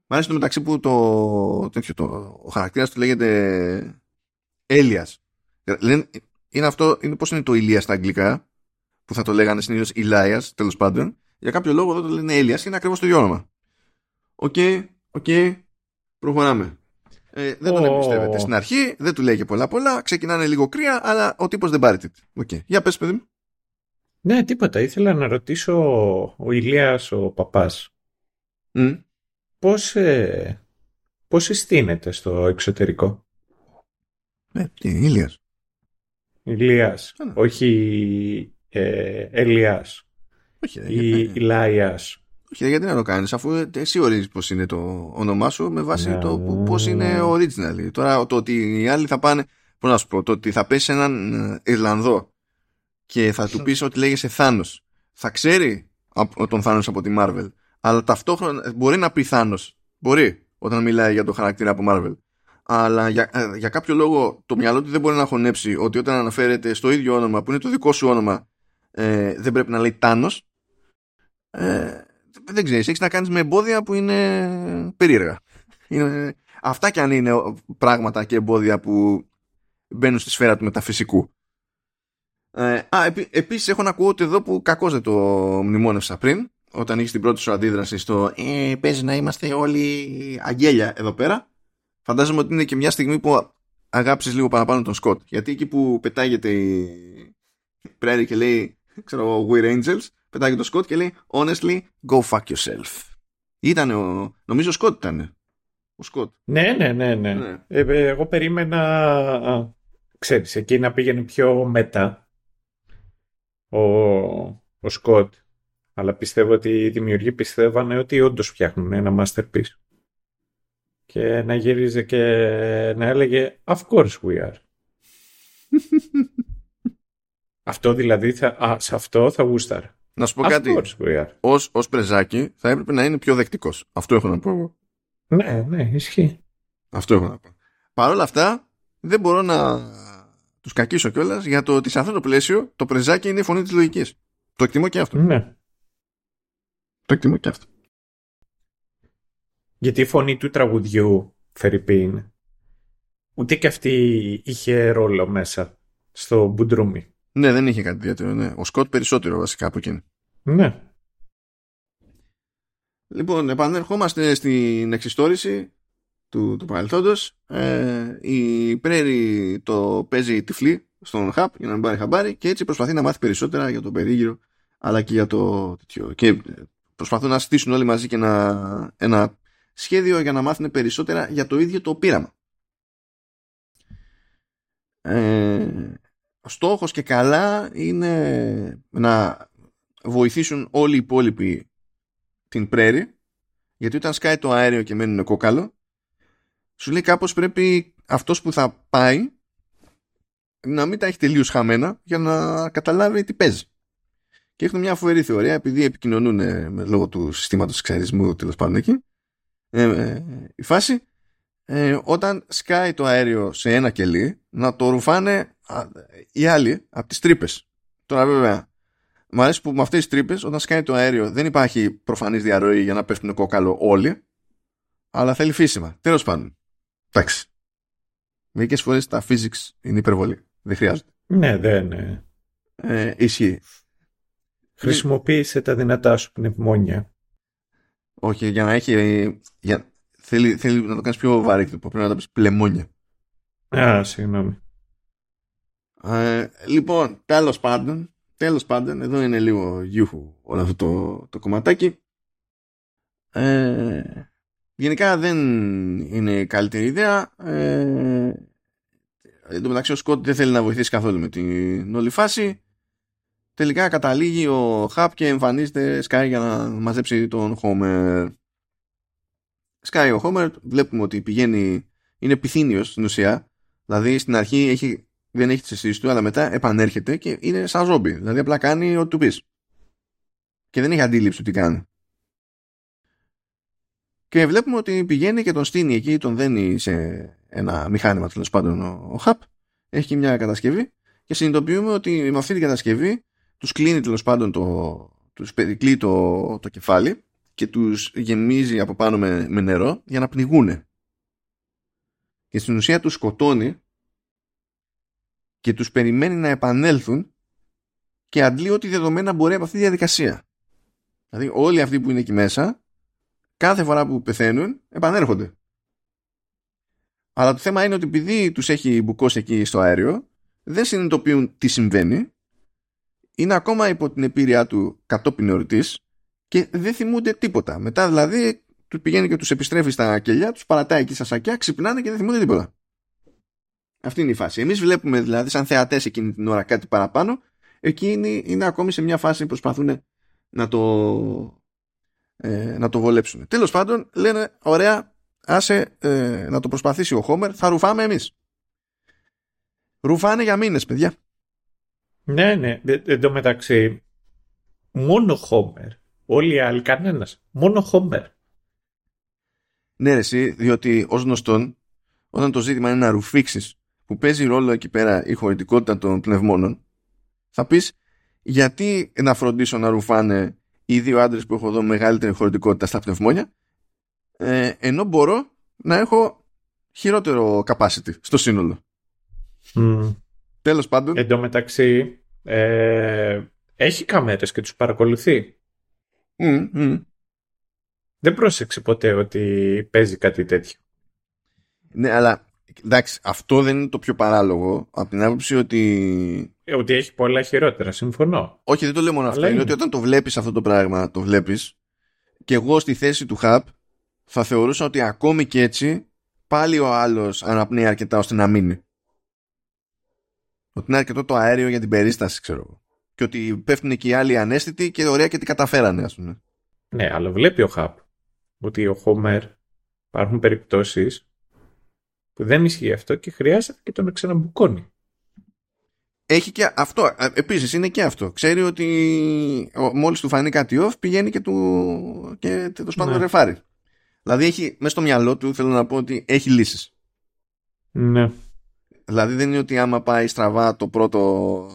μ' αρέσει το μεταξύ που το, τέτοιο, το, ο χαρακτήρας του λέγεται Έλιας. Λένε, είναι αυτό, είναι πώς είναι το Ηλία στα αγγλικά, που θα το λέγανε συνήθως Ηλάιας, τέλος πάντων. Για κάποιο λόγο εδώ το λένε Έλιας, είναι ακριβώς το ίδιο όνομα. OK, okay, OK, okay, προχωράμε. Ε, δεν τον εμπιστεύεται στην αρχή, δεν του λέει και πολλά πολλά, ξεκινάνε λίγο κρύα, αλλά ο τύπος δεν πάρει τίποτα. Okay. Για πες παιδί μου. Ναι, τίποτα. Ήθελα να ρωτήσω ο Ηλίας ο παπάς. Mm. Πώς, ε, πώς συστήνεται στο εξωτερικό; Ε, τι, Ηλίας. Ηλίας, όχι ε, Ελιάς. Όχι, ή Ηλάιας. Όχι, γιατί να το κάνεις αφού εσύ ορίζεις πώς είναι το όνομά σου με βάση το πώς είναι original. Τώρα το ότι οι άλλοι θα πάνε, πώς να σου πω, το ότι θα πέσει έναν ε, Ιρλανδό και θα του πεις ότι λέγεσαι Θάνος. Θα ξέρει τον Θάνος από τη Marvel. Αλλά ταυτόχρονα μπορεί να πει Θάνος. Μπορεί όταν μιλάει για το χαρακτήρα από Marvel. Αλλά για, ε, για κάποιο λόγο το μυαλό του δεν μπορεί να χωνέψει ότι όταν αναφέρεται στο ίδιο όνομα που είναι το δικό σου όνομα ε, δεν πρέπει να λέει Τάνος. Ε, δεν ξέρεις, έχεις να κάνεις με εμπόδια που είναι περίεργα. Είναι, αυτά κι αν είναι πράγματα και εμπόδια που μπαίνουν στη σφαίρα του μεταφυσικού. Ε, α, επί, επίσης έχω να ακούω εδώ που κακώς δεν το μνημόνευσα πριν όταν είχες την πρώτη σου αντίδραση στο ε, παίζει να είμαστε όλοι αγγέλια εδώ πέρα φαντάζομαι ότι είναι και μια στιγμή που αγάπησες λίγο παραπάνω τον Σκοτ γιατί εκεί που πετάγεται η Πρέρι και λέει ξέρω We're Angels πετάγεται το Σκοτ και λέει Honestly go fuck yourself ήταν ο, νομίζω ο Σκοτ ήταν ο Σκοτ ναι ναι ναι, ναι. ναι. Ε, ε, εγώ περίμενα ξέρεις εκεί να πήγαινε πιο μετά ο, ο Σκοτ. Αλλά πιστεύω ότι οι δημιουργοί πιστεύανε ότι όντως φτιάχνουν ένα masterpiece. Και να γύριζε και να έλεγε Of course we are. αυτό δηλαδή, θα, α, σε αυτό θα γούσταρ. Να σου πω κάτι. Ως, ως πρεζάκι θα έπρεπε να είναι πιο δεκτικός. Αυτό έχω να πω. Ναι, ναι, ισχύει. Αυτό έχω να πω. Παρ' όλα αυτά δεν μπορώ να τους κακίσω κιόλας για το ότι σε αυτό το πλαίσιο το πρεζάκι είναι η φωνή της λογικής. Το εκτιμώ και αυτό. Ναι. Το εκτιμώ και αυτό. Γιατί η φωνή του τραγουδιού, Φερρυπίν, ούτε και αυτή είχε ρόλο μέσα στο Μπουντρούμι. Ναι, δεν είχε κάτι ιδιαίτερο. Ναι. Ο Σκοτ περισσότερο βασικά από εκείνη. Ναι. Λοιπόν, επανερχόμαστε στην εξιστόρηση του, του παρελθόντος ε, η Πρέρι το παίζει τυφλή στον Χαπ για να μην πάρει χαμπάρι και έτσι προσπαθεί να μάθει περισσότερα για τον περίγυρο αλλά και για το τέτοιο και προσπαθούν να στήσουν όλοι μαζί και ένα, ένα σχέδιο για να μάθουν περισσότερα για το ίδιο το πείραμα ε, ο στόχος και καλά είναι να βοηθήσουν όλοι οι υπόλοιποι την Πρέρι γιατί όταν σκάει το αέριο και μένουν κόκαλο σου λέει κάπως πρέπει αυτός που θα πάει να μην τα έχει τελείως χαμένα για να καταλάβει τι παίζει. Και έχουν μια φοβερή θεωρία επειδή επικοινωνούν με, λόγω του συστήματος εξαρισμού τέλος πάντων εκεί. Ε, ε, η φάση ε, όταν σκάει το αέριο σε ένα κελί να το ρουφάνε οι άλλοι από τις τρύπες. Τώρα βέβαια μου αρέσει που με αυτές τις τρύπες όταν σκάει το αέριο δεν υπάρχει προφανής διαρροή για να πέφτουν κόκαλο όλοι αλλά θέλει φύσιμα. Τέλος πάντων. Εντάξει. Μερικές φορές τα physics είναι υπερβολή. Δεν χρειάζεται. Ναι, δεν. Ναι. Ε, ισχύει. Χρησιμοποίησε τα δυνατά σου πνευμόνια. Όχι, για να έχει. Για... Θέλει, θέλει να το κάνεις πιο βαρύκτυπο. Πρέπει να το πεις πλεμόνια. Α, συγγνώμη. Ε, λοιπόν, τέλος πάντων, τέλος πάντων, εδώ είναι λίγο γιούχου όλο αυτό το, το κομματάκι. Ε, Γενικά δεν είναι καλύτερη ιδέα. Ε, εν τω μεταξύ ο Σκότ δεν θέλει να βοηθήσει καθόλου με την όλη φάση. Τελικά καταλήγει ο Χαπ και εμφανίζεται Σκάι για να μαζέψει τον Χόμερ. Σκάι ο Χόμερ βλέπουμε ότι πηγαίνει, είναι πυθύνιος στην ουσία. Δηλαδή στην αρχή έχει, δεν έχει τις αισθήσεις του αλλά μετά επανέρχεται και είναι σαν ζόμπι. Δηλαδή απλά κάνει ό,τι του πεις. Και δεν έχει αντίληψη του τι κάνει. Και βλέπουμε ότι πηγαίνει και τον στείνει εκεί, τον δένει σε ένα μηχάνημα τέλος πάντων ο, Χαπ. Έχει μια κατασκευή και συνειδητοποιούμε ότι με αυτή την κατασκευή τους κλείνει τέλος πάντων το, τους περικλεί το, το κεφάλι και τους γεμίζει από πάνω με, με νερό για να πνιγούνε. Και στην ουσία τους σκοτώνει και τους περιμένει να επανέλθουν και αντλεί ό,τι δεδομένα μπορεί από αυτή τη διαδικασία. Δηλαδή όλοι αυτοί που είναι εκεί μέσα κάθε φορά που πεθαίνουν επανέρχονται. Αλλά το θέμα είναι ότι επειδή τους έχει μπουκώσει εκεί στο αέριο δεν συνειδητοποιούν τι συμβαίνει είναι ακόμα υπό την επίρρειά του κατόπιν εορτής και δεν θυμούνται τίποτα. Μετά δηλαδή τους πηγαίνει και τους επιστρέφει στα κελιά, τους παρατάει εκεί στα σακιά, ξυπνάνε και δεν θυμούνται τίποτα. Αυτή είναι η φάση. Εμείς βλέπουμε δηλαδή σαν θεατές εκείνη την ώρα κάτι παραπάνω, εκείνοι είναι ακόμη σε μια φάση που προσπαθούν να το, ε, να το βολέψουν. Τέλος πάντων λένε ωραία άσε ε, να το προσπαθήσει ο Χόμερ, θα ρουφάμε εμείς. Ρουφάνε για μήνες παιδιά. Ναι, ναι. Εν τω μεταξύ, μόνο Χόμερ. Όλοι οι άλλοι, κανένας. Μόνο Χόμερ. Ναι, ρε, εσύ, διότι ως γνωστόν, όταν το ζήτημα είναι να ρουφήξεις που παίζει ρόλο εκεί πέρα η χωρητικότητα των πνευμόνων, θα πεις γιατί να φροντίσω να ρουφάνε οι δύο άντρες που έχω εδώ μεγαλύτερη χωρητικότητα στα πνευμόνια, ε, ενώ μπορώ να έχω χειρότερο capacity στο σύνολο. Mm. Τέλος πάντων. Εν τω μεταξύ, ε, έχει κάμερες και τους παρακολουθεί. Δεν πρόσεξε ποτέ ότι παίζει κάτι τέτοιο. Ναι, αλλά εντάξει, αυτό δεν είναι το πιο παράλογο από την άποψη ότι. Ε, ότι έχει πολλά χειρότερα, συμφωνώ. Όχι, δεν το λέω μόνο αυτό. Είναι. είναι ότι όταν το βλέπεις αυτό το πράγμα, το βλέπεις, και εγώ στη θέση του Χαπ θα θεωρούσα ότι ακόμη και έτσι πάλι ο άλλος αναπνέει αρκετά ώστε να μείνει. Ότι είναι αρκετό το αέριο για την περίσταση, ξέρω εγώ. Και ότι πέφτουν και οι άλλοι ανέστητοι και ωραία και τι καταφέρανε, ας πούμε. Ναι, αλλά βλέπει ο Χαπ ότι ο Χόμερ υπάρχουν περιπτώσεις που δεν ισχύει αυτό και χρειάζεται και τον ξαναμπουκώνει. Έχει και αυτό. Επίσης είναι και αυτό. Ξέρει ότι μόλις του φανεί κάτι off πηγαίνει και του και το σπάνιο ναι. ρεφάρει. Δηλαδή έχει μέσα στο μυαλό του θέλω να πω ότι έχει λύσεις. Ναι. Δηλαδή δεν είναι ότι άμα πάει στραβά το πρώτο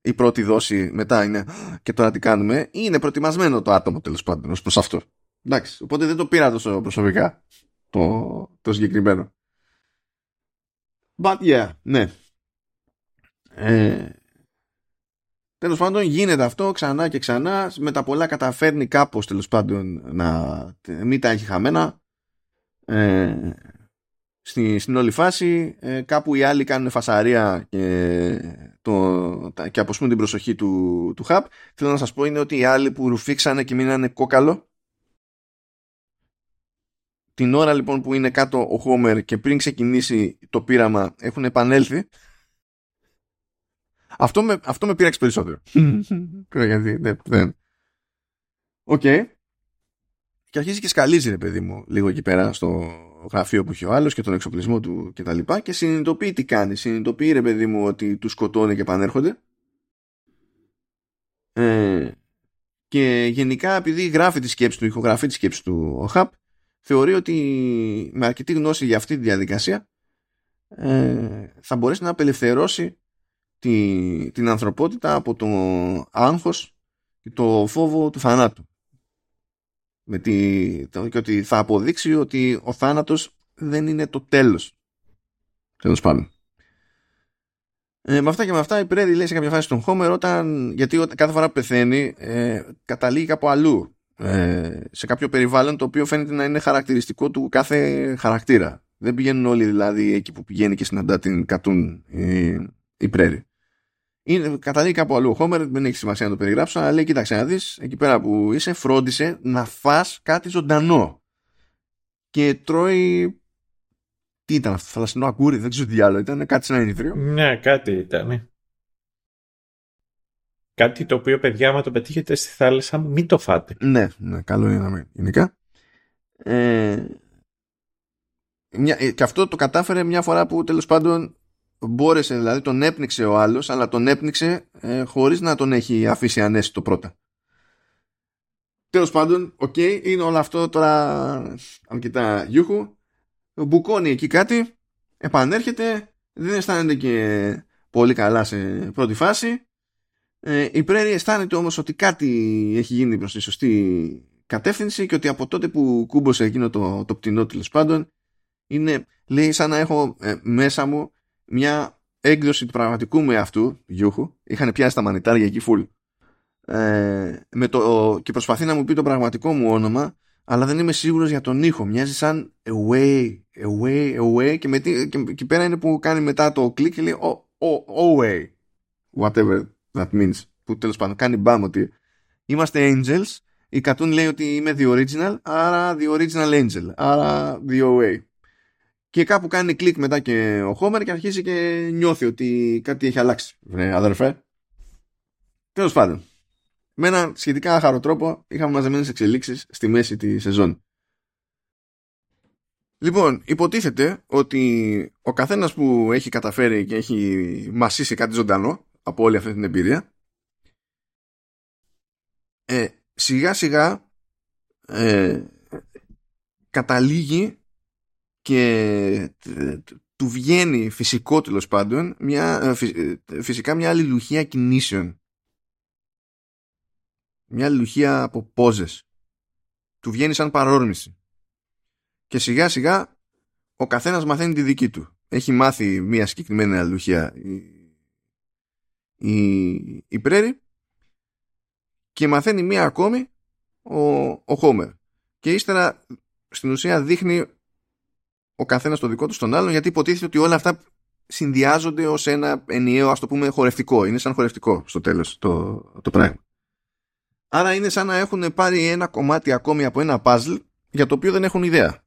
η πρώτη δόση μετά είναι και τώρα τι κάνουμε είναι προετοιμασμένο το άτομο τέλος πάντων ως προς αυτό. Εντάξει, οπότε δεν το πήρα τόσο προσωπικά το, το συγκεκριμένο. But yeah, ναι. Ε, τέλος πάντων γίνεται αυτό ξανά και ξανά. Με τα πολλά καταφέρνει κάπως τέλος πάντων να μην τα έχει χαμένα. Ε, στη, στην όλη φάση ε, κάπου οι άλλοι κάνουν φασαρία και, το, και αποσπούν την προσοχή του, του Χαπ θέλω να σας πω είναι ότι οι άλλοι που ρουφήξανε και μείνανε κόκαλο την ώρα λοιπόν που είναι κάτω ο Χόμερ και πριν ξεκινήσει το πείραμα έχουν επανέλθει αυτό με, αυτό με πείραξε περισσότερο. Γιατί δεν. Οκ. Και αρχίζει και σκαλίζει ρε παιδί μου λίγο εκεί πέρα στο γραφείο που έχει ο άλλος και τον εξοπλισμό του και τα λοιπά και συνειδητοποιεί τι κάνει. Συνειδητοποιεί ρε παιδί μου ότι τους σκοτώνει και επανέρχονται. Ε, και γενικά επειδή γράφει τη σκέψη του, ηχογραφεί της σκέψης του ο Χαπ θεωρεί ότι με αρκετή γνώση για αυτή τη διαδικασία ε, θα μπορέσει να απελευθερώσει τη, την ανθρωπότητα από το άγχος και το φόβο του θανάτου. Με τη, το, και ότι θα αποδείξει ότι ο θάνατος δεν είναι το τέλος. Τέλος πάντων. Ε, με αυτά και με αυτά η Πρέδη λέει σε κάποια φάση στον Χόμερ όταν, γιατί κάθε φορά που πεθαίνει ε, καταλήγει κάπου αλλού ε, σε κάποιο περιβάλλον το οποίο φαίνεται να είναι χαρακτηριστικό του κάθε χαρακτήρα. Δεν πηγαίνουν όλοι δηλαδή εκεί που πηγαίνει και συναντά την κατούν η, η Πρέρι. Είναι, καταλήγει κάπου αλλού. Ο Χόμερ δεν έχει σημασία να το περιγράψω, αλλά λέει: Κοίταξε να δεις, εκεί πέρα που είσαι, φρόντισε να φας κάτι ζωντανό. Και τρώει. Τι ήταν αυτό, θαλασσινό αγγούρι, δεν ξέρω τι άλλο ήταν, κάτι σαν ενυδρείο. Ναι, κάτι ήταν. Κάτι το οποίο, παιδιά, άμα το πετύχετε στη θάλασσα, μην το φάτε. Ναι, ναι καλό είναι να μην. Γενικά. Ε, μια, ε, και αυτό το κατάφερε μια φορά που τέλος πάντων μπόρεσε, δηλαδή τον έπνιξε ο άλλος, αλλά τον έπνιξε ε, χωρίς να τον έχει αφήσει αναίσθητο πρώτα. Τέλος πάντων, OK, okay, είναι όλο αυτό τώρα, αν κοιτά γιούχου, μπουκώνει εκεί κάτι, επανέρχεται, δεν αισθάνεται και πολύ καλά σε πρώτη φάση, ε, η Πρέρι αισθάνεται όμως ότι κάτι έχει γίνει προς τη σωστή κατεύθυνση και ότι από τότε που κούμπωσε εκείνο το, το πτηνό τέλος πάντων είναι λέει σαν να έχω ε, μέσα μου μια έκδοση του πραγματικού μου εαυτού, Γιούχου, είχαν πιάσει τα μανιτάρια εκεί full. Ε, με το, και προσπαθεί να μου πει το πραγματικό μου όνομα, αλλά δεν είμαι σίγουρος για τον ήχο. Μοιάζει σαν away, away, away και, με, και, και πέρα είναι που κάνει μετά το κλικ και λέει oh, oh, away. Whatever that means. Που τέλος πάντων κάνει μπαμ ότι είμαστε angels. Η Cartoon λέει ότι είμαι the original, άρα the original angel, άρα the away. Και κάπου κάνει κλικ μετά και ο Homer και αρχίζει και νιώθει ότι κάτι έχει αλλάξει. Βρε, αδερφέ. Τέλος πάντων. Με ένα σχετικά άχαρο τρόπο είχαμε μαζεμένες εξελίξεις στη μέση τη σεζόν. Λοιπόν, υποτίθεται ότι ο καθένας που έχει καταφέρει και έχει μασίσει κάτι ζωντανό από όλη αυτή την εμπειρία. Ε, σιγά σιγά ε, καταλήγει και ε, του βγαίνει φυσικό τέλος πάντων μια, ε, ε, φυσικά μια αλληλουχία κινήσεων. Μια αλληλουχία από πόζες. Του βγαίνει σαν παρόρμηση. Και σιγά σιγά ο καθένας μαθαίνει τη δική του. Έχει μάθει μια συγκεκριμένη αλληλουχία η, η, η Πρέρη και μαθαίνει μία ακόμη ο, ο Χόμερ και ύστερα στην ουσία δείχνει ο καθένας το δικό του στον άλλον, γιατί υποτίθεται ότι όλα αυτά συνδυάζονται ως ένα ενιαίο, ας το πούμε, χορευτικό. Είναι σαν χορευτικό στο τέλος το, το πράγμα. Άρα είναι σαν να έχουν πάρει ένα κομμάτι ακόμη από ένα puzzle για το οποίο δεν έχουν ιδέα.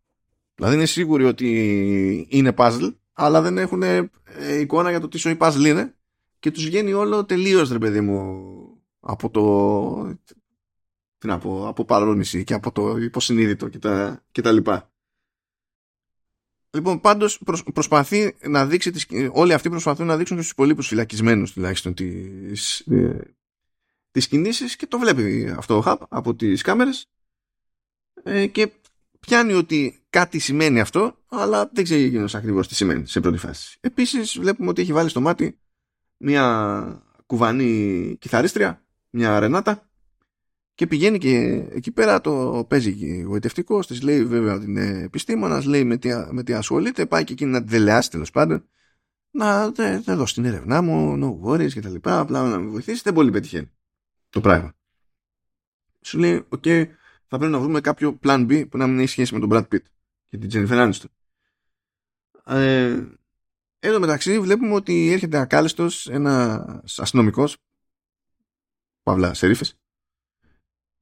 Δηλαδή είναι σίγουροι ότι είναι puzzle, αλλά δεν έχουν ε, εικόνα για το τι σοή puzzle είναι και τους βγαίνει όλο τελείως ρε παιδί μου από το τι να πω, από παρόνιση και από το υποσυνείδητο και τα, και τα λοιπά. Λοιπόν, πάντως προσπαθεί να δείξει. Τις, όλοι αυτοί προσπαθούν να δείξουν και στους υπολείπους φυλακισμένους τουλάχιστον τις τις κινήσεις και το βλέπει αυτό ο Χαπ από τις κάμερες ε, και πιάνει ότι κάτι σημαίνει αυτό, αλλά δεν ξέρει εκείνο ακριβώς τι σημαίνει σε πρώτη φάση. Επίσης, βλέπουμε ότι έχει βάλει στο μάτι μια κουβανή κιθαρίστρια, μια ρενάτα, και πηγαίνει και εκεί πέρα το παίζει γοητευτικό, τη λέει βέβαια ότι είναι επιστήμονας, λέει με τι, με τι ασχολείται, πάει και εκείνη να τη δελεάσει τέλος πάντων. Να δεν δώσει την έρευνά μου, no worries και τα λοιπά, απλά να με βοηθήσει. Δεν πολύ πετυχαίνει το πράγμα. Σου λέει, οκ, θα πρέπει να βρούμε κάποιο plan B που να μην έχει σχέση με τον Brad Pitt και την Jennifer Aniston. Ε, εδώ μεταξύ βλέπουμε ότι έρχεται ακάλεστος ένας αστυνομικός, παύλα σερίφης,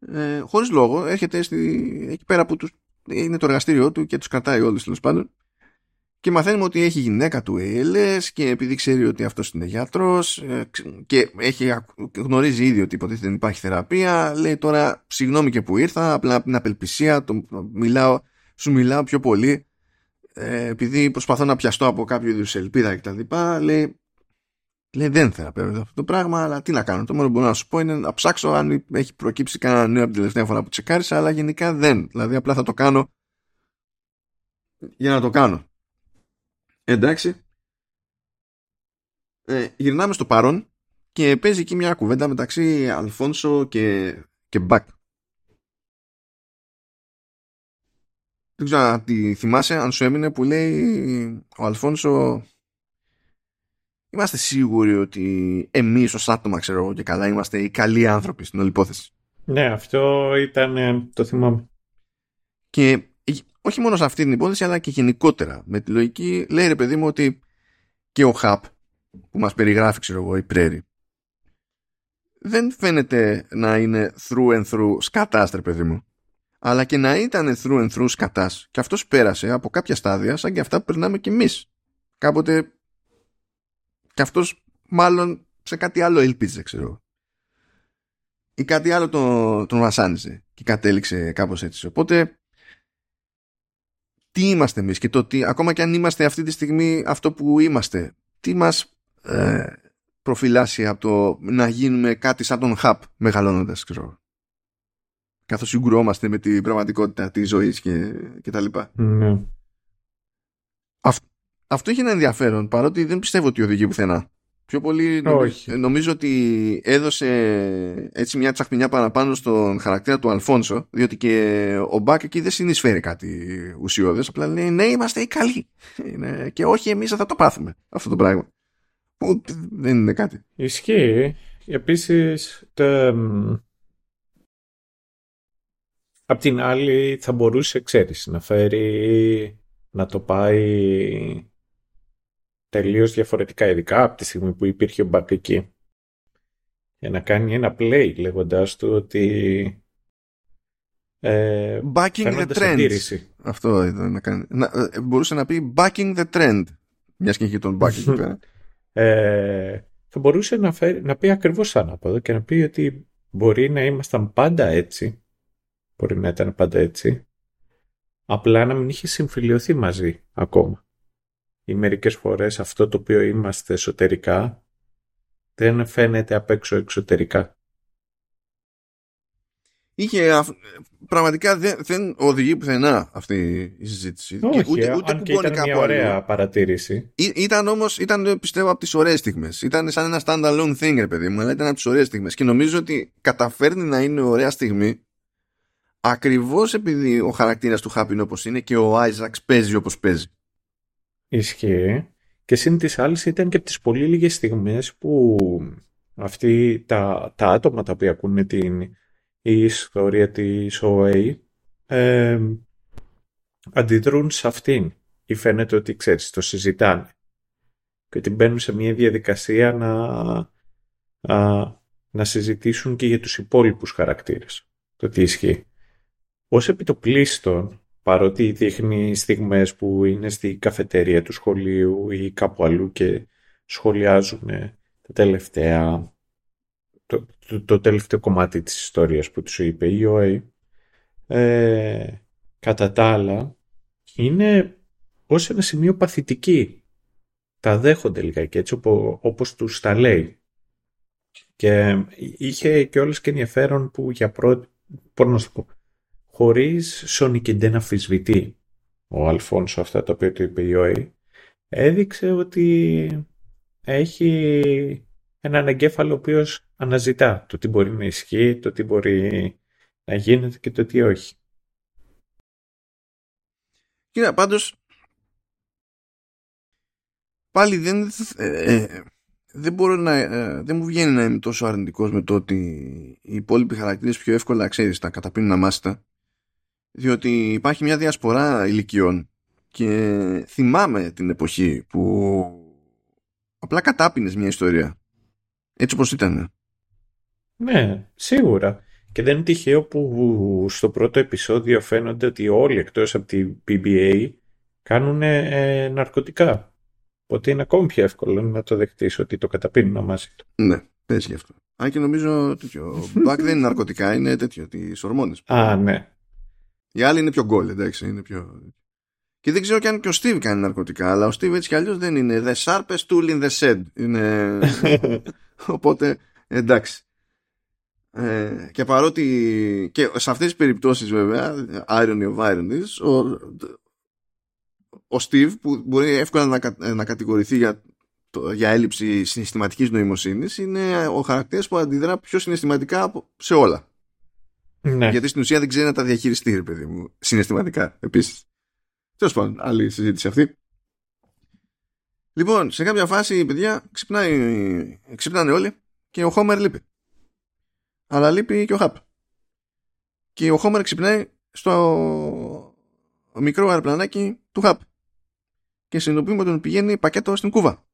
ε, χωρίς λόγο έρχεται στη, εκεί πέρα που τους, είναι το εργαστήριό του και τους κρατάει όλους τέλος πάντων. Και μαθαίνουμε ότι έχει γυναίκα του ΕΛΕΣ και επειδή ξέρει ότι αυτός είναι γιατρός ε, και έχει, γνωρίζει ήδη ότι υποτίθεται δεν υπάρχει θεραπεία λέει τώρα συγγνώμη και που ήρθα απλά από την απελπισία το, μιλάω, σου μιλάω πιο πολύ ε, επειδή προσπαθώ να πιαστώ από κάποιο είδους ελπίδα κτλ. Λέει Λέει δεν θεραπεύεται αυτό το πράγμα, αλλά τι να κάνω. Το μόνο που μπορώ να σου πω είναι να ψάξω αν έχει προκύψει κανένα νέο από την τελευταία φορά που τσεκάρισα, αλλά γενικά δεν. Δηλαδή απλά θα το κάνω για να το κάνω. Εντάξει. Ε, γυρνάμε στο παρόν και παίζει εκεί μια κουβέντα μεταξύ Αλφόνσο και, και Μπακ. Δεν ξέρω αν τη θυμάσαι, αν σου έμεινε που λέει ο Αλφόνσο είμαστε σίγουροι ότι εμείς ως άτομα ξέρω εγώ και καλά είμαστε οι καλοί άνθρωποι στην όλη υπόθεση. Ναι, αυτό ήταν, ε, το θυμάμαι. Και όχι μόνο σε αυτή την υπόθεση αλλά και γενικότερα με τη λογική λέει ρε παιδί μου ότι και ο Χαπ που μας περιγράφει ξέρω εγώ η Πρέρι δεν φαίνεται να είναι through and through σκατάς ρε παιδί μου αλλά και να ήταν through and through σκατάς και αυτός πέρασε από κάποια στάδια σαν και αυτά που περνάμε κι εμείς. Κάποτε και αυτός μάλλον σε κάτι άλλο ελπίζε ξέρω. Ή κάτι άλλο τον, τον βασάνιζε και κατέληξε κάπως έτσι. Οπότε τι είμαστε εμείς και το ότι ακόμα και αν είμαστε αυτή τη στιγμή αυτό που είμαστε τι μας ε, προφυλάσσει από το να γίνουμε κάτι σαν τον χαπ μεγαλώνοντας ξέρω καθώς συγκρουόμαστε με την πραγματικότητα της ζωής και, και τα λοιπά. Ναι. Αυτό έχει ένα ενδιαφέρον, παρότι δεν πιστεύω ότι οδηγεί πουθενά. Πιο πολύ νομίζω, νομίζω ότι έδωσε έτσι μια τσαχμινιά παραπάνω στον χαρακτήρα του Αλφόνσο, διότι και ο Μπακ εκεί δεν συνεισφέρει κάτι ουσιώδες, απλά λέει ναι είμαστε οι καλοί και όχι εμείς θα το πάθουμε αυτό το πράγμα. Ούτε δεν είναι κάτι. Ισχύει. Επίσης, Απ' την άλλη θα μπορούσε, ξέρεις, να φέρει, να το πάει τελείως διαφορετικά, ειδικά από τη στιγμή που υπήρχε ο Μπακ εκεί. Για να κάνει ένα play λέγοντάς του ότι ε, backing the trend. Αυτό ήταν να κάνει. Να, ε, μπορούσε να πει backing the trend. Μιας και τον backing ε, θα μπορούσε να, φέρει, να πει ακριβώς ανάποδο και να πει ότι μπορεί να ήμασταν πάντα έτσι Μπορεί να ήταν πάντα έτσι. Απλά να μην είχε συμφιλειωθεί μαζί ακόμα. Ή μερικές φορές αυτό το οποίο είμαστε εσωτερικά δεν φαίνεται απ' έξω εξωτερικά. Είχε, πραγματικά δεν, δεν οδηγεί πουθενά αυτή η συζήτηση. Όχι, ούτε, ούτε αν και ήταν μια ωραία παρατήρηση. Ή, ήταν όμως, ήταν πιστεύω από τις ωραίες στιγμές. Ήταν σαν ένα standalone thing, ρε παιδί μου, αλλά ήταν από τις ωραίες στιγμές. Και νομίζω ότι καταφέρνει να είναι ωραία στιγμή ακριβώς επειδή ο χαρακτήρας του Χάπιν όπως είναι και ο Άιζαξ παίζει όπως παίζει. Ισχύει. Και σύν της άλλης ήταν και από τις πολύ λίγες στιγμές που αυτοί τα, τα άτομα τα οποία ακούνε την η ιστορία της OA ε, αντιδρούν σε αυτήν ή φαίνεται ότι ξέρεις το συζητάνε και ότι μπαίνουν σε μια διαδικασία να, να συζητήσουν και για τους υπόλοιπους χαρακτήρες το τι ισχύει. Ως επιτοπλίστων, παρότι δείχνει στιγμές που είναι στη καφετέρια του σχολείου ή κάπου αλλού και σχολιάζουν τα τελευταία, το, το, τελευταίο κομμάτι της ιστορίας που τους είπε η ΟΕ, ε, κατά τα άλλα, είναι ως ένα σημείο παθητική. Τα δέχονται λιγάκι έτσι όπως τους τα λέει. Και είχε και όλες και ενδιαφέρον που για πρώτη, πώς να σου πω, χωρίς σονικεντέ να αφισβητεί ο Αλφόνσο αυτά τα οποία του είπε η ΟΕ, έδειξε ότι έχει έναν εγκέφαλο ο οποίος αναζητά το τι μπορεί να ισχύει, το τι μπορεί να γίνεται και το τι όχι. Κοίτα, πάντως πάλι δεν, ε, ε, δεν μπορώ να, ε, δεν μου βγαίνει να είμαι τόσο αρνητικός με το ότι οι υπόλοιποι χαρακτήρες πιο εύκολα ξέρεις τα καταπίνουν αμάστα διότι υπάρχει μια διασπορά ηλικιών και θυμάμαι την εποχή που απλά κατάπινες μια ιστορία έτσι όπως ήταν. Ναι, σίγουρα. Και δεν είναι τυχαίο που στο πρώτο επεισόδιο φαίνονται ότι όλοι εκτός από την PBA κάνουν ε, ναρκωτικά. Οπότε είναι ακόμη πιο εύκολο να το δεχτείς ότι το καταπίνουν μαζί του. Ναι, πες γι' αυτό. Αν και νομίζω τέτοιο. Μπακ δεν είναι ναρκωτικά, είναι τέτοιο, τις ορμόνες. Α, ναι. Οι άλλοι είναι πιο γκολ, εντάξει, είναι πιο... Και δεν ξέρω και αν και ο Steve κάνει ναρκωτικά, αλλά ο Steve έτσι κι αλλιώς δεν είναι the sharpest tool in the shed. Είναι... Οπότε, εντάξει. Ε, και παρότι και σε αυτές τις περιπτώσεις βέβαια irony of ironies ο, ο Steve που μπορεί εύκολα να, να κατηγορηθεί για, το, για έλλειψη συναισθηματικής νοημοσύνης είναι ο χαρακτήρας που αντιδρά πιο συναισθηματικά σε όλα ναι. Γιατί στην ουσία δεν ξέρει να τα διαχειριστεί, ρε παιδί μου. Συναισθηματικά επίσης. Τέλος πάντων, άλλη συζήτηση αυτή. Λοιπόν, σε κάποια φάση, παιδιά, ξυπνάει, ξυπνάνε όλοι και ο Χόμερ λείπει. Αλλά λείπει και ο Χαπ. Και ο Χόμερ ξυπνάει στο μικρό αεροπλανάκι του Χαπ. Και συνειδητοποιούμε ότι τον πηγαίνει πακέτο στην Κούβα.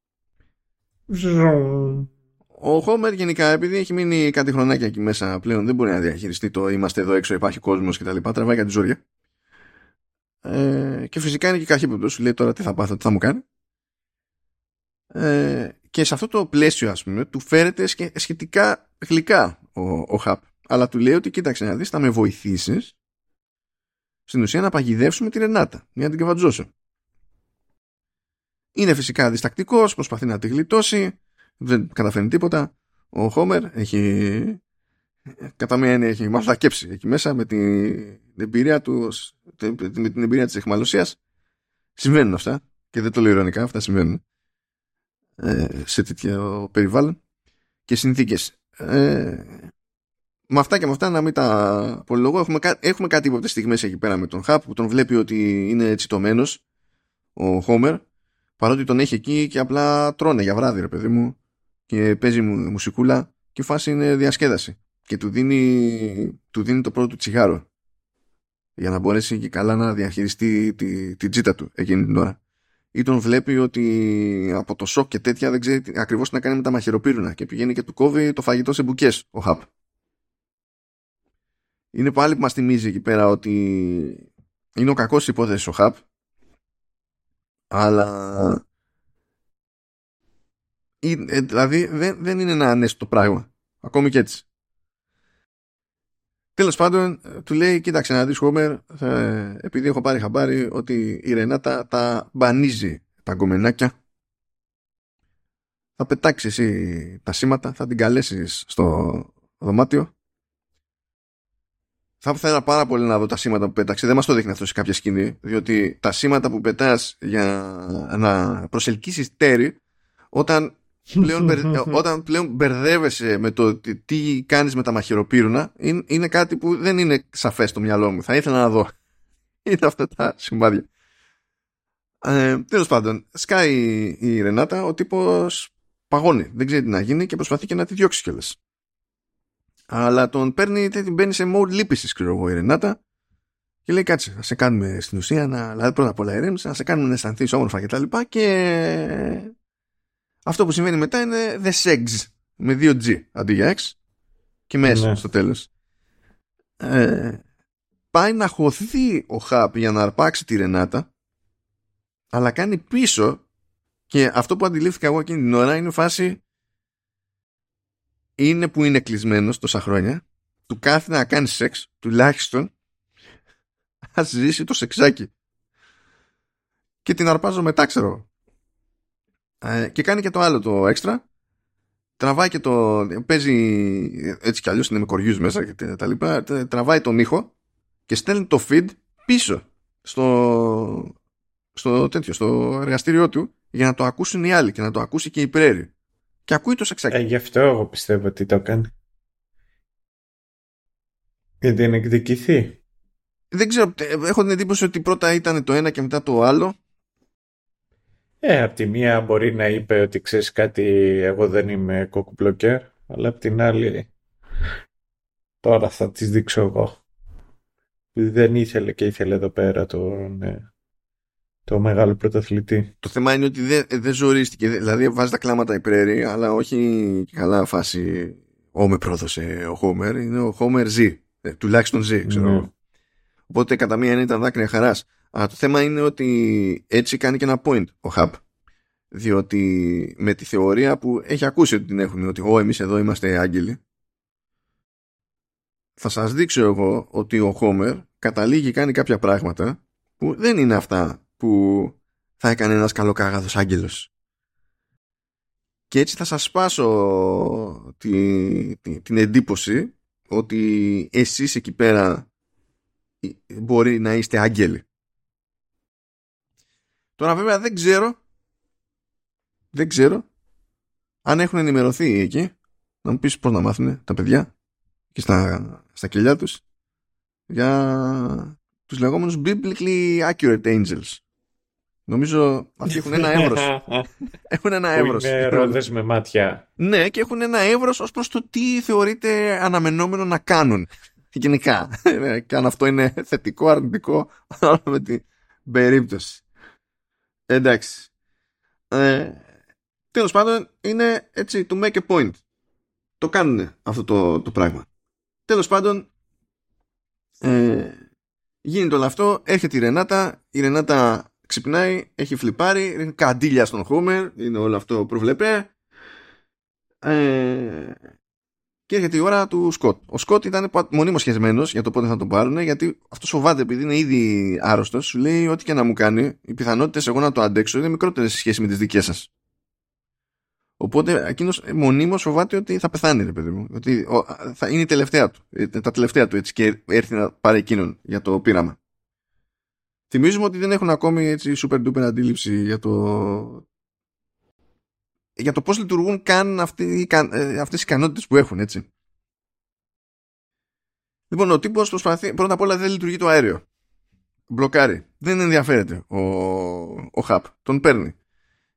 Ο Χόμερ γενικά επειδή έχει μείνει κάτι χρονάκια εκεί μέσα πλέον δεν μπορεί να διαχειριστεί το είμαστε εδώ έξω υπάρχει κόσμος και τα λοιπά τραβάει για τη ζώρια ε, και φυσικά είναι και καχύποπτος λέει τώρα τι θα πάθω τι θα μου κάνει. Ε, και σε αυτό το πλαίσιο ας πούμε του φέρεται σχετικά γλυκά ο, ο Χαπ. Αλλά του λέει ότι κοίταξε να δεις θα με βοηθήσεις στην ουσία να παγιδεύσουμε τη Ρενάτα για να την καβατζώσω. Είναι φυσικά διστακτικός προσπαθεί να τη γλιτώσει δεν καταφέρνει τίποτα. Ο Χόμερ έχει κατά μία έννοια έχει μαλακέψει εκεί μέσα με την εμπειρία του με την εμπειρία της εχμαλωσίας συμβαίνουν αυτά και δεν το λέω ειρωνικά αυτά συμβαίνουν ε, σε τέτοιο περιβάλλον και συνθήκες. Ε, με αυτά και με αυτά να μην τα πολυλογώ έχουμε, έχουμε κάτι από στιγμές εκεί πέρα με τον Χαπ που τον βλέπει ότι είναι έτσι τομένος ο Χόμερ παρότι τον έχει εκεί και απλά τρώνε για βράδυ ρε παιδί μου και παίζει μου, μουσικούλα και η φάση είναι διασκέδαση. Και του δίνει, του δίνει το πρώτο του τσιγάρο. Για να μπορέσει και καλά να διαχειριστεί τη, τη τζίτα του εκείνη την ώρα. Ή τον βλέπει ότι από το σοκ και τέτοια δεν ξέρει ακριβώς τι να κάνει με τα μαχαιροπύρουνα. Και πηγαίνει και του κόβει το φαγητό σε μπουκές ο Χαπ. Είναι πάλι που μας θυμίζει εκεί πέρα ότι είναι ο κακός υπόθεσης ο Χαπ. Αλλά ε, δηλαδή δεν, δεν είναι ένα ανέστο πράγμα ακόμη και έτσι Τέλος πάντων, του λέει: Κοίταξε να δεις, Χόμερ, επειδή έχω πάρει χαμπάρι ότι η Ρενάτα τα μπανίζει τα γκομενάκια. Θα πετάξεις εσύ τα σήματα, θα την καλέσεις στο δωμάτιο θα ήθελα πάρα πολύ να δω τα σήματα που πέταξε. Δεν μας το δείχνει αυτό σε κάποια σκηνή. Διότι τα σήματα που πετάς για να προσελκύσεις τέρι, όταν πλέον, όταν πλέον μπερδεύεσαι με το τι κάνεις με τα μαχαιροπύρουνα, είναι, κάτι που δεν είναι σαφές στο μυαλό μου. Θα ήθελα να δω. Είναι αυτά τα σημάδια. Ε, Τέλος πάντων, σκάει η Ρενάτα, ο τύπος παγώνει. Δεν ξέρει τι να γίνει και προσπαθεί και να τη διώξει κιόλας. Αλλά τον παίρνει, την μπαίνει σε mode λύπησης, ξέρω εγώ, η Ρενάτα. Και λέει, κάτσε, να σε κάνουμε στην ουσία, να, δηλαδή πρώτα απ' όλα ηρέμησε, να σε κάνουμε να αισθανθείς όμορφα κτλ. Και, και αυτό που συμβαίνει μετά είναι the sex με 2G αντί για X και μέσα ναι. στο τέλος. Ε, πάει να χωθεί ο Χαπ για να αρπάξει τη Ρενάτα αλλά κάνει πίσω και αυτό που αντιλήφθηκα εγώ εκείνη την ώρα είναι φάση είναι που είναι κλεισμένος τόσα χρόνια, του κάθε να κάνει σεξ, τουλάχιστον ας ζήσει το σεξάκι. Και την αρπάζω μετά, ξέρω. Ε, και κάνει και το άλλο το έξτρα. Τραβάει και το. Παίζει έτσι κι αλλιώς είναι με κοριούς μέσα και τα λοιπά. Τραβάει τον ήχο και στέλνει το feed πίσω στο, στο τέτοιο, στο εργαστήριό του για να το ακούσουν οι άλλοι και να το ακούσει και η πρέρη. Και ακούει το σεξάκι. Ε, γι' αυτό εγώ πιστεύω ότι το κάνει. Γιατί είναι εκδικηθεί. Δεν ξέρω, ε, έχω την εντύπωση ότι πρώτα ήταν το ένα και μετά το άλλο. Ε, απ' τη μία μπορεί να είπε ότι ξέρεις κάτι, εγώ δεν είμαι κοκουπλοκέρ, αλλά απ' την άλλη τώρα θα τις δείξω εγώ. Δεν ήθελε και ήθελε εδώ πέρα τον, ε, το μεγάλο πρωταθλητή. Το θέμα είναι ότι δεν, δεν ζορίστηκε. Δηλαδή βάζει τα κλάματα η Πρέρι, αλλά όχι καλά φάση. Ω με πρόδωσε ο Χόμερ. Είναι ο Χόμερ ζει. Ε, τουλάχιστον ζει, ξέρω. Ναι. Οπότε κατά μία είναι ήταν δάκρυα χαράς. Αλλά το θέμα είναι ότι έτσι κάνει και ένα point ο Χαπ. Διότι με τη θεωρία που έχει ακούσει ότι την έχουν, ότι εγώ εμείς εδώ είμαστε άγγελοι, θα σας δείξω εγώ ότι ο Χόμερ καταλήγει κάνει κάποια πράγματα που δεν είναι αυτά που θα έκανε ένας καλοκάγαθος άγγελος. Και έτσι θα σας σπάσω τη, την εντύπωση ότι εσείς εκεί πέρα μπορεί να είστε άγγελοι. Τώρα βέβαια δεν ξέρω δεν ξέρω αν έχουν ενημερωθεί εκεί να μου πεις πώς να μάθουν τα παιδιά και στα, στα κελιά τους για τους λεγόμενους biblically accurate angels Νομίζω αυτοί έχουν ένα εύρος. έχουν ένα εύρος. Είναι ρόδες με μάτια. Ναι, και έχουν ένα εύρος ως προς το τι θεωρείται αναμενόμενο να κάνουν. Γενικά. και αν αυτό είναι θετικό, αρνητικό, ανάλογα με την περίπτωση. Εντάξει. Ε, Τέλος πάντων, είναι έτσι to make a point. Το κάνουν αυτό το, το πράγμα. Τέλος πάντων, ε, γίνεται όλο αυτό, έρχεται η Ρενάτα, η Ρενάτα ξυπνάει, έχει φλιπάρει, είναι καντήλια στον Χόμερ, είναι όλο αυτό προβλέπε. Ε, και έρχεται η ώρα του Σκοτ. Ο Σκοτ ήταν μονίμως σχεσμένο για το πότε θα τον πάρουν, γιατί αυτός φοβάται επειδή είναι ήδη άρρωστος. Σου λέει ό,τι και να μου κάνει, οι πιθανότητες εγώ να το αντέξω είναι μικρότερες σε σχέση με τις δικές σας. Οπότε εκείνος μονίμως φοβάται ότι θα πεθάνει, ρε παιδί μου. Ότι θα είναι η τελευταία του. Ε, τα τελευταία του έτσι και έρθει να πάρει εκείνον για το πείραμα. Θυμίζουμε ότι δεν έχουν ακόμη έτσι super duper αντίληψη για το για το πώς λειτουργούν καν αυτοί, ε, αυτές οι ικανότητες που έχουν, έτσι. Λοιπόν, ο τύπος προσπαθεί, πρώτα απ' όλα δεν λειτουργεί το αέριο. Μπλοκάρει. Δεν ενδιαφέρεται ο, ο Χαπ. Τον παίρνει.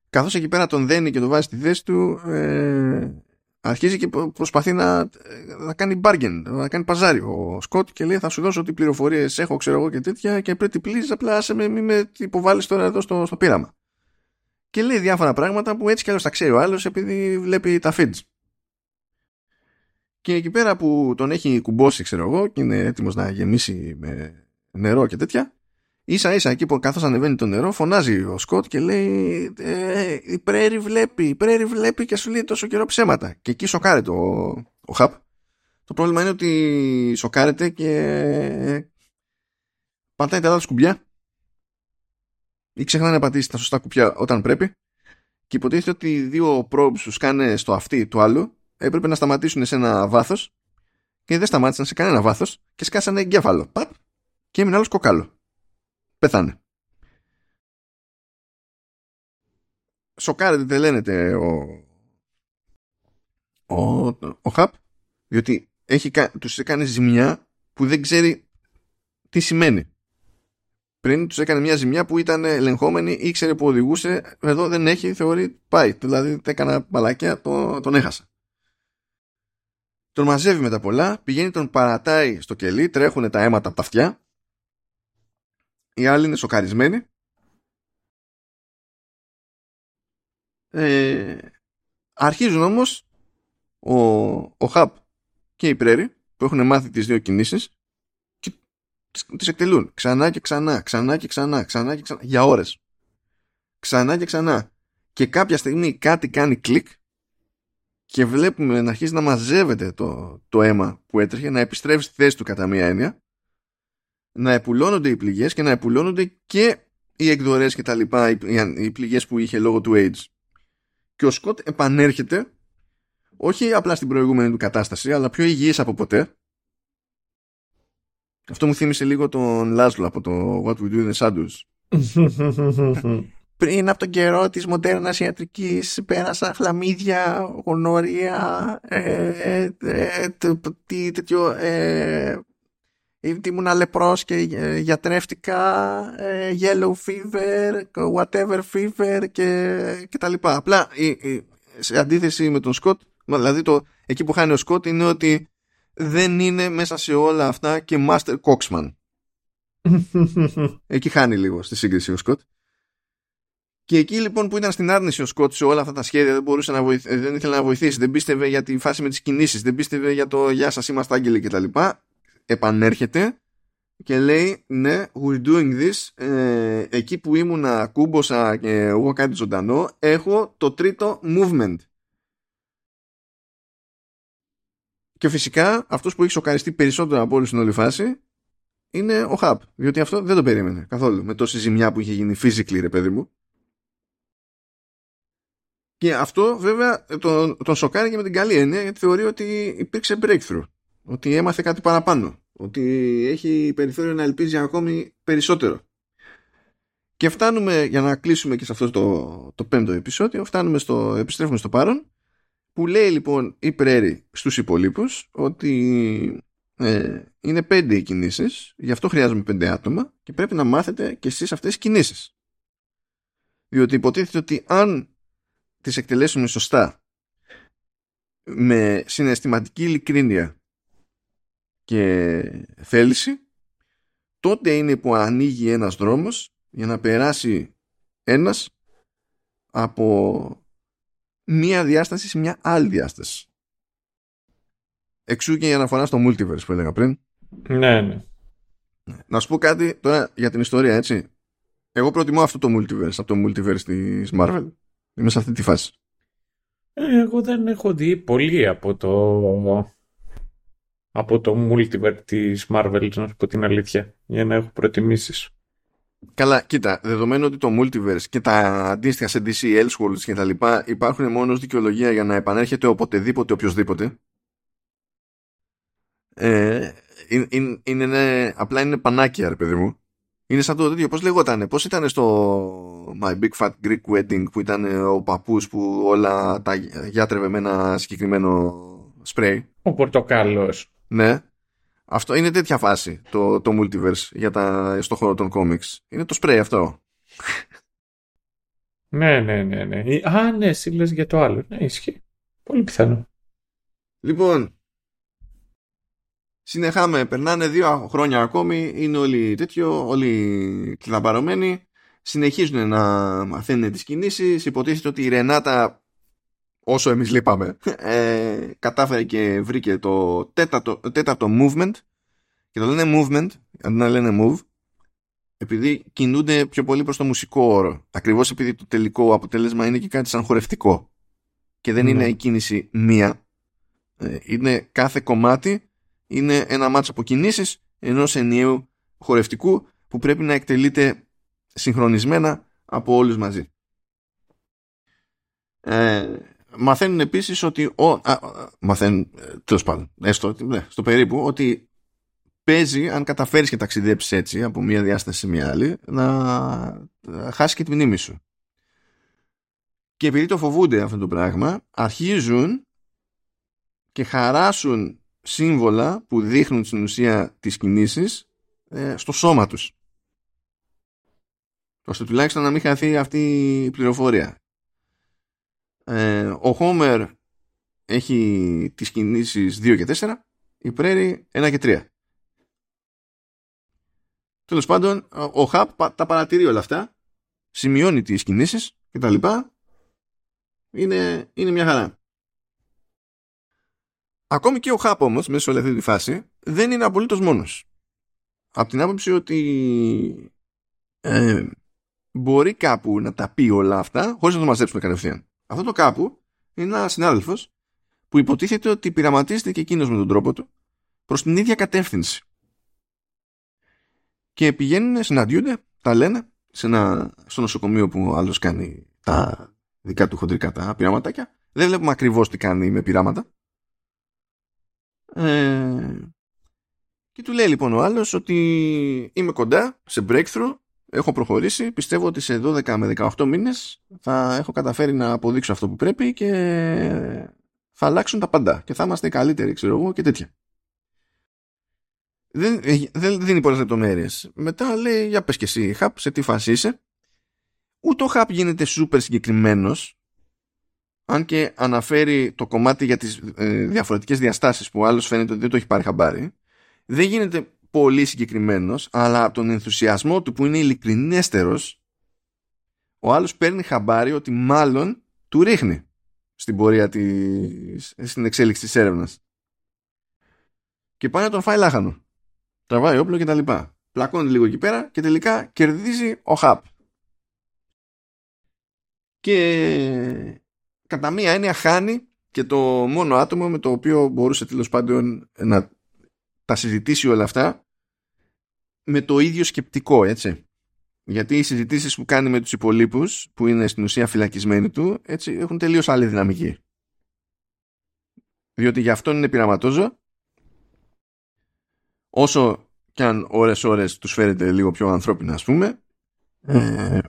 καθώς εκεί πέρα τον δένει και τον βάζει στη θέση του ε, αρχίζει και προσπαθεί να, να κάνει bargain, να κάνει παζάρι ο Σκοτ και λέει θα σου δώσω τι πληροφορίες έχω ξέρω εγώ και τέτοια και πρέπει please απλά σε με, μη με υποβάλεις τώρα εδώ στο, στο πείραμα. Και λέει διάφορα πράγματα που έτσι κι αλλιώς τα ξέρει ο άλλος επειδή βλέπει τα feeds. Και εκεί πέρα που τον έχει κουμπώσει ξέρω εγώ και είναι έτοιμος να γεμίσει με νερό και τέτοια ίσα ίσα εκεί που καθώς ανεβαίνει το νερό φωνάζει ο Σκοτ και λέει ε, η Πρέρι βλέπει, η Πρέρι βλέπει και σου λέει τόσο καιρό ψέματα και εκεί σοκάρεται ο, ο Χαπ. Το πρόβλημα είναι ότι σοκάρεται και πατάει τα άλλα σκουμπιά ή ξεχνά να πατήσει τα σωστά κουπιά όταν πρέπει και υποτίθεται ότι οι δύο probes που σκάνε στο αυτί του άλλου έπρεπε να σταματήσουν σε ένα βάθος και δεν σταμάτησαν σε κανένα βάθος και σκάσανε εγκέφαλο. Παπ, και έμεινε άλλος κοκάλο πεθάνε. Σοκάρεται, τελένεται ο, ο, ο Χαπ, διότι έχει, τους έκανε ζημιά που δεν ξέρει τι σημαίνει. Πριν τους έκανε μια ζημιά που ήταν ελεγχόμενη, ήξερε που οδηγούσε, εδώ δεν έχει, θεωρεί πάει. Δηλαδή έκανα μαλακιά, το, τον έχασα. Τον μαζεύει με τα πολλά, πηγαίνει, τον παρατάει στο κελί, τρέχουν τα αίματα από τα αυτιά οι άλλοι είναι σοκαρισμένοι. Ε, αρχίζουν όμως ο, ο Χαπ και η Πρέρι που έχουν μάθει τις δύο κινήσεις και τις εκτελούν ξανά και ξανά, ξανά και ξανά, ξανά και ξανά, για ώρες. Ξανά και ξανά. Και κάποια στιγμή κάτι κάνει κλικ και βλέπουμε να αρχίζει να μαζεύεται το, το αίμα που έτρεχε, να επιστρέφει στη θέση του κατά μία έννοια να επουλώνονται οι πληγές και να επουλώνονται και οι εκδορές και τα λοιπά, οι πληγές που είχε λόγω του AIDS. Και ο Σκοτ επανέρχεται όχι απλά στην προηγούμενη του κατάσταση, αλλά πιο υγιής από ποτέ. Αυτό μου θύμισε λίγο τον Λάσλο από το What We Do in the Shadows. Πριν από τον καιρό της μοντέρνας ιατρικής πέρασα χλαμίδια, γονόρια, ε, ε, ε, τέτοιο, ήμουν λεπρός και ε, γιατρεύτηκα ε, yellow fever, whatever fever και, και τα λοιπά. Απλά σε αντίθεση με τον Σκοτ, δηλαδή το, εκεί που χάνει ο Σκοτ είναι ότι δεν είναι μέσα σε όλα αυτά και master coxman. εκεί χάνει λίγο στη σύγκριση ο Σκοτ. Και εκεί λοιπόν που ήταν στην άρνηση ο Σκότ σε όλα αυτά τα σχέδια δεν μπορούσε να βοηθήσει, δεν ήθελε να βοηθήσει, δεν πίστευε για τη φάση με τις κινήσεις, δεν πίστευε για το «Γεια σας είμαστε άγγελοι» κτλ επανέρχεται και λέει ναι, we're doing this ε, εκεί που ήμουνα κούμποσα και εγώ κάτι ζωντανό έχω το τρίτο movement και φυσικά αυτός που έχει σοκαριστεί περισσότερο από όλη στην όλη φάση είναι ο Χαπ διότι αυτό δεν το περίμενε καθόλου με τόση ζημιά που είχε γίνει physically ρε παιδί μου και αυτό βέβαια τον, τον σοκάρει και με την καλή έννοια γιατί θεωρεί ότι υπήρξε breakthrough ότι έμαθε κάτι παραπάνω, ότι έχει περιθώριο να ελπίζει ακόμη περισσότερο. Και φτάνουμε, για να κλείσουμε και σε αυτό το, το πέμπτο επεισόδιο, φτάνουμε στο, επιστρέφουμε στο παρόν, που λέει λοιπόν η Πρέρι στους υπολείπους ότι ε, είναι πέντε οι κινήσεις, γι' αυτό χρειάζομαι πέντε άτομα και πρέπει να μάθετε και εσείς αυτές τις κινήσεις. Διότι υποτίθεται ότι αν τις εκτελέσουμε σωστά με συναισθηματική ειλικρίνεια και θέληση τότε είναι που ανοίγει ένας δρόμος για να περάσει ένας από μία διάσταση σε μια άλλη διάσταση. Εξού και η αναφορά στο multiverse που έλεγα πριν. Ναι, ναι. Να σου πω κάτι τώρα για την ιστορία, έτσι. Εγώ προτιμώ αυτό το multiverse από το multiverse της Marvel. Είμαι σε αυτή τη φάση. Ε, εγώ δεν έχω δει πολύ από το από το multiverse της Marvel, να σου πω την αλήθεια, για να έχω προτιμήσεις. Καλά, κοίτα, δεδομένου ότι το multiverse και τα αντίστοιχα σε DC, Elseworlds και τα λοιπά υπάρχουν μόνος ως δικαιολογία για να επανέρχεται οποτεδήποτε οποιοδήποτε ε, είναι, είναι, απλά είναι πανάκια ρε παιδί μου είναι σαν το τέτοιο, πώς λεγότανε, πώς ήταν στο My Big Fat Greek Wedding που ήταν ο παππούς που όλα τα γιάτρευε με ένα συγκεκριμένο σπρέι. Ο πορτοκάλος. Ναι. Αυτό είναι τέτοια φάση το, το multiverse για τα, στο χώρο των comics. Είναι το spray αυτό. Ναι, ναι, ναι, ναι. Α, ναι, εσύ λες για το άλλο. Ναι, ισχύει. Πολύ πιθανό. Λοιπόν, συνεχάμε, περνάνε δύο χρόνια ακόμη, είναι όλοι τέτοιο, όλοι κλειδαμπαρωμένοι, συνεχίζουν να μαθαίνουν τις κινήσεις, υποτίθεται ότι η Ρενάτα, όσο εμείς λείπαμε, ε, κατάφερε και βρήκε το τέταρτο, τέταρτο movement, και το λένε movement, αντί να λένε move, επειδή κινούνται πιο πολύ προς το μουσικό όρο. Ακριβώς επειδή το τελικό αποτέλεσμα είναι και κάτι σαν χορευτικό. Και δεν είναι η κίνηση μία. Ε, είναι κάθε κομμάτι είναι ένα μάτσο από κινήσεις ενός ενιαίου χορευτικού που πρέπει να εκτελείται συγχρονισμένα από όλους μαζί. Ε, μαθαίνουν επίσης ότι ο, α, μαθαίνουν ε, τέλος πάντων έστω, ναι, στο περίπου ότι παίζει αν καταφέρεις και ταξιδέψεις έτσι από μία διάσταση σε μία άλλη να χάσεις και τη μνήμη σου. Και επειδή το φοβούνται αυτό το πράγμα αρχίζουν και χαράσουν σύμβολα που δείχνουν στην ουσία τις κινήσεις ε, στο σώμα τους. Ώστε τουλάχιστον να μην χαθεί αυτή η πληροφορία. Ε, ο Χόμερ έχει τις κινήσεις 2 και 4, η Πρέρι 1 και 3. Τέλος πάντων, ο Χαπ τα παρατηρεί όλα αυτά, σημειώνει τις κινήσεις και τα λοιπά. Είναι, είναι μια χαρά. Ακόμη και ο Χαπ όμως, μέσα σε όλη αυτή τη φάση, δεν είναι απολύτως μόνος. Από την άποψη ότι ε, μπορεί κάπου να τα πει όλα αυτά χωρίς να το μαζέψουμε κατευθείαν. Αυτό το κάπου είναι ένας συνάδελφος που υποτίθεται ότι πειραματίζεται και εκείνος με τον τρόπο του προς την ίδια κατεύθυνση και πηγαίνουν, συναντιούνται, τα λένε σε ένα, στο νοσοκομείο που ο άλλος κάνει τα δικά του χοντρικά τα πειράματάκια. Δεν βλέπουμε ακριβώς τι κάνει με πειράματα. Ε, και του λέει λοιπόν ο άλλος ότι είμαι κοντά σε breakthrough, έχω προχωρήσει, πιστεύω ότι σε 12 με 18 μήνες θα έχω καταφέρει να αποδείξω αυτό που πρέπει και θα αλλάξουν τα πάντα και θα είμαστε καλύτεροι, ξέρω εγώ και τέτοια. Δεν, δεν δίνει πολλές λεπτομέρειες. Μετά λέει, για πες και εσύ, Χαπ, σε τι φάση είσαι. Ούτε ο Χαπ γίνεται σούπερ συγκεκριμένος, αν και αναφέρει το κομμάτι για τις ε, διαφορετικές διαστάσεις που άλλος φαίνεται ότι δεν το έχει πάρει χαμπάρι. Δεν γίνεται πολύ συγκεκριμένος, αλλά από τον ενθουσιασμό του που είναι ειλικρινέστερος, ο άλλος παίρνει χαμπάρι ότι μάλλον του ρίχνει στην πορεία της, στην εξέλιξη της έρευνας. Και πάει να τον φάει λάχανο τραβάει όπλο και τα λοιπά. Πλακώνει λίγο εκεί πέρα και τελικά κερδίζει ο Χαπ. Και κατά μία έννοια χάνει και το μόνο άτομο με το οποίο μπορούσε τέλος πάντων να τα συζητήσει όλα αυτά με το ίδιο σκεπτικό, έτσι. Γιατί οι συζητήσεις που κάνει με τους υπολείπους που είναι στην ουσία φυλακισμένοι του έτσι, έχουν τελείως άλλη δυναμική. Διότι για αυτόν είναι πειραματόζω όσο και αν ώρες ώρες τους φέρεται λίγο πιο ανθρώπινα ας πούμε ε,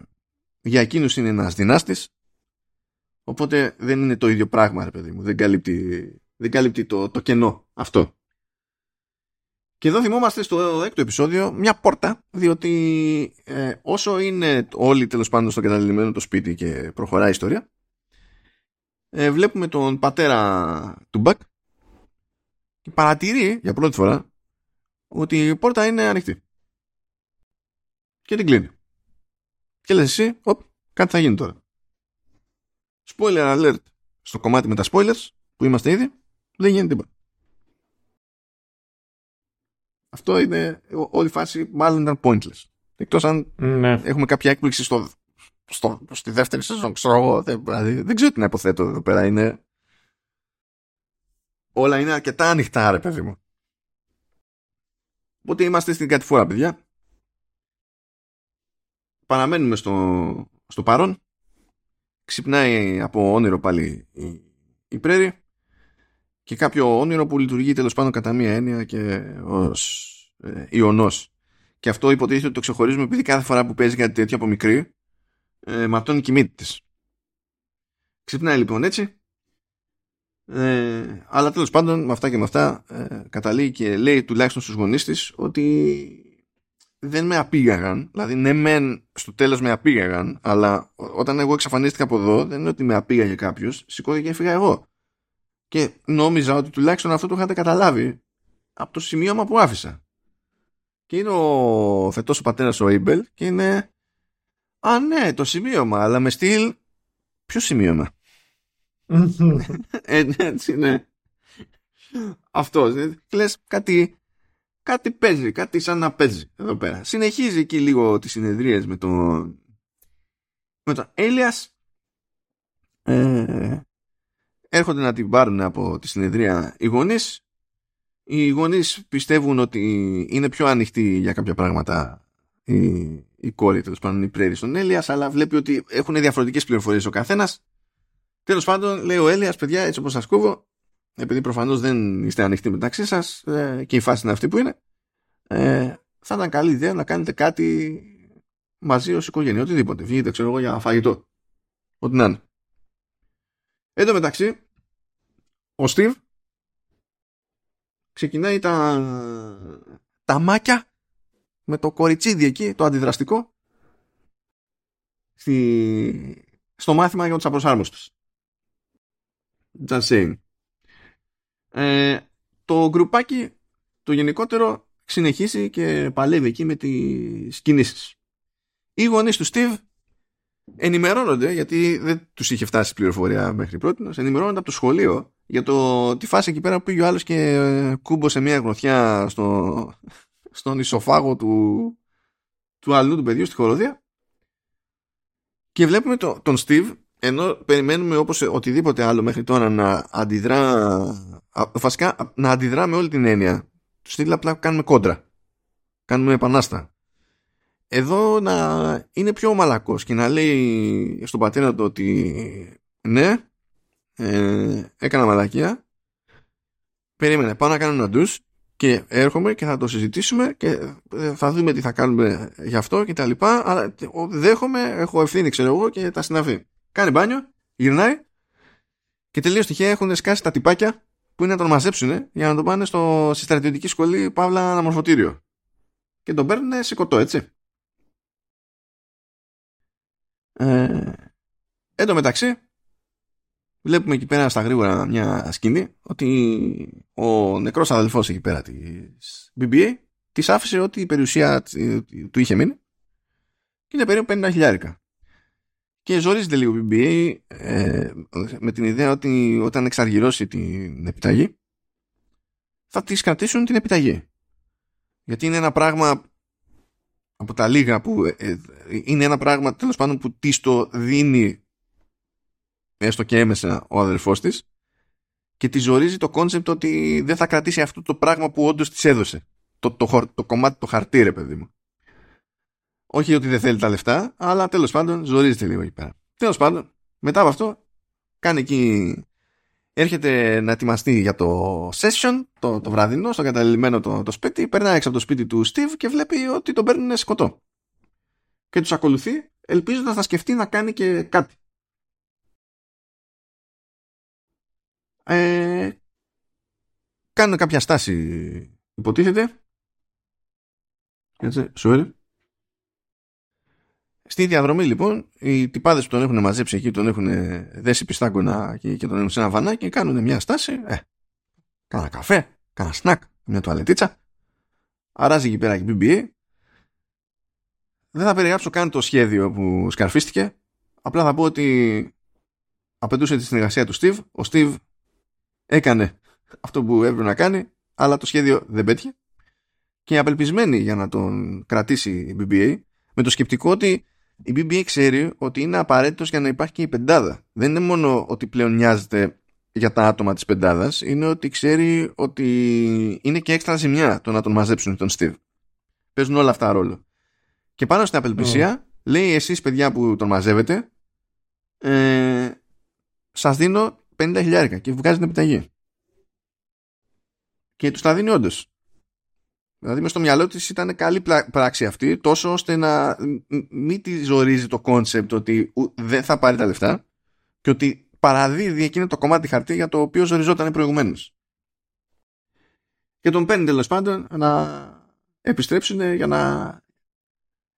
για εκείνους είναι ένας δυνάστης οπότε δεν είναι το ίδιο πράγμα ρε παιδί μου δεν καλύπτει, δεν καλύπτει το, το κενό αυτό και εδώ θυμόμαστε στο έκτο επεισόδιο μια πόρτα διότι ε, όσο είναι όλοι τέλος πάντων στο καταλημμένο το σπίτι και προχωράει η ιστορία ε, βλέπουμε τον πατέρα του Μπακ και παρατηρεί για πρώτη φορά ότι η πόρτα είναι ανοιχτή. Και την κλείνει. Και λες εσύ, οπ, κάτι θα γίνει τώρα. Spoiler alert στο κομμάτι με τα spoilers που είμαστε ήδη, δεν γίνεται τίποτα. Αυτό είναι, όλη η φάση μάλλον ήταν pointless. Εκτός αν ναι. έχουμε κάποια έκπληξη στο, στο, στη δεύτερη σεζόν, ξέρω εγώ, δεν, δηλαδή, δεν ξέρω τι να υποθέτω εδώ πέρα. Είναι... Όλα είναι αρκετά ανοιχτά, ρε παιδί μου. Οπότε είμαστε στην κατηφόρα, παιδιά. Παραμένουμε στο, στο παρόν. Ξυπνάει από όνειρο πάλι η, η Πρέρη και κάποιο όνειρο που λειτουργεί τέλος πάντων κατά μία έννοια και ως ε, ιονός. Και αυτό υποτίθεται ότι το ξεχωρίζουμε επειδή κάθε φορά που παίζει κάτι τέτοιο από μικρή ε, ματώνει η μύτη της. Ξυπνάει λοιπόν έτσι ε, αλλά τέλος πάντων με αυτά και με αυτά ε, καταλήγει και λέει τουλάχιστον στους γονείς της ότι δεν με απήγαγαν. Δηλαδή, ναι, μεν στο τέλος με απήγαγαν, αλλά όταν εγώ εξαφανίστηκα από εδώ, δεν είναι ότι με απήγαγε κάποιος, σηκώθηκε και έφυγα εγώ. Και νόμιζα ότι τουλάχιστον αυτό το είχατε καταλάβει από το σημείωμα που άφησα. Και είναι ο φετός ο πατέρας ο Έιμπελ και είναι Α ναι το σημείωμα αλλά με στυλ Ποιο σημείωμα; Ε, ναι, έτσι ναι Αυτός Λες κάτι Κάτι παίζει κάτι σαν να παίζει εδώ πέρα. Συνεχίζει εκεί λίγο τις συνεδρίες με τον με τον Έλιας. Ε, έρχονται να την πάρουν από τη συνεδρία οι γονείς. Οι γονείς πιστεύουν ότι είναι πιο ανοιχτοί για κάποια πράγματα η, η κόρη τέλος πάντων η πρέρη στον Έλιας αλλά βλέπει ότι έχουν διαφορετικές πληροφορίες ο καθένας. Τέλος πάντων λέει ο Έλιας παιδιά έτσι όπως σας κόβω επειδή προφανώς δεν είστε ανοιχτοί μεταξύ σας ε, και η φάση είναι αυτή που είναι ε, θα ήταν καλή ιδέα να κάνετε κάτι μαζί ως οικογένεια οτιδήποτε. Βγείτε ξέρω εγώ για φαγητό. Ό,τι να είναι Εν τω μεταξύ, ο Στίβ ξεκινάει τα, τα μάκια με το κοριτσίδι εκεί, το αντιδραστικό, στη, στο μάθημα για τους απροσάρμοστους. Just saying. Ε, το γκρουπάκι το γενικότερο συνεχίσει και παλεύει εκεί με τις κινήσεις. Οι γονείς του Steve ενημερώνονται, γιατί δεν τους είχε φτάσει πληροφορία μέχρι πρώτης, ενημερώνονται από το σχολείο για το τη φάση εκεί πέρα που πήγε ο άλλος και κούμπωσε μια γροθιά στο, στον ισοφάγο του, του αλλού του παιδιού στη χοροδία. Και βλέπουμε το, τον Steve ενώ περιμένουμε όπως οτιδήποτε άλλο μέχρι τώρα να αντιδρά βασικά να αντιδρά με όλη την έννοια. Του Steve απλά κάνουμε κόντρα. Κάνουμε επανάστα εδώ να είναι πιο μαλακός και να λέει στον πατέρα του ότι ναι, ε, έκανα μαλακία, περίμενε, πάω να κάνω ένα ντους και έρχομαι και θα το συζητήσουμε και θα δούμε τι θα κάνουμε γι' αυτό και τα λοιπά, αλλά δέχομαι, έχω ευθύνη ξέρω εγώ και τα συναφή. Κάνει μπάνιο, γυρνάει και τελείως τυχαία έχουν σκάσει τα τυπάκια που είναι να τον μαζέψουν για να τον πάνε στο, στη στρατιωτική σχολή Παύλα Αναμορφωτήριο. Και τον παίρνουν σε κοτό, έτσι. Ε, εν τω μεταξύ, βλέπουμε εκεί πέρα στα γρήγορα μια σκηνή ότι ο νεκρός αδελφός εκεί πέρα της BBA της άφησε ότι η περιουσία του είχε μείνει και είναι περίπου 50 χιλιάρικα. Και ζορίζεται λίγο η BBA ε, με την ιδέα ότι όταν εξαργυρώσει την επιταγή θα της κρατήσουν την επιταγή. Γιατί είναι ένα πράγμα από τα λίγα που ε, ε, είναι ένα πράγμα τέλος πάντων που της το δίνει έστω και έμμεσα ο αδελφός της και της ζορίζει το κόνσεπτ ότι δεν θα κρατήσει αυτό το πράγμα που όντως της έδωσε. Το, το, το, κομμάτι το χαρτί ρε παιδί μου. Όχι ότι δεν θέλει τα λεφτά αλλά τέλος πάντων ζορίζεται λίγο εκεί πέρα. Τέλος πάντων μετά από αυτό κάνει εκεί έρχεται να ετοιμαστεί για το session, το, το βραδινό, στο καταλημμένο το, το σπίτι, περνάει έξω από το σπίτι του Steve και βλέπει ότι τον παίρνουν σκοτώ. Και τους ακολουθεί, ελπίζοντας να σκεφτεί να κάνει και κάτι. Ε, κάνουν κάποια στάση, υποτίθεται. Έτσι, sorry. Στη διαδρομή λοιπόν, οι τυπάδες που τον έχουν μαζέψει εκεί, τον έχουν δέσει πιστάγκωνα και, και τον έχουν σε ένα βανάκι και κάνουν μια στάση. Ε, κάνα καφέ, κάνα σνακ, μια τουαλετίτσα. Αράζει εκεί πέρα και BBA. Δεν θα περιγράψω καν το σχέδιο που σκαρφίστηκε. Απλά θα πω ότι απαιτούσε τη συνεργασία του Steve. Ο Steve έκανε αυτό που έπρεπε να κάνει, αλλά το σχέδιο δεν πέτυχε. Και απελπισμένη για να τον κρατήσει η BBA, με το σκεπτικό ότι η BBA ξέρει ότι είναι απαραίτητος για να υπάρχει και η πεντάδα. Δεν είναι μόνο ότι πλέον νοιάζεται για τα άτομα της πεντάδας, είναι ότι ξέρει ότι είναι και έξτρα ζημιά το να τον μαζέψουν τον Steve. Παίζουν όλα αυτά ρόλο. Και πάνω στην απελπισία, λέει εσείς παιδιά που τον μαζεύετε, ε, σας δίνω 50 χιλιάρικα και βγάζει την επιταγή. Και τους τα δίνει όντως. Δηλαδή μες στο μυαλό της ήταν καλή πράξη αυτή τόσο ώστε να μην τη ζορίζει το κόνσεπτ ότι δεν θα πάρει τα λεφτά και ότι παραδίδει εκείνο το κομμάτι χαρτί για το οποίο ζοριζόταν προηγουμένως. Και τον παίρνει τέλος πάντων να επιστρέψουν για να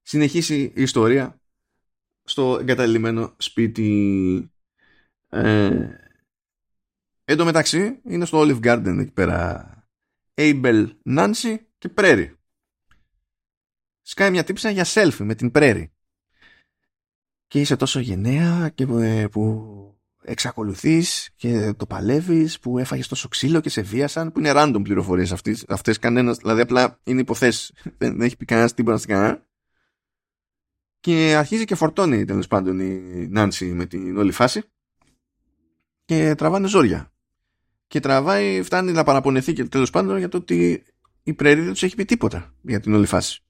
συνεχίσει η ιστορία στο εγκαταλειμμένο σπίτι. Ε, εν τω μεταξύ είναι στο Olive Garden εκεί πέρα Abel Nancy και Prairie. Σκάει μια τύψα για selfie με την Prairie. Και είσαι τόσο γενναία και ε, που εξακολουθείς και το παλεύεις που έφαγες τόσο ξύλο και σε βίασαν που είναι random πληροφορίες αυτές, αυτές κανένας, δηλαδή απλά είναι υποθέσεις δεν έχει πει κανένας τίποτα στην κανένα και αρχίζει και φορτώνει τέλος πάντων η Νάνση με την όλη φάση και τραβάνε ζόρια και τραβάει, φτάνει να παραπονεθεί και τέλος πάντων για το ότι η Πρέρη δεν τους έχει πει τίποτα για την όλη φάση.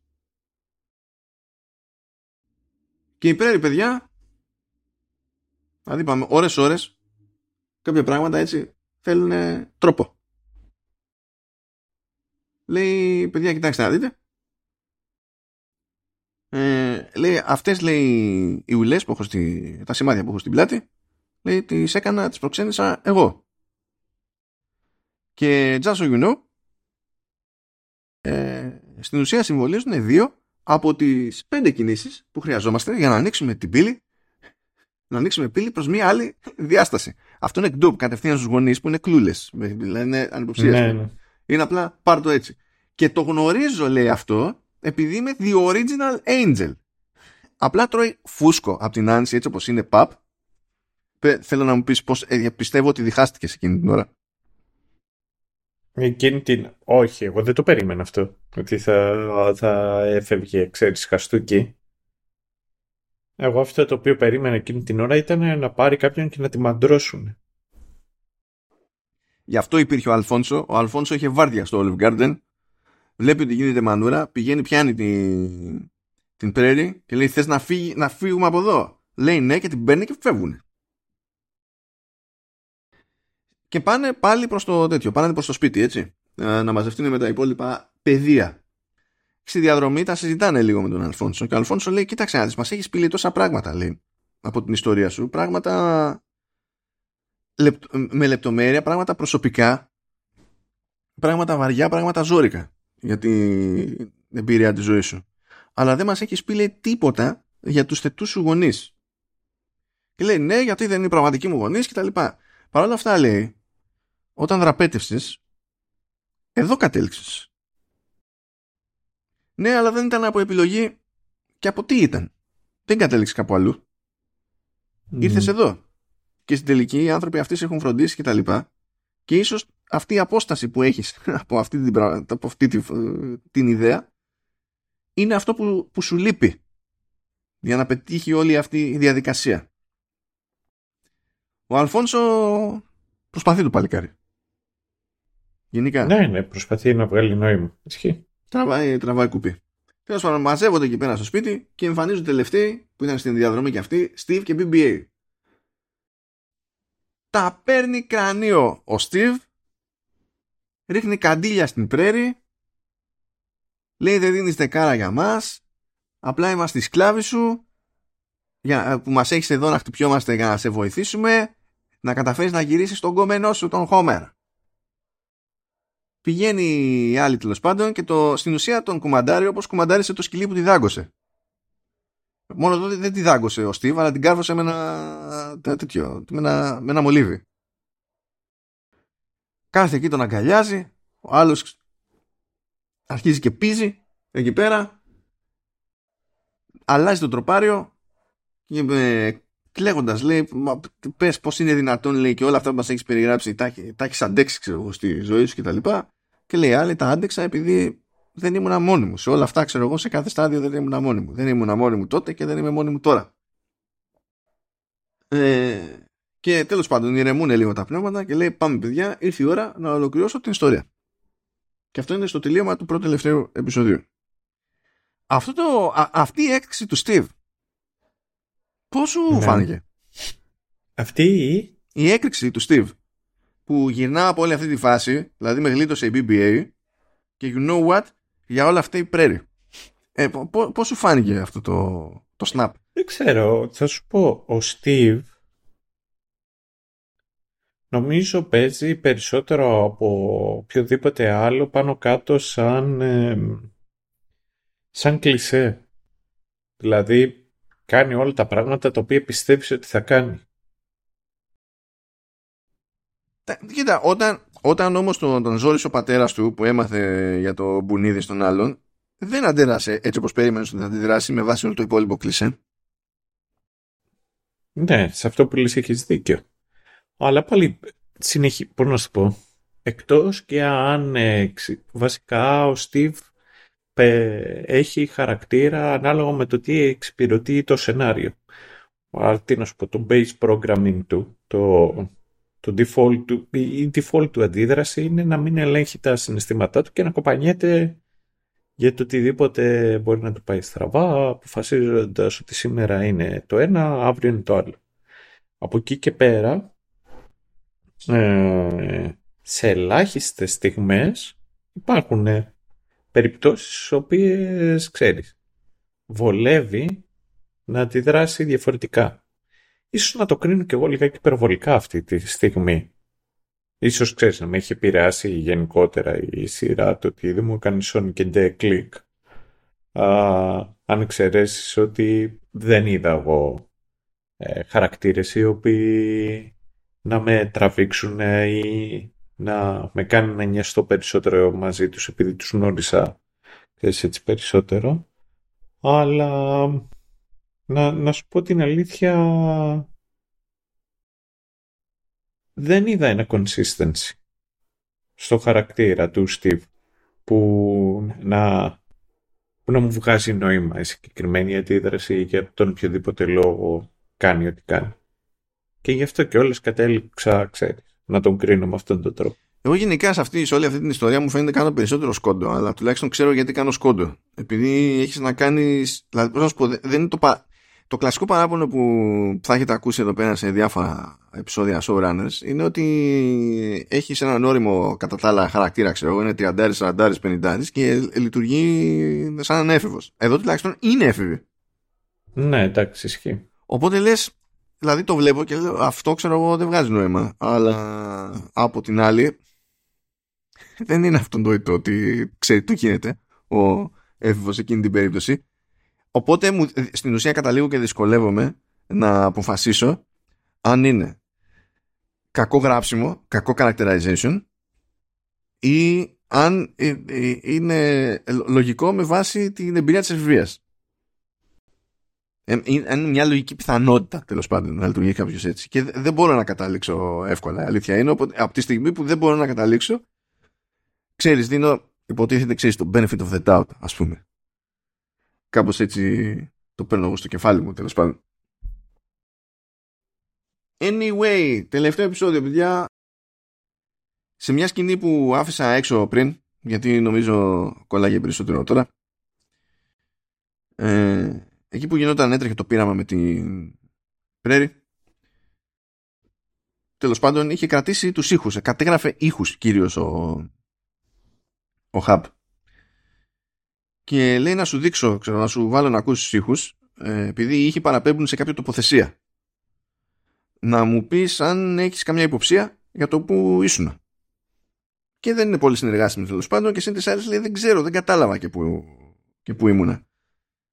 Και η Πρέρη, παιδιά, δηλαδή είπαμε ώρες-ώρες, κάποια πράγματα έτσι θέλουν τρόπο. Λέει, παιδιά, κοιτάξτε να δείτε. Ε, λέει, αυτές λέει οι ουλές που έχω στη, τα σημάδια που έχω στην πλάτη, λέει, τις έκανα, τις προξένησα εγώ. Και just so you know, ε, στην ουσία συμβολίζουν δύο από τις πέντε κινήσεις που χρειαζόμαστε για να ανοίξουμε την πύλη να ανοίξουμε πύλη προς μία άλλη διάσταση. Αυτό είναι εκντόπ κατευθείαν στους γονείς που είναι κλούλες, δηλαδή είναι ανυποψίες. Ναι, ναι. Είναι απλά πάρ το έτσι. Και το γνωρίζω λέει αυτό επειδή είμαι the original angel. Απλά τρώει φούσκο από την άνση έτσι όπως είναι παπ. Θέλω να μου πεις πώς ε, πιστεύω ότι διχάστηκες εκείνη την ώρα. Εκείνη την... Όχι, εγώ δεν το περίμενα αυτό. Ότι θα, θα έφευγε, ξέρεις, χαστούκι. Εγώ αυτό το οποίο περίμενα εκείνη την ώρα ήταν να πάρει κάποιον και να τη μαντρώσουν. Γι' αυτό υπήρχε ο Αλφόνσο. Ο Αλφόνσο είχε βάρδια στο Olive Garden. Βλέπει ότι γίνεται μανούρα. Πηγαίνει, πιάνει την, την πρέρι και λέει: Θες να, να φύγουμε από εδώ; Λέει ναι και την παίρνει και φεύγουν και πάνε πάλι προς το τέτοιο, πάνε προς το σπίτι, έτσι, ε, να μαζευτούν με τα υπόλοιπα παιδεία. Στη διαδρομή τα συζητάνε λίγο με τον Αλφόνσο και ο Αλφόνσο λέει, κοίταξε να δεις, μας έχεις πει τόσα πράγματα, λέει, από την ιστορία σου, πράγματα με λεπτομέρεια, πράγματα προσωπικά, πράγματα βαριά, πράγματα ζώρικα για την εμπειρία της ζωής σου. Αλλά δεν μας έχεις πει, λέει, τίποτα για τους θετούς σου γονείς. Και λέει, ναι, γιατί δεν είναι οι πραγματικοί μου γονείς και τα λοιπά. Παρ' όλα αυτά, λέει, όταν δραπέτευσες, εδώ κατέληξες. Ναι, αλλά δεν ήταν από επιλογή και από τι ήταν; Δεν κατέληξες κάπου αλλού. Mm. Ήρθες εδώ. Και στην τελική οι άνθρωποι αυτοί σε έχουν φροντίσει και τα λοιπά. Και ίσως αυτή η απόσταση που έχεις από αυτή την, από αυτή την, ιδέα είναι αυτό που, που σου λείπει για να πετύχει όλη αυτή η διαδικασία. Ο Αλφόνσο προσπαθεί το παλικάρι. Γενικά. Ναι, ναι, προσπαθεί να βγάλει νόημα. Ισχύει. Τραβάει, τραβάει κουπί. Τέλος πάντων, μαζεύονται εκεί πέρα στο σπίτι και εμφανίζονται τελευταίοι που ήταν στην διαδρομή και αυτοί, Steve και BBA. Τα παίρνει κρανίο ο Steve, ρίχνει καντήλια στην πρέρη, λέει δεν δίνεις δεκάρα για μας, απλά είμαστε σκλάβοι σου, για, που μας έχεις εδώ να χτυπιόμαστε για να σε βοηθήσουμε, να καταφέρεις να γυρίσεις τον κόμενό σου, τον Χόμερ πηγαίνει η άλλη τέλος πάντων και το, στην ουσία τον κουμαντάρει όπως κουμαντάρισε το σκυλί που τη δάγκωσε. Μόνος τότε δεν τη δάγκωσε ο Στίβ, αλλά την κάρβωσε με ένα, τέτοιο, με ένα, με ένα μολύβι. Κάθε εκεί τον αγκαλιάζει, ο άλλος αρχίζει και πίζει εκεί πέρα, αλλάζει το τροπάριο και ε, κλαίγοντας λέει πες πως είναι δυνατόν λέει και όλα αυτά που μας έχεις περιγράψει τα, τα έχεις αντέξει ξέρω, στη ζωή σου κτλ και λέει άλλοι τα άντεξα επειδή δεν ήμουν μόνη μου. Σε όλα αυτά, ξέρω εγώ, σε κάθε στάδιο δεν ήμουν μόνη μου. Δεν ήμουν μόνη μου τότε και δεν είμαι μόνη μου τώρα. Ε, και τέλος πάντων ηρεμούν λίγο τα πνεύματα και λέει πάμε παιδιά, ήρθε η ώρα να ολοκληρώσω την ιστορία. Και αυτό είναι στο τελείωμα του πρώτου τελευταίου επεισοδίου. Αυτό το, αυτή η έκρηξη του Steve πώς σου ναι. φάνηκε; Αυτή η... Η έκρηξη του Steve που γυρνά από όλη αυτή τη φάση, δηλαδή με γλίτωσε η BBA και you know what, για όλα αυτά η πρέρη. Ε, πώς σου φάνηκε αυτό το, το snap; Δεν ξέρω, θα σου πω, ο Steve νομίζω παίζει περισσότερο από οποιοδήποτε άλλο πάνω κάτω σαν, σαν κλισέ. Δηλαδή κάνει όλα τα πράγματα τα οποία πιστεύεις ότι θα κάνει. Κοίτα, όταν, όταν όμως τον, τον ζόρισε ο πατέρας του που έμαθε για το μπουνίδι στον άλλον, δεν αντέδρασε έτσι όπως περίμενες ότι θα αντιδράσει με βάση όλο το υπόλοιπο κλισέ. Ναι, σε αυτό που λες έχεις δίκιο. Αλλά πάλι συνεχί... πώς να σου πω, εκτός και αν ε, βασικά ο Στίβ έχει χαρακτήρα ανάλογα με το τι εξυπηρετεί το σενάριο. Τι να σου πω, το base programming του, το, το default του, η default του αντίδραση είναι να μην ελέγχει τα συναισθήματά του και να κοπανιέται για το οτιδήποτε μπορεί να του πάει στραβά, αποφασίζοντας ότι σήμερα είναι το ένα, αύριο είναι το άλλο. Από εκεί και πέρα, ε, σε ελάχιστες στιγμές υπάρχουν περιπτώσεις στις οποίες, ξέρεις, βολεύει να αντιδράσει διαφορετικά. Ίσως να το κρίνω και εγώ λιγάκι υπερβολικά αυτή τη στιγμή. Ίσως ξέρεις να με έχει επηρεάσει γενικότερα η σειρά το ότι δεν μου έκανε Sonic και Day Click. αν εξαιρέσεις ότι δεν είδα εγώ ε, χαρακτήρες οι οποίοι να με τραβήξουν ή να με κάνουν να νοιαστώ περισσότερο μαζί τους επειδή τους γνώρισα έτσι περισσότερο. Αλλά να, να σου πω την αλήθεια δεν είδα ένα consistency στο χαρακτήρα του Steve που να, που να μου βγάζει νόημα η συγκεκριμένη αντίδραση για τον οποιοδήποτε λόγο κάνει ό,τι κάνει. Και γι' αυτό και όλες κατέληξα, ξέρεις, να τον κρίνω με αυτόν τον τρόπο. Εγώ γενικά σε, αυτή, σε όλη αυτή την ιστορία μου φαίνεται κάνω περισσότερο σκόντο, αλλά τουλάχιστον ξέρω γιατί κάνω σκόντο. Επειδή έχεις να κάνεις. Δηλαδή, πώς να σου πω, δεν είναι το, πα... το κλασικό παράπονο που θα έχετε ακούσει εδώ πέρα σε διάφορα επεισόδια showrunners είναι ότι έχει έναν όριμο κατά τα άλλα χαρακτήρα, ξέρω εγώ, είναι 30, 40, 50 και λειτουργεί σαν έναν έφηβο. Εδώ τουλάχιστον είναι έφηβη. Ναι, εντάξει, ισχύει. Οπότε λες, δηλαδή το βλέπω και λέω αυτό ξέρω εγώ δεν βγάζει νόημα. Αλλά από την άλλη δεν είναι αυτόν το ότι ξέρει τι γίνεται ο έφηβος εκείνη την περίπτωση. Οπότε μου, στην ουσία καταλήγω και δυσκολεύομαι να αποφασίσω αν είναι κακό γράψιμο, κακό characterization ή αν ε, ε, είναι λογικό με βάση την εμπειρία της εφηβείας. Ε, είναι μια λογική πιθανότητα τέλος πάντων να λειτουργεί κάποιος έτσι. Και δεν μπορώ να καταλήξω εύκολα. Η αλήθεια είναι από τη στιγμή που δεν μπορώ να καταλήξω, ξέρεις, δίνω υποτίθεται ξέρεις, το benefit of the doubt, ας πούμε. Κάπως έτσι το παίρνω εγώ στο κεφάλι μου τέλος πάντων. Anyway, τελευταίο επεισόδιο, παιδιά. Σε μια σκηνή που άφησα έξω πριν, γιατί νομίζω κολλάγε περισσότερο τώρα. Ε, εκεί που γινόταν έτρεχε το πείραμα με την Πρέρι τέλος πάντων είχε κρατήσει τους ήχους κατέγραφε ήχους κυρίως ο, ο Hub και λέει να σου δείξω ξέρω, να σου βάλω να ακούσεις ήχους ε, επειδή οι ήχοι παραπέμπουν σε κάποια τοποθεσία. Να μου πεις αν έχεις καμιά υποψία για το που ήσουν. Και δεν είναι πολύ συνεργάσιμο τέλος πάντων και σύν άλλες λέει δεν ξέρω, δεν κατάλαβα και που, και που ήμουνα.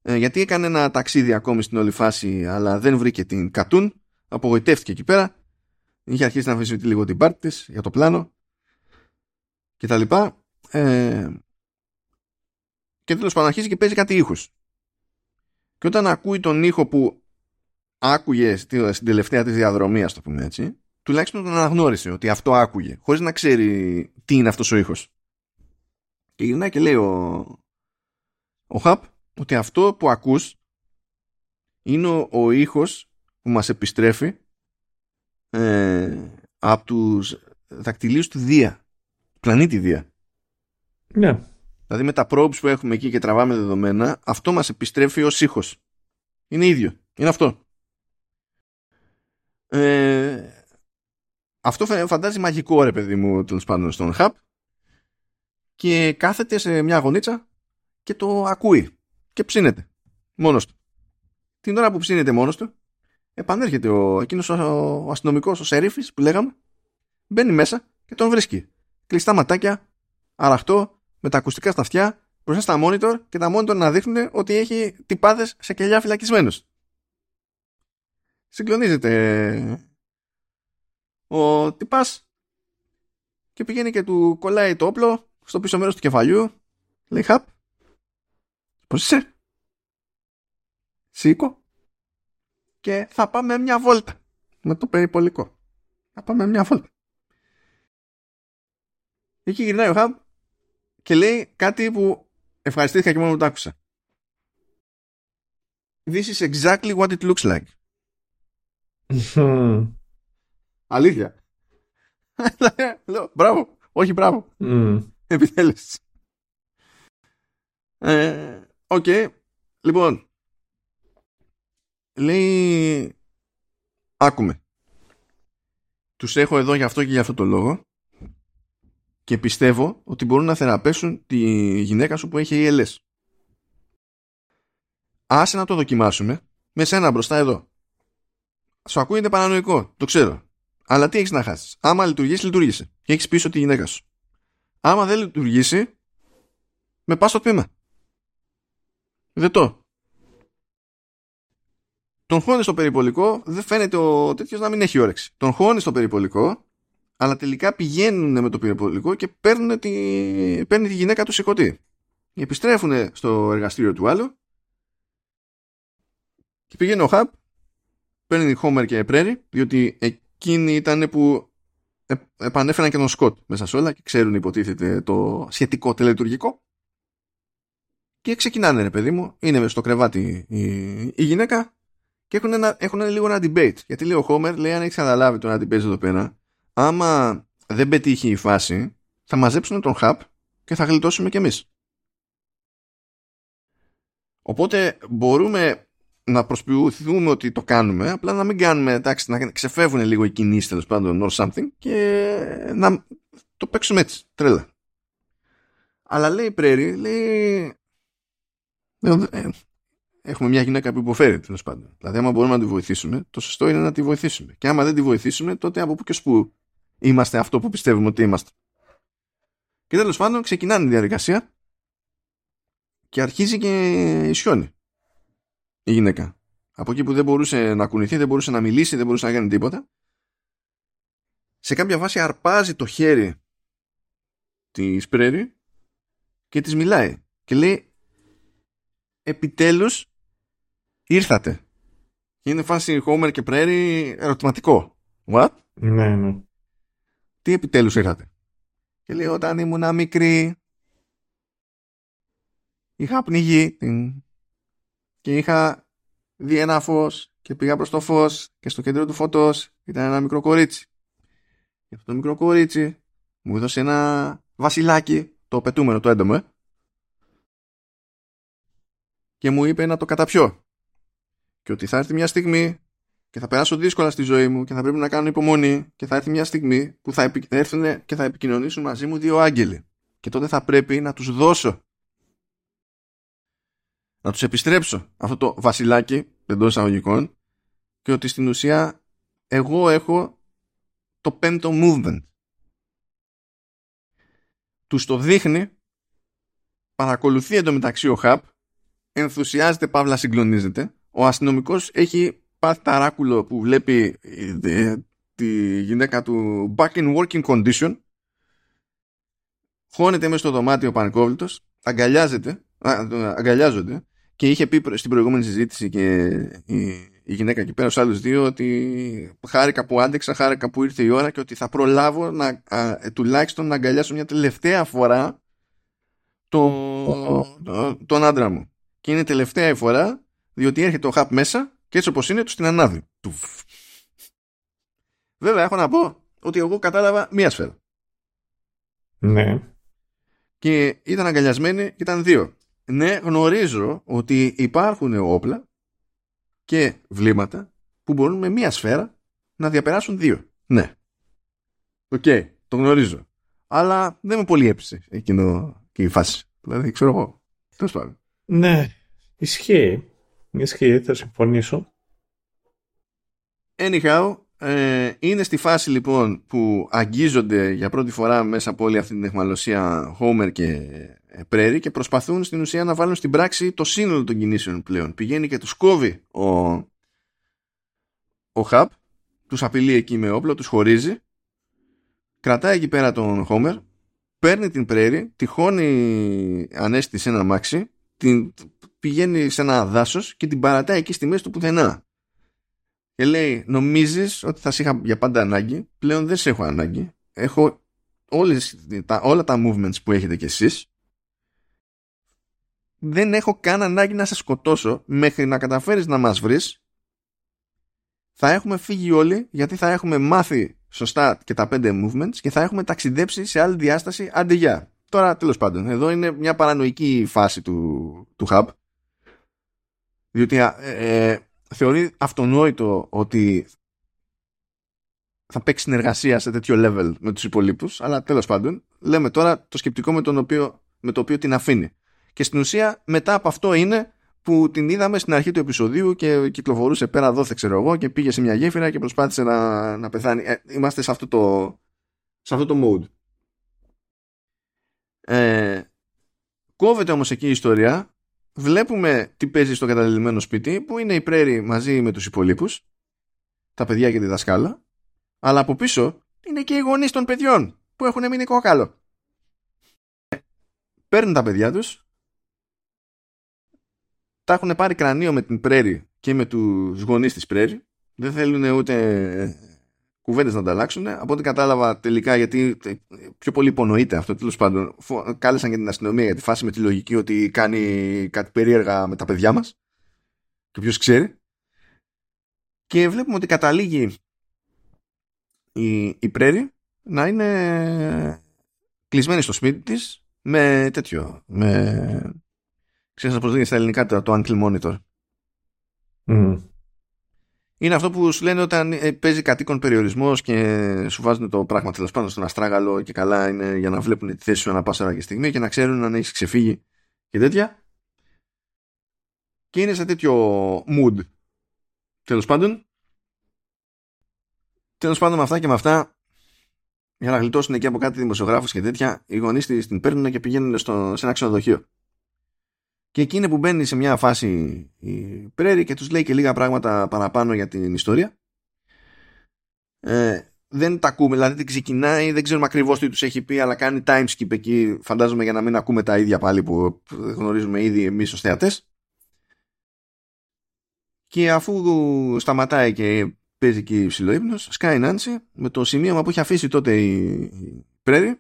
Ε, γιατί έκανε ένα ταξίδι ακόμη στην όλη φάση αλλά δεν βρήκε την Κατούν απογοητεύτηκε εκεί πέρα. Είχε αρχίσει να αφήσει λίγο την πάρτη της για το πλάνο και τα λοιπά. Ε, και τέλος πάντων αρχίζει και παίζει κάτι ήχους και όταν ακούει τον ήχο που άκουγε στην τελευταία της διαδρομή το πούμε έτσι τουλάχιστον τον αναγνώρισε ότι αυτό άκουγε χωρίς να ξέρει τι είναι αυτός ο ήχος και γυρνάει και λέει ο, ο Χαπ ότι αυτό που ακούς είναι ο, ο ήχος που μας επιστρέφει ε, από τους δακτυλίους του Δία, πλανήτη Δία. Ναι. Δηλαδή με τα probes που έχουμε εκεί και τραβάμε δεδομένα, αυτό μας επιστρέφει ως ήχος. Είναι ίδιο. Είναι αυτό. Ε, αυτό φαντάζει μαγικό ρε παιδί μου τέλος πάντων στον hub και κάθεται σε μια γωνίτσα και το ακούει και ψήνεται μόνος του. Την ώρα που ψήνεται μόνος του, επανέρχεται ο, εκείνος ο, ο αστυνομικός, ο σερίφης που λέγαμε, μπαίνει μέσα και τον βρίσκει. Κλειστά ματάκια, αραχτό, με τα ακουστικά στα αυτιά, μπροστά στα monitor και τα monitor να δείχνουν ότι έχει τυπάδες σε κελιά φυλακισμένους. Συγκλονίζεται ο τυπάς και πηγαίνει και του κολλάει το όπλο στο πίσω μέρος του κεφαλιού. Λέει χαπ. Πώς είσαι; Σήκω. Και θα πάμε μια βόλτα. Με το περιπολικό. Θα πάμε μια βόλτα. Εκεί γυρνάει ο Χαμπ και λέει κάτι που ευχαριστήθηκα και μόνο που το άκουσα. This is exactly what it looks like. Αλήθεια. Λέω, μπράβο. Όχι, μπράβο. Mm. Επιτέλεση. Ε, οκ. Λοιπόν. Λέει... Άκου με. Τους έχω εδώ για αυτό και για αυτό το λόγο και πιστεύω ότι μπορούν να θεραπεύσουν τη γυναίκα σου που έχει ELS. Άσε να το δοκιμάσουμε με σένα μπροστά εδώ. Σου ακούγεται παρανοϊκό, το ξέρω. Αλλά τι έχεις να χάσεις. Άμα λειτουργήσει, λειτουργήσε. Και έχεις πίσω τη γυναίκα σου. Άμα δεν λειτουργήσει, με πας στο τμήμα. Δεν το. Τον χώνεις στο περιπολικό, δεν φαίνεται ο τέτοιος να μην έχει όρεξη. Τον χώνεις στο περιπολικό αλλά τελικά πηγαίνουν με το πυροπολικό και παίρνουν τη, παίρνει τη γυναίκα τους σηκωτή. Επιστρέφουν στο εργαστήριο του άλλου. Και πηγαίνει ο Χαπ, παίρνει Χόμερ και Πρέρι, διότι εκείνοι ήταν που επανέφεραν και τον Σκοτ μέσα σε όλα και ξέρουν υποτίθεται το σχετικό τελετουργικό. Και ξεκινάνε ρε παιδί μου, είναι στο κρεβάτι η, η γυναίκα και έχουν, ένα, έχουν λίγο ένα debate. Γιατί λέει ο Χόμερ, λέει αν έχεις καταλάβει το να debate εδώ πέρα άμα δεν πετύχει η φάση, θα μαζέψουν τον hub και θα γλιτώσουμε κι εμείς. Οπότε μπορούμε να προσποιηθούμε ότι το κάνουμε, απλά να μην κάνουμε, εντάξει, να ξεφεύγουν λίγο οι κινήσεις τέλος πάντων or something και να το παίξουμε έτσι, τρέλα. Αλλά λέει η Πρέρι, λέει... Ε, έχουμε μια γυναίκα που υποφέρει τέλος πάντων. Δηλαδή, άμα μπορούμε να τη βοηθήσουμε, το σωστό είναι να τη βοηθήσουμε. Και άμα δεν τη βοηθήσουμε, τότε από πού και σπου είμαστε αυτό που πιστεύουμε ότι είμαστε. Και τέλος πάντων ξεκινάνε η διαδικασία και αρχίζει και ισιώνει η γυναίκα. Από εκεί που δεν μπορούσε να κουνηθεί, δεν μπορούσε να μιλήσει, δεν μπορούσε να κάνει τίποτα. Σε κάποια βάση αρπάζει το χέρι της Πρέρι και της μιλάει και λέει επιτέλους ήρθατε. Και είναι φάση Homer και Πρέρι ερωτηματικό. What? Ναι, ναι τι επιτέλους ήρθατε; Και λέει όταν ήμουν μικρή είχα πνιγεί και είχα δει ένα φως και πήγα προς το φως και στο κέντρο του φωτός ήταν ένα μικρό κορίτσι. Και αυτό το μικρό κορίτσι μου έδωσε ένα βασιλάκι, το πετούμενο, το έντομο, ε. και μου είπε να το καταπιώ. Και ότι θα έρθει μια στιγμή και θα περάσω δύσκολα στη ζωή μου και θα πρέπει να κάνω υπομονή και θα έρθει μια στιγμή που θα έρθουν και θα επικοινωνήσουν μαζί μου δύο άγγελοι. Και τότε θα πρέπει να τους δώσω. Να τους επιστρέψω αυτό το βασιλάκι εντός εισαγωγικών και ότι στην ουσία εγώ έχω το πέμπτο movement. Τους το δείχνει παρακολουθεί εντωμεταξύ ο Χαπ ενθουσιάζεται παύλα συγκλονίζεται. Ο αστυνομικός έχει πάθει ταράκουλο που βλέπει ε, τη γυναίκα του back in working condition χώνεται μέσα στο δωμάτιο πανικόβλητος αγκαλιάζεται, αγκαλιάζονται και είχε πει στην προηγούμενη συζήτηση και η, η γυναίκα εκεί πέρα στους άλλους δύο ότι χάρηκα που άντεξα, χάρηκα που ήρθε η ώρα και ότι θα προλάβω να, α, τουλάχιστον να αγκαλιάσω μια τελευταία φορά το, το, τον άντρα μου. Και είναι τελευταία η φορά διότι έρχεται ο χαπ μέσα και έτσι όπως είναι, τους την ανάβει. Βέβαια, έχω να πω ότι εγώ κατάλαβα μία σφαίρα. Ναι. Και ήταν αγκαλιασμένοι και ήταν δύο. Ναι, γνωρίζω ότι υπάρχουν όπλα και βλήματα που μπορούν με μία σφαίρα να διαπεράσουν δύο. Ναι. Οκ, το γνωρίζω. Αλλά δεν με πολύ έπεισε εκείνη εκεί η φάση. Δηλαδή, ξέρω εγώ. Τέλος πάντων. Ναι, ισχύει. Ισχύει, θα συμφωνήσω. Anyhow, ε, είναι στη φάση λοιπόν που αγγίζονται για πρώτη φορά μέσα από όλη αυτή την αιχμαλωσία Homer και πρέρι και προσπαθούν στην ουσία να βάλουν στην πράξη το σύνολο των κινήσεων πλέον. Πηγαίνει και τους κόβει ο, ο Χαπ, τους απειλεί εκεί με όπλο, τους χωρίζει, κρατάει εκεί πέρα τον Χόμερ, παίρνει την πρέρι, τυχώνει ανέστη σε ένα μάξι, την πηγαίνει σε ένα δάσος και την παρατάει εκεί στη μέση του πουθενά. Και λέει, νομίζεις ότι θα σε είχα για πάντα ανάγκη, πλέον δεν σε έχω ανάγκη. Έχω όλες, τα, όλα τα movements που έχετε κι εσείς. Δεν έχω καν ανάγκη να σε σκοτώσω μέχρι να καταφέρεις να μας βρεις. Θα έχουμε φύγει όλοι γιατί θα έχουμε μάθει σωστά και τα πέντε movements και θα έχουμε ταξιδέψει σε άλλη διάσταση αντί Τώρα τέλος πάντων, εδώ είναι μια παρανοϊκή φάση του, του hub διότι ε, ε, θεωρεί αυτονόητο ότι θα παίξει συνεργασία σε τέτοιο level με τους υπολείπους αλλά τέλος πάντων λέμε τώρα το σκεπτικό με, τον οποίο, με το οποίο την αφήνει. Και στην ουσία μετά από αυτό είναι που την είδαμε στην αρχή του επεισοδίου και κυκλοφορούσε πέρα δόθε ξέρω εγώ και πήγε σε μια γέφυρα και προσπάθησε να, να πεθάνει. Ε, είμαστε σε αυτό το σε αυτό το mode. Ε, κόβεται όμως εκεί η ιστορία βλέπουμε τι παίζει στο καταλημμένο σπίτι που είναι η Πρέρι μαζί με τους υπολείπους τα παιδιά και τη δασκάλα αλλά από πίσω είναι και οι γονείς των παιδιών που έχουν μείνει κόκαλο. Παίρνουν τα παιδιά τους τα έχουν πάρει κρανίο με την Πρέρι και με τους γονείς της Πρέρι δεν θέλουν ούτε κουβέντες να ανταλλάξουν από ό,τι κατάλαβα τελικά γιατί πιο πολύ υπονοείται αυτό τέλος πάντων κάλεσαν και την αστυνομία για τη φάση με τη λογική ότι κάνει κάτι περίεργα με τα παιδιά μας και ποιος ξέρει. Και βλέπουμε ότι καταλήγει η, η Πρέρι να είναι κλεισμένη στο σπίτι της με τέτοιο με ξέρεις πώς λέγεται στα ελληνικά το, το Uncle Monitor είναι αυτό που σου λένε όταν ε, παίζει κατοίκον περιορισμός και σου βάζουν το πράγμα τέλος πάντων στον αστράγαλο και καλά είναι για να βλέπουν τη θέση σου ανά πάσα ώρα και στιγμή και να ξέρουν αν έχεις ξεφύγει και τέτοια. Και είναι σε τέτοιο mood. Τέλος πάντων. Τέλος πάντων με αυτά και με αυτά για να γλιτώσουν εκεί από κάτι δημοσιογράφους και τέτοια, οι γονείς την παίρνουν και πηγαίνουν στο, σε ένα ξενοδοχείο. Και εκείνη που μπαίνει σε μια φάση η Πρέρι και τους λέει και λίγα πράγματα παραπάνω για την ιστορία. Ε, δεν τα ακούμε, δηλαδή την ξεκινάει, δεν ξέρουμε ακριβώς τι τους έχει πει, αλλά κάνει time skip εκεί, φαντάζομαι για να μην ακούμε τα ίδια πάλι που γνωρίζουμε ήδη εμείς ως θεατές. Και αφού σταματάει και παίζει εκεί ψηλοείπνος, σκάει η Νάνση με το σημείωμα που έχει αφήσει τότε η Πρέρι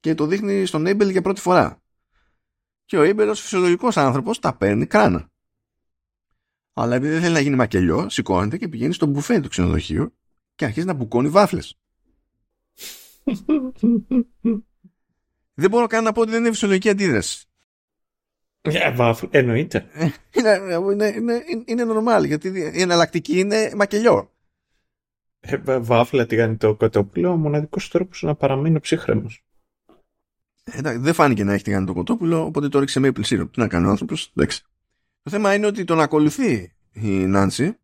και το δείχνει στον Έμπελ για πρώτη φορά και ο Ήμπερ ως φυσιολογικός άνθρωπος τα παίρνει κράνα. Αλλά επειδή δεν θέλει να γίνει μακελιό, σηκώνεται και πηγαίνει στο μπουφέ του ξενοδοχείου και αρχίζει να μπουκώνει βάφλες. δεν μπορώ καν να πω ότι δεν είναι φυσιολογική αντίδραση. Yeah, ε, εννοείται. Ε, είναι, είναι, είναι, είναι normal, γιατί η εναλλακτική είναι μακελιό. Ε, βάφλα το κοτόπουλο, ο μοναδικός τρόπος να παραμείνει ψύχρεμος. Εντάξει, δεν φάνηκε να έχει κάνει το κοτόπουλο, οπότε το ρίξε maple syrup. Τι να κάνει ο άνθρωπος. Το θέμα είναι ότι τον ακολουθεί η Νάνση.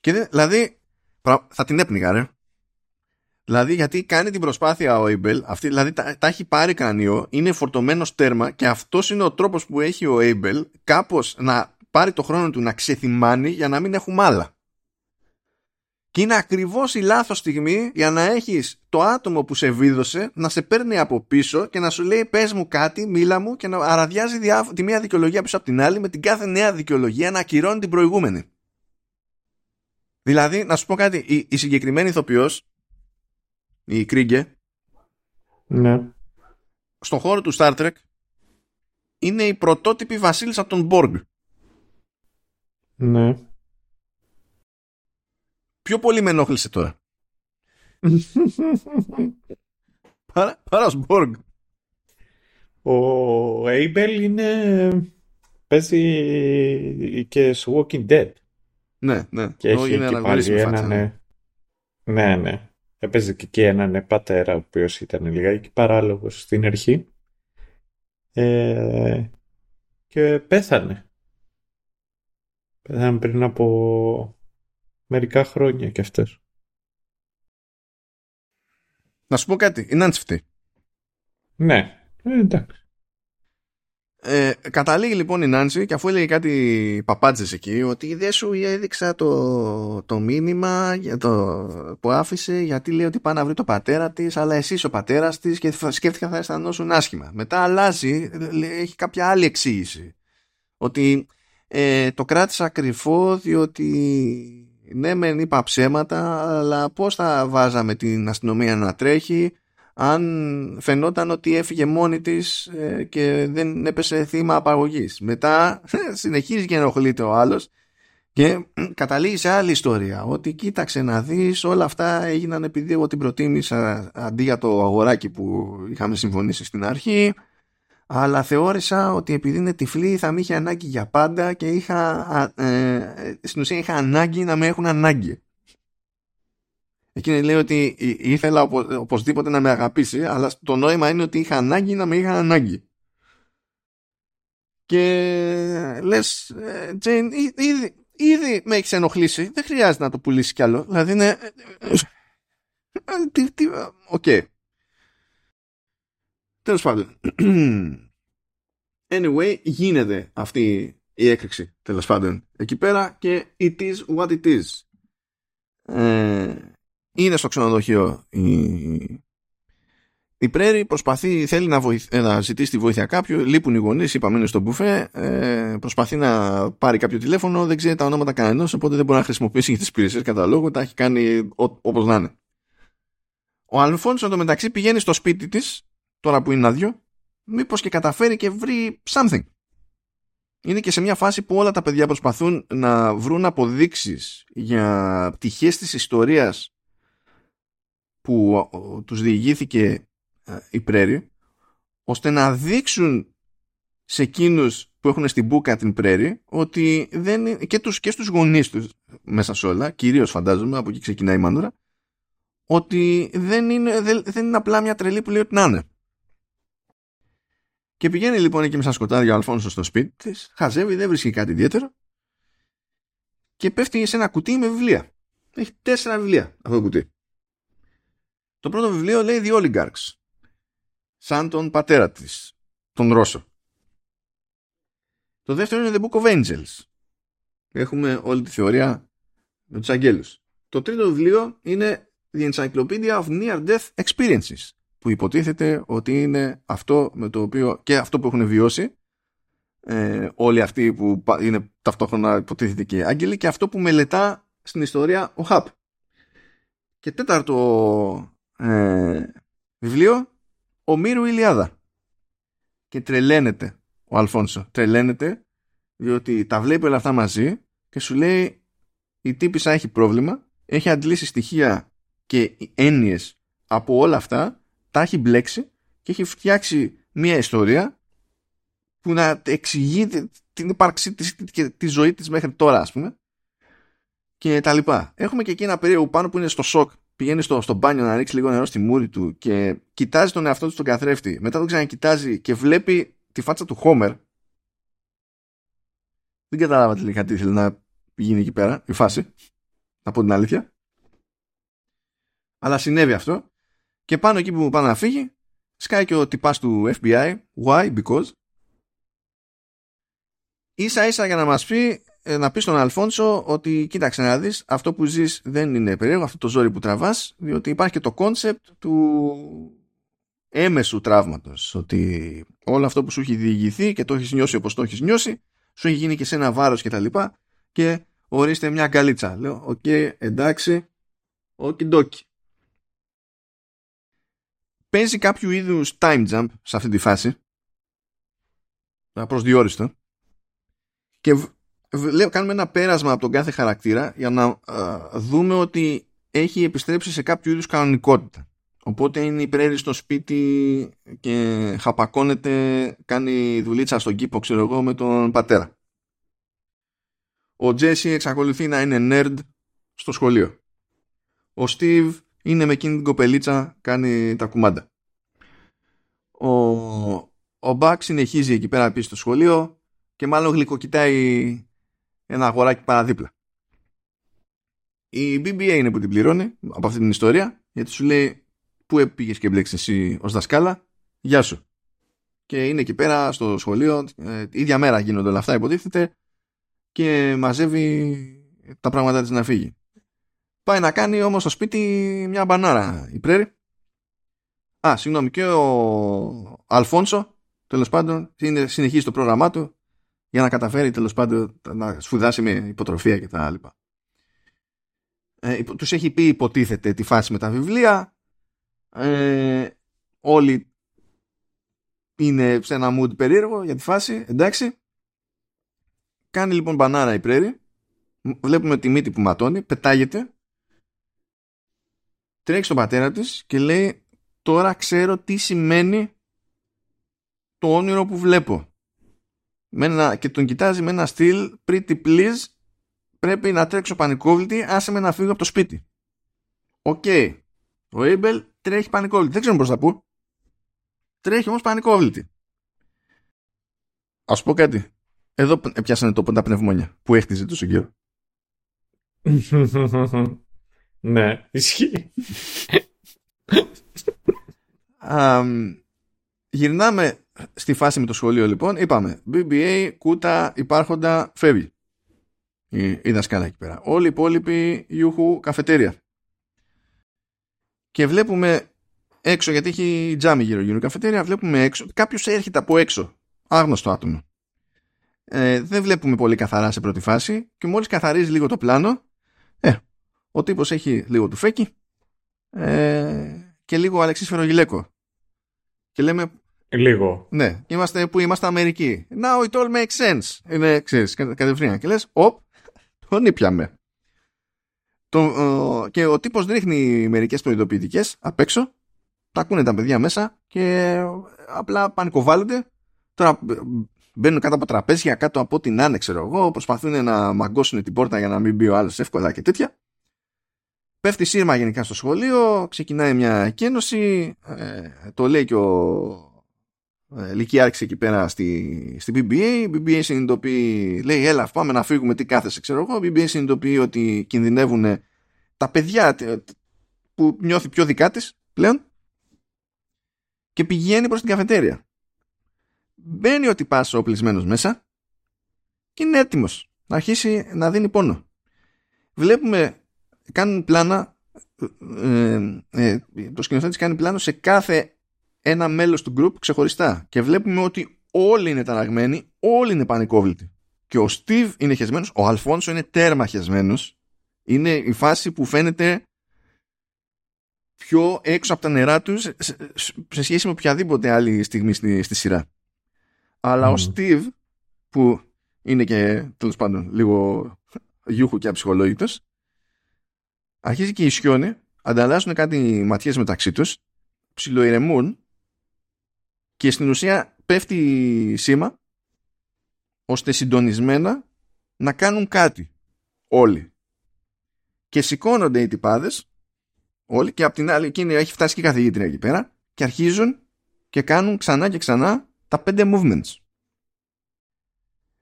Και δεν, δηλαδή, θα την έπνιγα, ρε. Δηλαδή, γιατί κάνει την προσπάθεια ο Έιμπελ, αυτή, δηλαδή τα, τα έχει πάρει κρανίο, είναι φορτωμένος τέρμα και αυτός είναι ο τρόπος που έχει ο Έιμπελ κάπως να πάρει το χρόνο του να ξεθυμάνει για να μην έχουμε άλλα. Και είναι ακριβώς η λάθος στιγμή για να έχεις το άτομο που σε βίδωσε να σε παίρνει από πίσω και να σου λέει πες μου κάτι, μίλα μου και να αραδιάζει τη μία δικαιολογία πίσω από την άλλη με την κάθε νέα δικαιολογία να ακυρώνει την προηγούμενη. Δηλαδή, να σου πω κάτι, η, η συγκεκριμένη ηθοποιός, η Κρίγκε, ναι. στον χώρο του Star Trek είναι η πρωτότυπη βασίλισσα των Μπόργκ. Ναι. Πιο πολύ με ενόχλησε τώρα; παρά, παράς Σμπόργκ. Ο Έιμπελ είναι... παίζει και στο Walking Dead. Ναι, ναι. Και έχει είναι και πάλι έναν... Ναι. ναι, ναι. Έπαιζε και εκεί έναν πατέρα, ο οποίος ήταν λιγάκι παράλογος στην αρχή. Ε, και πέθανε. Πέθανε πριν από μερικά χρόνια κι αυτές. Να σου πω κάτι, είναι άντσιφτη. Ναι, ε, εντάξει. Ε, καταλήγει λοιπόν η Νάνση και αφού έλεγε κάτι παπάντζες εκεί ότι δεν σου έδειξα το, το μήνυμα για το, που άφησε γιατί λέει ότι πάει να βρει το πατέρα της αλλά εσύ ο πατέρας της και σκέφτηκα θα αισθανόσουν άσχημα. Μετά αλλάζει, έχει κάποια άλλη εξήγηση ότι ε, το κράτησα κρυφό διότι ναι μεν είπα ψέματα αλλά πώς θα βάζαμε την αστυνομία να τρέχει αν φαινόταν ότι έφυγε μόνη της ε, και δεν έπεσε θύμα απαγωγής. Μετά συνεχίζει και ενοχλείται ο άλλος και καταλήγει σε άλλη ιστορία ότι κοίταξε να δεις όλα αυτά έγιναν επειδή εγώ την προτίμησα αντί για το αγοράκι που είχαμε συμφωνήσει στην αρχή αλλά θεώρησα ότι επειδή είναι τυφλή θα με είχε ανάγκη για πάντα και είχα, ε, στην ουσία είχα ανάγκη να με έχουν ανάγκη. Εκείνη λέει ότι ήθελα οπο, οπωσδήποτε να με αγαπήσει, αλλά το νόημα είναι ότι είχα ανάγκη να με είχα ανάγκη. Και λες, Τζέιν, ήδη, ήδη με έχει ενοχλήσει, δεν χρειάζεται να το πουλήσει κι άλλο. Δηλαδή είναι... OK. Okay. Τέλος πάντων. Anyway, γίνεται αυτή η έκρηξη, τέλος πάντων, εκεί πέρα και it is what it is. Ε, είναι στο ξενοδοχείο η, η Prairie προσπαθεί, θέλει να, βοηθ, να ζητήσει τη βοήθεια κάποιου. Λείπουν οι γονείς, είπαμε είναι στο μπουφέ. Ε, προσπαθεί να πάρει κάποιο τηλέφωνο, δεν ξέρει τα ονόματα κανενός, οπότε δεν μπορεί να χρησιμοποιήσει τις υπηρεσίες καταλόγου. Τα έχει κάνει όπως να είναι. Ο Αλφόνσο εντωμεταξύ πηγαίνει στο σπίτι της, τώρα που είναι άδειο, μήπως και καταφέρει και βρει something. Είναι και σε μια φάση που όλα τα παιδιά προσπαθούν να βρουν αποδείξεις για πτυχές της ιστορίας που τους διηγήθηκε ε, η Πρέρη ώστε να δείξουν σε εκείνους που έχουν στην μπουκα την Πρέρη ότι δεν είναι, και, τους, και στους γονείς τους μέσα σε όλα, κυρίως φαντάζομαι, από εκεί ξεκινάει η μανούρα, ότι δεν είναι, δεν, δεν είναι απλά μια τρελή που λέει ότι να είναι. Και πηγαίνει λοιπόν εκεί μέσα σκοτάδια ο Αλφόνσος στο σπίτι της, χαζεύει, δεν βρίσκει κάτι ιδιαίτερο και πέφτει σε ένα κουτί με βιβλία. Έχει τέσσερα βιβλία αυτό το κουτί. Το πρώτο βιβλίο λέει The Oligarchs. Σαν τον πατέρα της, τον Ρώσο. Το δεύτερο είναι The Book of Angels. Έχουμε όλη τη θεωρία με τους αγγέλους. Το τρίτο βιβλίο είναι The Encyclopedia of Near Death Experiences που υποτίθεται ότι είναι αυτό με το οποίο και αυτό που έχουν βιώσει ε, όλοι αυτοί που είναι ταυτόχρονα υποτίθεται και άγγελοι και αυτό που μελετά στην ιστορία ο Χαπ. Και τέταρτο ε, βιβλίο ο Μύρου Ηλιάδα. Και τρελαίνεται ο Αλφόνσο. Τρελαίνεται διότι τα βλέπει όλα αυτά μαζί και σου λέει η τύπησα έχει πρόβλημα, έχει αντλήσει στοιχεία και έννοιες από όλα αυτά, τα έχει μπλέξει και έχει φτιάξει μια ιστορία που να εξηγεί την ύπαρξή της και τη ζωή της μέχρι τώρα ας πούμε και τα λοιπά. Έχουμε και εκεί ένα περίεργο πάνω που είναι στο σοκ πηγαίνει στο, στο μπάνιο να ρίξει λίγο νερό στη μούρη του και κοιτάζει τον εαυτό του στον καθρέφτη. Μετά τον ξανακοιτάζει και βλέπει τη φάτσα του Χόμερ. Δεν κατάλαβα τελικά τι ήθελε να γίνει εκεί πέρα, η φάση. Να πω την αλήθεια. Αλλά συνέβη αυτό. Και πάνω εκεί που πάει να φύγει, σκάει και ο τυπάς του FBI. Why? Because. Ίσα ίσα για να μας πει ε, να πει στον Αλφόνσο ότι κοίταξε να δεις αυτό που ζεις δεν είναι περίεργο αυτό το ζόρι που τραβάς διότι υπάρχει και το κόνσεπτ του έμεσου τραύματος ότι όλο αυτό που σου έχει διηγηθεί και το έχεις νιώσει όπως το έχεις νιώσει σου έχει γίνει και σε ένα βάρος και τα λοιπά και ορίστε μια αγκαλίτσα λέω ok okay, εντάξει okey dokey παίζει κάποιο είδους time jump σε αυτή τη φάση απροσδιόριστο και λέω, κάνουμε ένα πέρασμα από τον κάθε χαρακτήρα για να δούμε ότι έχει επιστρέψει σε κάποιο είδους κανονικότητα. Οπότε είναι υπερέρη στο σπίτι και χαπακώνεται, κάνει δουλίτσα στον κήπο, ξέρω εγώ, με τον πατέρα. Ο Τζέσι εξακολουθεί να είναι nerd στο σχολείο. Ο Στίβ είναι με εκείνη την κοπελίτσα, κάνει τα κουμάντα. Ο, ο Μπακ συνεχίζει εκεί πέρα πίσω στο σχολείο και μάλλον γλυκοκοιτάει ένα αγοράκι παραδίπλα. Η BBA είναι που την πληρώνει από αυτή την ιστορία γιατί σου λέει πού πήγε και μπλέξεις εσύ ως δασκάλα, γεια σου. και είναι εκεί πέρα στο σχολείο, ε, ίδια μέρα γίνονται όλα αυτά υποτίθεται και μαζεύει τα πράγματα της να φύγει. Πάει να κάνει όμως στο σπίτι μια μπανάρα η Πρέρη. Α, συγγνώμη, και ο Αλφόνσο, τέλος πάντων, συνεχίζει το πρόγραμμά του για να καταφέρει τέλος πάντων να σπουδάσει με υποτροφία κτλ. Ε, τους έχει πει υποτίθεται τη φάση με τα βιβλία. Ε, όλοι είναι σε ένα mood περίεργο για τη φάση, εντάξει. Κάνει λοιπόν μπανάρα η Πρέρη. Βλέπουμε τη μύτη που ματώνει, πετάγεται. Τρέχει στον πατέρα της και λέει τώρα ξέρω τι σημαίνει το όνειρο που βλέπω. Με ένα, και τον κοιτάζει με ένα στυλ pretty please πρέπει να τρέξω πανικόβλητη άσε με να φύγω από το σπίτι. Ok. Okay. Ο Abel τρέχει πανικόβλητη. Δεν ξέρω πώς θα πω. Τρέχει όμως πανικόβλητη. Ας πω κάτι. Εδώ πιάσανε το τα πνευμόνια που έχτιζε τόσο καιρό. ναι, ισχύει. γυρνάμε στη φάση με το σχολείο λοιπόν. Είπαμε BBA, κούτα, υπάρχοντα, φεύγει. Η, η δασκάλα εκεί πέρα. Όλοι οι υπόλοιποι Ιούχου καφετέρια. Και βλέπουμε έξω, γιατί έχει τζάμι γύρω γύρω καφετέρια, βλέπουμε έξω. Κάποιος έρχεται από έξω. Άγνωστο άτομο. Ε, δεν βλέπουμε πολύ καθαρά σε πρώτη φάση και μόλις καθαρίζει λίγο το πλάνο ε, ο τύπος έχει λίγο του φέκι ε, και λίγο αλεξίσφαιρο γυλαίκο και λέμε λίγο. ναι, είμαστε, που είμαστε Αμερική. Now it all makes sense. Είναι ξέρεις κατευθείαν. Και λες οπ τον ήπιαμε το, και ο τύπος ρίχνει μερικές προειδοποιητικές απ' έξω. Τα ακούνε τα παιδιά μέσα και απλά πανικοβάλλονται. Τώρα μπαίνουν κάτω από τραπέζια, κάτω από την άνε, ξέρω εγώ, προσπαθούν να μαγκώσουν την πόρτα για να μην μπει ο άλλος εύκολα και τέτοια. Πέφτει σύρμα γενικά στο σχολείο, ξεκινάει μια εκένωση, ε, το λέει και ο ε, Λυκιάρχης εκεί πέρα στη, στη BBA. Η BBA συνειδητοποιεί, λέει έλα πάμε να φύγουμε τι κάθεσαι ξέρω εγώ. Η BBA συνειδητοποιεί ότι κινδυνεύουν τα παιδιά που νιώθει πιο δικά της πλέον και πηγαίνει προς την καφετέρια μπαίνει ο τυπάς οπλισμένος μέσα και είναι έτοιμος να αρχίσει να δίνει πόνο. Βλέπουμε, κάνουν πλάνα, ε, ε, το σκηνοθέτης κάνει πλάνο σε κάθε ένα μέλος του group ξεχωριστά και βλέπουμε ότι όλοι είναι ταραγμένοι, όλοι είναι πανικόβλητοι. Και ο Στίβ είναι χεσμένος, ο Αλφόνσο είναι τέρμα χεσμένος. Είναι η φάση που φαίνεται πιο έξω από τα νερά τους σε σχέση με οποιαδήποτε άλλη στιγμή στη, στη σειρά. Αλλά ο Steve, που είναι και τέλος πάντων λίγο γιούχου και αψυχολόγητος, αρχίζει και ισιώνει, ανταλλάσσουν κάτι ματιές μεταξύ τους, ψιλοειρεμούν και στην ουσία πέφτει σήμα ώστε συντονισμένα να κάνουν κάτι όλοι. Και σηκώνονται οι τυπάδες όλοι και από την άλλη εκείνη έχει φτάσει και η καθηγήτρια εκεί πέρα και αρχίζουν και κάνουν ξανά και ξανά τα πέντε movements.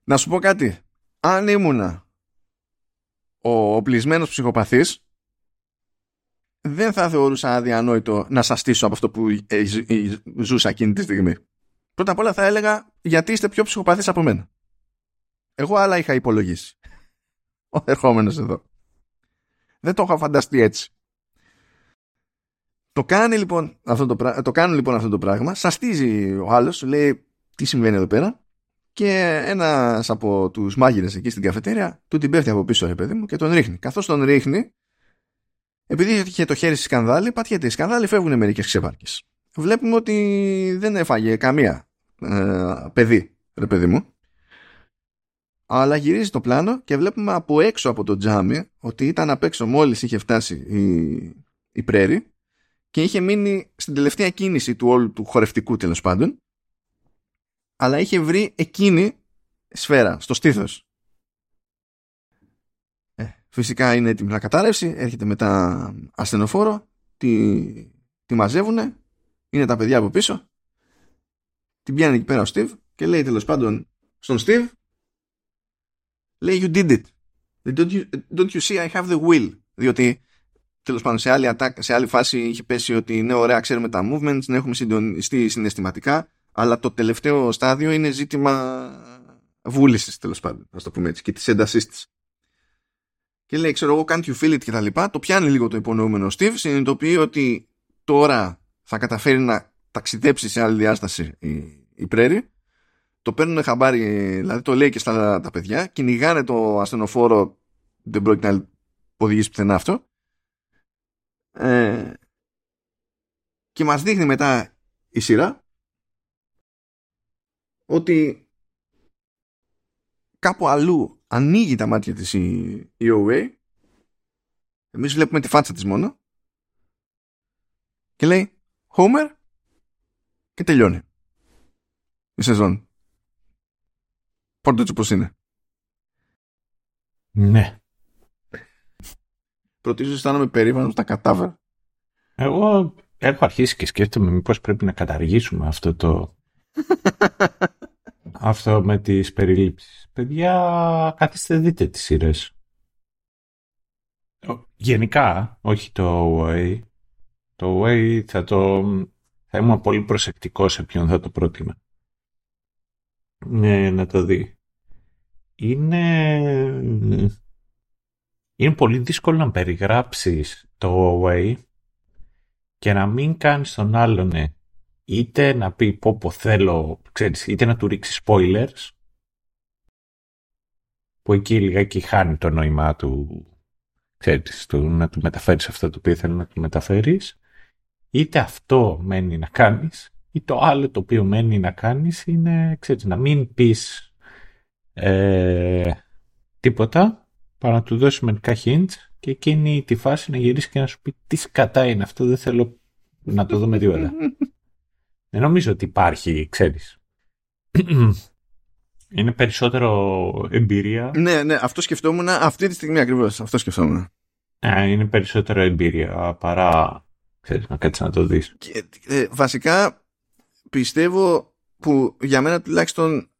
Να σου πω κάτι. Αν ήμουνα ο οπλισμένος ψυχοπαθής δεν θα θεωρούσα αδιανόητο να σας στήσω από αυτό που ε, ε, ζούσα εκείνη τη στιγμή. Πρώτα απ' όλα θα έλεγα γιατί είστε πιο ψυχοπαθείς από μένα. Εγώ άλλα είχα υπολογίσει. Ο ερχόμενος εδώ. Δεν το είχα φανταστεί έτσι. Το κάνει λοιπόν αυτό το, το κάνουν λοιπόν αυτό το πράγμα, σαστίζει ο άλλος, λέει τι συμβαίνει εδώ πέρα και ένας από τους μάγειρες εκεί στην καφετέρια του την πέφτει από πίσω ρε παιδί μου και τον ρίχνει. Καθώς τον ρίχνει, επειδή είχε το χέρι στη σκανδάλη, πατιέται η σκανδάλη, φεύγουν μερικές ξεπάρκες. Βλέπουμε ότι δεν έφαγε καμία ε, παιδί, ρε παιδί μου. Αλλά γυρίζει το πλάνο και βλέπουμε από έξω από το τζάμι ότι ήταν απ' έξω μόλις είχε φτάσει η, η πρέρη και είχε μείνει στην τελευταία κίνηση του όλου του χορευτικού τέλος πάντων αλλά είχε βρει εκείνη σφαίρα στο στήθος ε, φυσικά είναι έτοιμη να κατάρρευσει έρχεται μετά ασθενοφόρο τη, τη μαζεύουνε είναι τα παιδιά από πίσω την πιάνει εκεί πέρα ο Στίβ και λέει τέλος πάντων στον Στίβ λέει you did it don't you, don't you see I have the will διότι τέλος πάντων σε άλλη, attack, σε άλλη φάση είχε πέσει ότι ναι ωραία ξέρουμε τα movements, να έχουμε συντονιστεί συναισθηματικά Αλλά το τελευταίο στάδιο είναι ζήτημα βούλησης τέλος πάντων, α το πούμε έτσι, και της έντασής της. Και λέει, ξέρω εγώ, can't you feel it και τα λοιπά. Το πιάνει λίγο το υπονοούμενο Steve, συνειδητοποιεί ότι τώρα θα καταφέρει να ταξιδέψει σε άλλη διάσταση η, η Πρέρη. Το παίρνουν χαμπάρι, δηλαδή το λέει και στα τα παιδιά, κυνηγάνε το ασθενοφόρο, δεν πρόκειται να οδηγήσει πουθενά αυτό. Ε, και μας δείχνει μετά η σειρά ότι κάπου αλλού ανοίγει τα μάτια της η, η OA εμείς βλέπουμε τη φάτσα της μόνο και λέει Homer και τελειώνει η σεζόν. Πόρτε έτσι όπως είναι. Ναι. Πρωτίστως αισθάνομαι περήφανος τα κατάφερα. Εγώ έχω αρχίσει και σκέφτομαι μήπως πρέπει να καταργήσουμε αυτό το... αυτό με τις περιλήψεις. Παιδιά, καθίστε δείτε τις σειρές. Γενικά, όχι το way. Το way θα το... θα ήμουν πολύ προσεκτικός σε ποιον θα το πρότεινα. Ναι, να το δει. Είναι... Είναι πολύ δύσκολο να περιγράψεις το way και να μην κάνεις τον άλλον ναι, είτε να πει πω πω θέλω, ξέρεις, είτε να του ρίξει spoilers που εκεί λιγάκι χάνει το νόημά του, ξέρεις, του, να του μεταφέρεις αυτό το οποίο θέλει να του μεταφέρεις είτε αυτό μένει να κάνεις ή το άλλο το οποίο μένει να κάνεις είναι, ξέρεις, να μην πεις ε, τίποτα, παρά να του δώσεις μερικά hints και εκείνη τη φάση να γυρίσεις και να σου πει τι σκατά είναι αυτό, δεν θέλω να το δούμε τίποτα. δεν νομίζω ότι υπάρχει, ξέρεις. είναι περισσότερο εμπειρία. Ναι, ναι, αυτό σκεφτόμουν αυτή τη στιγμή ακριβώς. Αυτό σκεφτόμουν. είναι περισσότερο εμπειρία παρά ξέρεις, να κάτσεις να το δεις. Και, ε, βασικά πιστεύω που για μένα τουλάχιστον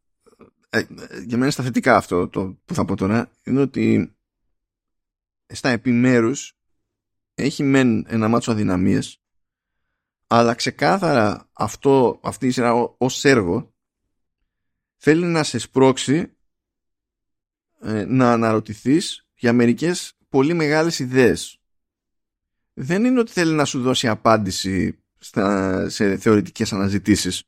ε, για μένα στα θετικά αυτό το που θα πω τώρα είναι ότι στα επιμέρους έχει μεν ένα μάτσο αδυναμίες αλλά ξεκάθαρα αυτό, αυτή η σειρά ως έργο θέλει να σε σπρώξει ε, να αναρωτηθείς για μερικές πολύ μεγάλες ιδέες. Δεν είναι ότι θέλει να σου δώσει απάντηση στα, σε θεωρητικές αναζητήσεις.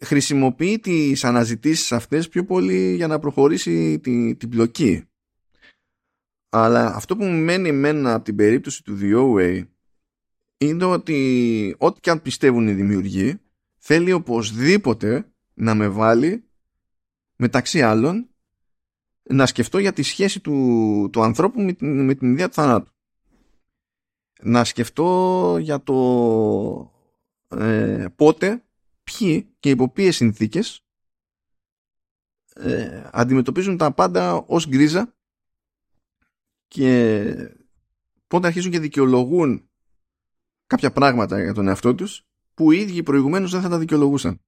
Χρησιμοποιεί τις αναζητήσεις αυτές πιο πολύ για να προχωρήσει την, την πλοκή. Αλλά αυτό που μου μένει εμένα από την περίπτωση του The O-Way είναι ότι ό,τι και αν πιστεύουν οι δημιουργοί θέλει οπωσδήποτε να με βάλει μεταξύ άλλων να σκεφτώ για τη σχέση του, του ανθρώπου με την, με την ιδέα του θανάτου. Να σκεφτώ για το ε, πότε, ποιοι και υπό ποιες συνθήκες ε, αντιμετωπίζουν τα πάντα ως γκρίζα και πότε αρχίζουν και δικαιολογούν κάποια πράγματα για τον εαυτό τους που οι ίδιοι προηγουμένως δεν θα τα δικαιολογούσαν.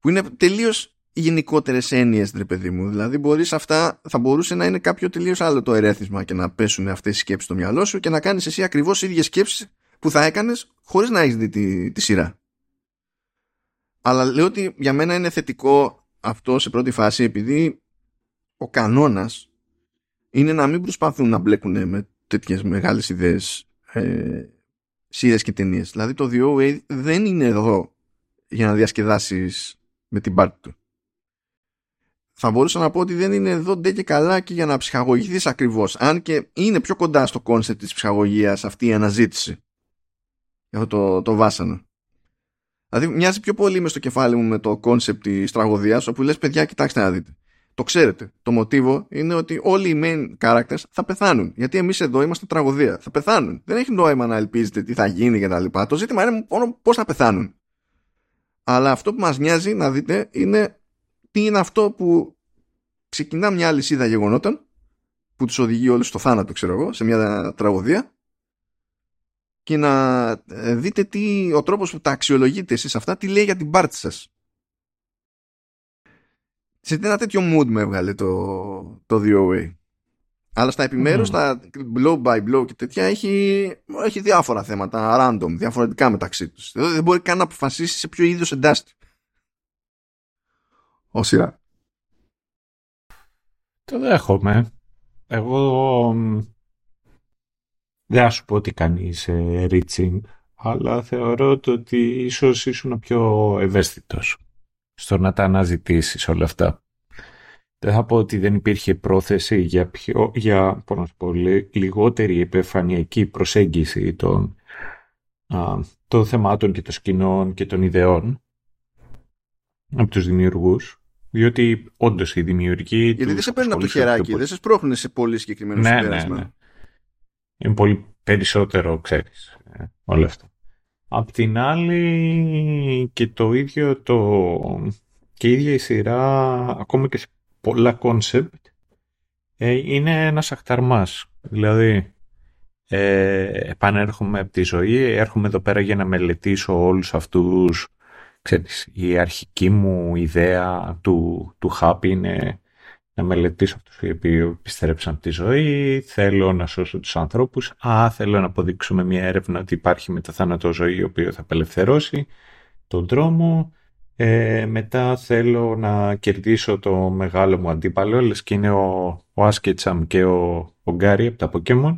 Που είναι τελείως γενικότερες έννοιες, ρε παιδί μου. Δηλαδή, μπορείς αυτά, θα μπορούσε να είναι κάποιο τελείως άλλο το ερέθισμα και να πέσουν αυτές οι σκέψεις στο μυαλό σου και να κάνεις εσύ ακριβώς ίδιες σκέψεις που θα έκανες χωρίς να έχεις δει τη, τη σειρά. Αλλά λέω ότι για μένα είναι θετικό αυτό σε πρώτη φάση επειδή ο κανόνας είναι να μην προσπαθούν να μπλέκουν με τέτοιες μεγάλες ιδέες ε, και ταινίες. Δηλαδή το The OA δεν είναι εδώ για να διασκεδάσεις με την πάρτη του θα μπορούσα να πω ότι δεν είναι εδώ ντε και καλά και για να ψυχαγωγηθείς ακριβώς. Αν και είναι πιο κοντά στο κόνσεπτ της ψυχαγωγίας αυτή η αναζήτηση. Για αυτό το, το βάσανο. Δηλαδή μοιάζει πιο πολύ με στο κεφάλι μου με το κόνσεπτ της τραγωδίας όπου λες παιδιά κοιτάξτε να δείτε. Το ξέρετε. Το μοτίβο είναι ότι όλοι οι main characters θα πεθάνουν. Γιατί εμείς εδώ είμαστε τραγωδία. Θα πεθάνουν. Δεν έχει νόημα να ελπίζετε τι θα γίνει κτλ. Το ζήτημα είναι μόνο πώς θα πεθάνουν. Αλλά αυτό που μας νοιάζει να δείτε είναι τι είναι αυτό που ξεκινά μια αλυσίδα γεγονότων που τους οδηγεί όλους στο θάνατο ξέρω εγώ σε μια τραγωδία και να ε, δείτε τι, ο τρόπος που τα αξιολογείτε εσείς αυτά τι λέει για την πάρτι σας σε ένα τέτοιο mood με έβγαλε το, το DOA Αλλά στα επιμέρους, mm. στα blow by blow και τέτοια, έχει, έχει διάφορα θέματα, random, διαφορετικά μεταξύ τους. Δηλαδή δεν μπορεί καν να αποφασίσει σε ποιο είδος εντάσσεται. Ω σειρά. Το δέχομαι. Εγώ δεν σου πω ότι κάνει ε, reaching, αλλά θεωρώ ότι ίσως ήσουν πιο ευαίσθητος στο να τα αναζητήσεις όλα αυτά. Δεν θα πω ότι δεν υπήρχε πρόθεση για, πιο, για πω, λιγότερη επιφανειακή προσέγγιση των, α, των θεμάτων και των σκηνών και των ιδεών από τους δημιουργούς. Διότι όντως οι δημιουργοί. Γιατί δεν σε παίρνουν από το χεράκι, δεν σε σπρώχνουν σε πολύ συγκεκριμένο ναι, ναι, ναι. Είναι πολύ περισσότερο, ξέρεις, ε, όλο αυτό. Απ' την άλλη και το ίδιο το... και η ίδια η σειρά, ακόμα και σε πολλά κόνσεπτ, ε, είναι ένας αχταρμάς. Δηλαδή, ε, επανέρχομαι από τη ζωή, έρχομαι εδώ πέρα για να μελετήσω όλους αυτούς, ξέρεις, η αρχική μου ιδέα του, του hub είναι να μελετήσω αυτούς οι οποίοι επιστρέψαν από τη ζωή, θέλω να σώσω τους ανθρώπους, α, θέλω να αποδείξουμε μια έρευνα ότι υπάρχει μεταθάνατο ζωή η οποία θα απελευθερώσει τον δρόμο, ε, μετά θέλω να κερδίσω το μεγάλο μου αντίπαλο, λες και είναι ο, ο Άσκετσαμ και ο, ο Γκάρι από τα Pokemon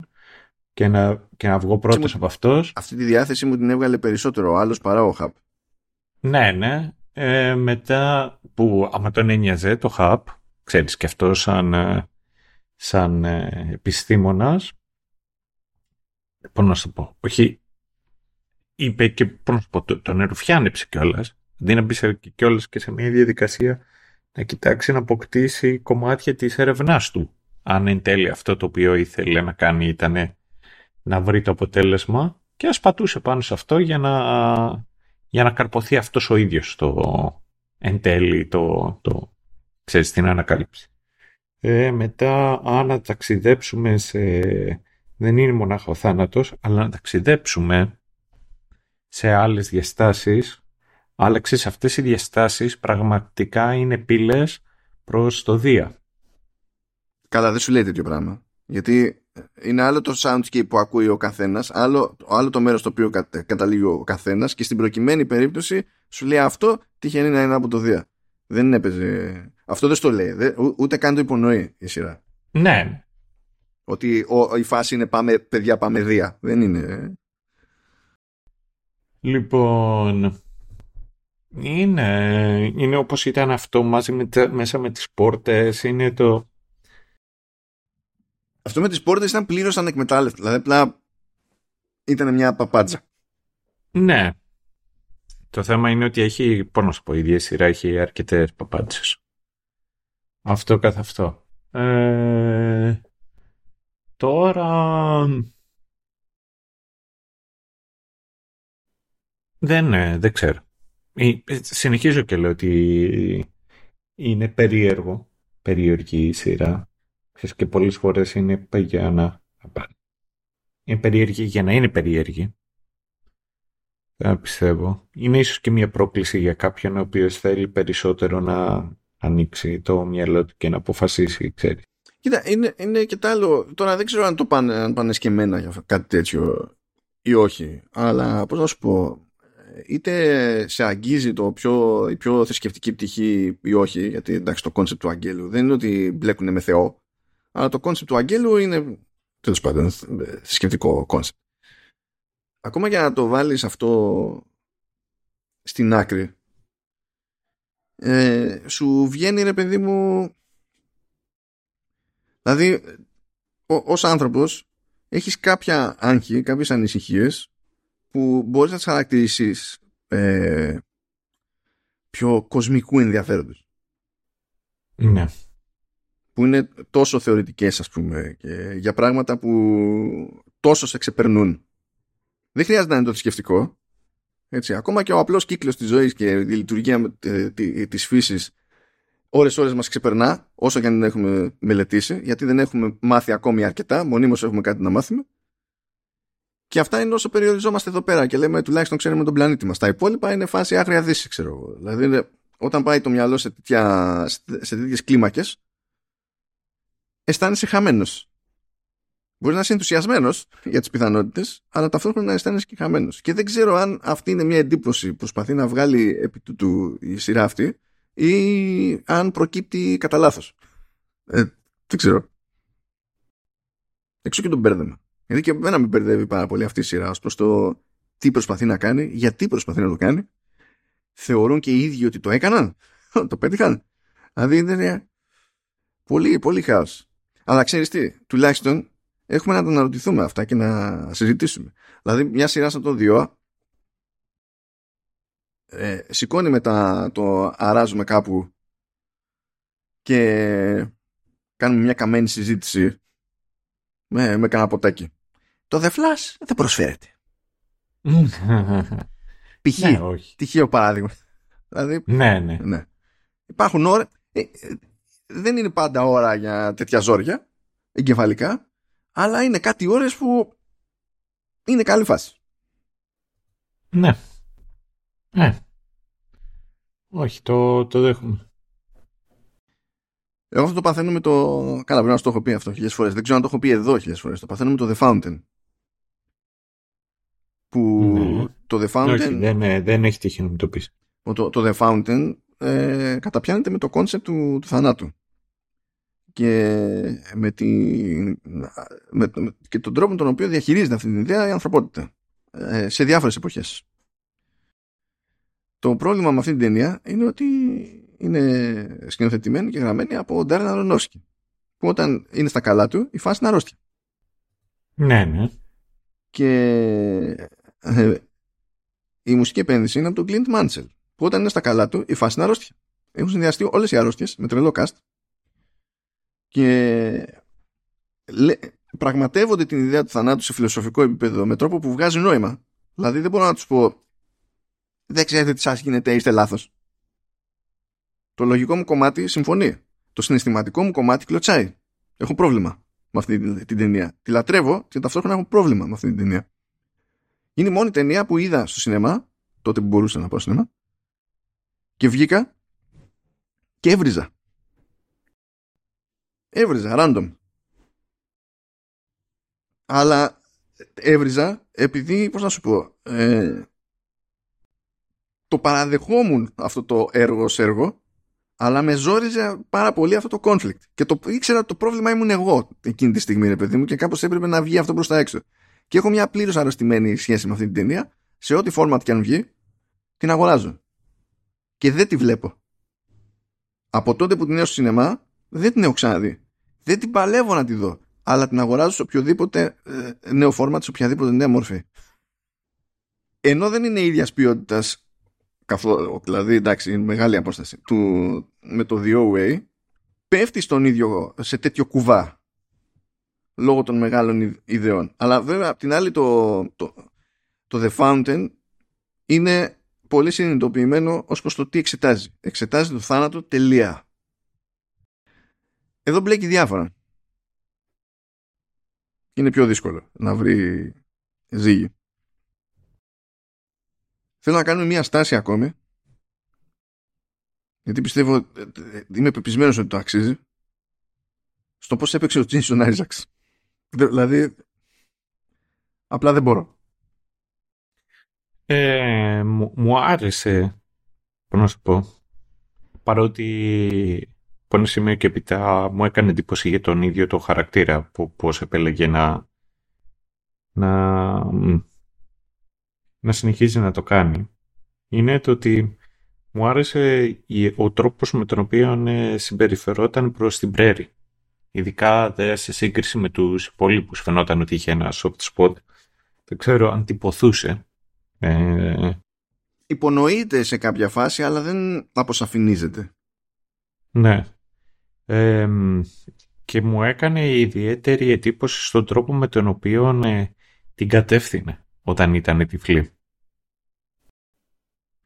και να, και να βγω πρώτος από αυτός. Αυτή τη διάθεση μου την έβγαλε περισσότερο ο άλλος παρά ο Χαπ. Ναι, ναι. Ε, μετά που άμα τον ένοιαζε το Χαπ, ξέρεις και αυτός σαν, ε, σαν ε, επιστήμονας, πώς να σου πω, όχι, είπε και πώς να σου πω, τον ερουφιάνεψε κιόλας, αντί να μπει κιόλας και σε μια διαδικασία να κοιτάξει να αποκτήσει κομμάτια της έρευνάς του. Αν εν τέλει αυτό το οποίο ήθελε να κάνει ήταν να βρει το αποτέλεσμα και ας πατούσε πάνω σε αυτό για να, για να καρποθεί αυτός ο ίδιος το εν τέλει το, το, ξέρεις, την ανακάλυψη. Ε, μετά, αν να ταξιδέψουμε σε... Δεν είναι μονάχα ο θάνατος, αλλά να ταξιδέψουμε σε άλλες διαστάσεις, αλλά ξέρεις, αυτές οι διαστάσεις πραγματικά είναι πύλες προς το Δία. Καλά, δεν σου λέει τέτοιο πράγμα. Γιατί είναι άλλο το soundscape που ακούει ο καθένας, άλλο, άλλο το μέρος στο οποίο καταλήγει ο καθένας και στην προκειμένη περίπτωση σου λέει αυτό τυχαίνει να είναι από το Δία. Δεν έπαιζε αυτό δεν στο λέει. ούτε καν το υπονοεί η σειρά. Ναι. Ότι ο, η φάση είναι πάμε, παιδιά, πάμε δία. Δεν είναι. Ε. Λοιπόν, είναι, είναι όπως ήταν αυτό μαζί με, μέσα με τις πόρτες, είναι το... Αυτό με τις πόρτες ήταν πλήρως ανεκμετάλλευτο, δηλαδή απλά ήταν μια παπάτζα. Ναι. Το θέμα είναι ότι έχει, πώς να σου πω, η ίδια σειρά έχει αρκετές παπάτσες. Αυτό καθ' αυτό. Ε, τώρα... Δεν, ε, δεν ξέρω. Ε, συνεχίζω και λέω ότι είναι περίεργο, περίεργη η σειρά. Και πολλές φορές είναι για να... Είναι περίεργη για να είναι περίεργη. Δεν πιστεύω. Είναι ίσως και μια πρόκληση για κάποιον ο οποίος θέλει περισσότερο να ανοίξει το μυαλό του και να αποφασίσει, ξέρεις. Κοίτα, είναι, είναι και τ' άλλο. Τώρα δεν ξέρω αν το πάνε, αν πάνε σκεμμένα για κάτι τέτοιο ή όχι. Αλλά πώς να σου πω, είτε σε αγγίζει το πιο, η πιο θρησκευτική πτυχή ή όχι, γιατί εντάξει το κόνσεπτ του Αγγέλου δεν είναι ότι μπλέκουν με Θεό, αλλά το κόνσεπτ του Αγγέλου είναι τέλος πάντων θρησκευτικό κόνσεπτ. Ακόμα για να το βάλεις αυτό στην άκρη ε, σου βγαίνει ρε παιδί μου δηλαδή ω ως άνθρωπος έχεις κάποια άγχη, κάποιες ανησυχίες που μπορείς να τις χαρακτηρίσεις ε, πιο κοσμικού ενδιαφέροντος. Ναι. Που είναι τόσο θεωρητικές ας πούμε και για πράγματα που τόσο σε ξεπερνούν. Δεν χρειάζεται να είναι το θρησκευτικό έτσι, ακόμα και ο απλός κύκλος της ζωής και η λειτουργία ε, της φύσης ώρες ώρες μας ξεπερνά όσο και αν δεν έχουμε μελετήσει γιατί δεν έχουμε μάθει ακόμη αρκετά μονίμως έχουμε κάτι να μάθουμε. Και αυτά είναι όσο περιοριζόμαστε εδώ πέρα και λέμε τουλάχιστον ξέρουμε τον πλανήτη μας. Τα υπόλοιπα είναι φάση άγρια δύση ξέρω εγώ. Δηλαδή όταν πάει το μυαλό σε, τέτοια, σε τέτοιες κλίμακες αισθάνεσαι χαμένος Μπορεί να είσαι ενθουσιασμένος για τις πιθανότητες, αλλά ταυτόχρονα να αισθάνεσαι και χαμένος. Και δεν ξέρω αν αυτή είναι μια εντύπωση που προσπαθεί να βγάλει επί του, του η σειρά αυτή ή αν προκύπτει κατά λάθος. Ε, δεν ξέρω. Έξω και τον μπέρδεμα. Γιατί και εμένα με μπερδεύει πάρα πολύ αυτή η σειρά ως προς το τι προσπαθεί να κάνει, γιατί προσπαθεί να το κάνει. Θεωρούν και οι ίδιοι ότι το έκαναν. το πέτυχαν. Δηλαδή είναι πολύ, πολύ χάος. Αλλά ξέρεις τι, τουλάχιστον έχουμε να τα αναρωτηθούμε αυτά και να συζητήσουμε. Δηλαδή, μια σειρά σαν το δύο ε, σηκώνει μετά το αράζουμε κάπου και κάνουμε μια καμένη συζήτηση με, με κανένα ποτάκι. Το The Flash δεν προσφέρεται. Π.χ. Ναι, τυχαίο παράδειγμα. Δηλαδή, ναι, ναι. ναι. Υπάρχουν ώρες... Ε, ε, δεν είναι πάντα ώρα για τέτοια ζόρια εγκεφαλικά, αλλά είναι κάτι ώρες που είναι καλή φάση. Ναι. Ναι. Όχι, το, το δέχομαι. Εγώ αυτό το παθαίνω με το. Καλά, πρέπει να το έχω πει αυτό χιλιάδες φορές. Δεν ξέρω αν το έχω πει εδώ χιλιάδες φορές. Το παθαίνω με το The Fountain. Που ναι. το The Fountain. Όχι, δεν, δεν έχει τύχει να μου το πεις. Το, το The Fountain ε, καταπιάνεται με το κόνσεπτ του, του θανάτου και με, τη, με, και τον τρόπο τον οποίο διαχειρίζεται αυτή την ιδέα η ανθρωπότητα ε, σε διάφορες εποχές. Το πρόβλημα με αυτή την ταινία είναι ότι είναι σκηνοθετημένη και γραμμένη από τον Ντάρεν Αρονόσκι που όταν είναι στα καλά του η φάση είναι αρρώστια. Ναι, ναι. Και ε, η μουσική επένδυση είναι από τον Clint Mansell που όταν είναι στα καλά του η φάση είναι αρρώστια. Έχουν συνδυαστεί όλες οι αρρώστιες με τρελό cast και πραγματεύονται την ιδέα του θανάτου σε φιλοσοφικό επίπεδο με τρόπο που βγάζει νόημα. Δηλαδή δεν μπορώ να τους πω δεν ξέρετε τι σας γίνεται, είστε λάθος. Το λογικό μου κομμάτι συμφωνεί. Το συναισθηματικό μου κομμάτι κλωτσάει. Έχω πρόβλημα με αυτή την ταινία. Τη λατρεύω και ταυτόχρονα έχω πρόβλημα με αυτή την ταινία. Είναι η μόνη ταινία που είδα στο σινεμά, τότε που μπορούσα να πάω στο σινεμά, και βγήκα και έβριζα. Έβριζα, random. Αλλά έβριζα επειδή, πώς να σου πω, ε, το παραδεχόμουν αυτό το έργο ως έργο, αλλά με ζόριζε πάρα πολύ αυτό το conflict. Και το ήξερα ότι το πρόβλημα ήμουν εγώ εκείνη τη στιγμή, ρε παιδί μου, και κάπως έπρεπε να βγει αυτό προς τα έξω. Και έχω μια πλήρως αρρωστημένη σχέση με αυτή την ταινία, σε ό,τι format και αν βγει, την αγοράζω. Και δεν τη βλέπω. Από τότε που την έχω στο σινεμά, δεν την έχω ξαναδεί. Δεν την παλεύω να τη δω. Αλλά την αγοράζω σε οποιοδήποτε ε, νέο φόρμα, σε οποιαδήποτε νέα μορφή. Ενώ δεν είναι ίδιας ποιότητας καθόλου, δηλαδή εντάξει, είναι μεγάλη απόσταση του, με το The OA, πέφτει στον ίδιο σε τέτοιο κουβά λόγω των μεγάλων ιδεών. Αλλά βέβαια απ' την άλλη το, το, το The Fountain είναι πολύ συνειδητοποιημένο ως προς το τι εξετάζει. Εξετάζει το θάνατο τελεία. Εδώ μπλέκει διάφορα. Είναι πιο δύσκολο να βρει ζύγι. Θέλω να κάνουμε μία στάση ακόμη γιατί πιστεύω είμαι πεπισμένος ότι το αξίζει στο πώς έπαιξε ο Τζίνσον Άιζαξ. Δηλαδή απλά δεν μπορώ. Ε, μου, μου άρεσε, πώς να σου πω, παρότι από ένα σημείο και έπειτα μου έκανε εντύπωση για τον ίδιο το χαρακτήρα που πώς επέλεγε να, να, να συνεχίζει να το κάνει είναι το ότι μου άρεσε ο τρόπος με τον οποίο ε, συμπεριφερόταν προς την πρέρη. Ειδικά δε, σε σύγκριση με τους υπόλοιπους φαινόταν ότι είχε ένα soft spot. Δεν ξέρω αν τυποθούσε. Ε... Υπονοείται σε κάποια φάση αλλά δεν αποσαφηνίζεται. Ναι και μου έκανε ιδιαίτερη εντύπωση στον τρόπο με τον οποίο ε, την κατεύθυνε όταν ήταν τυφλή.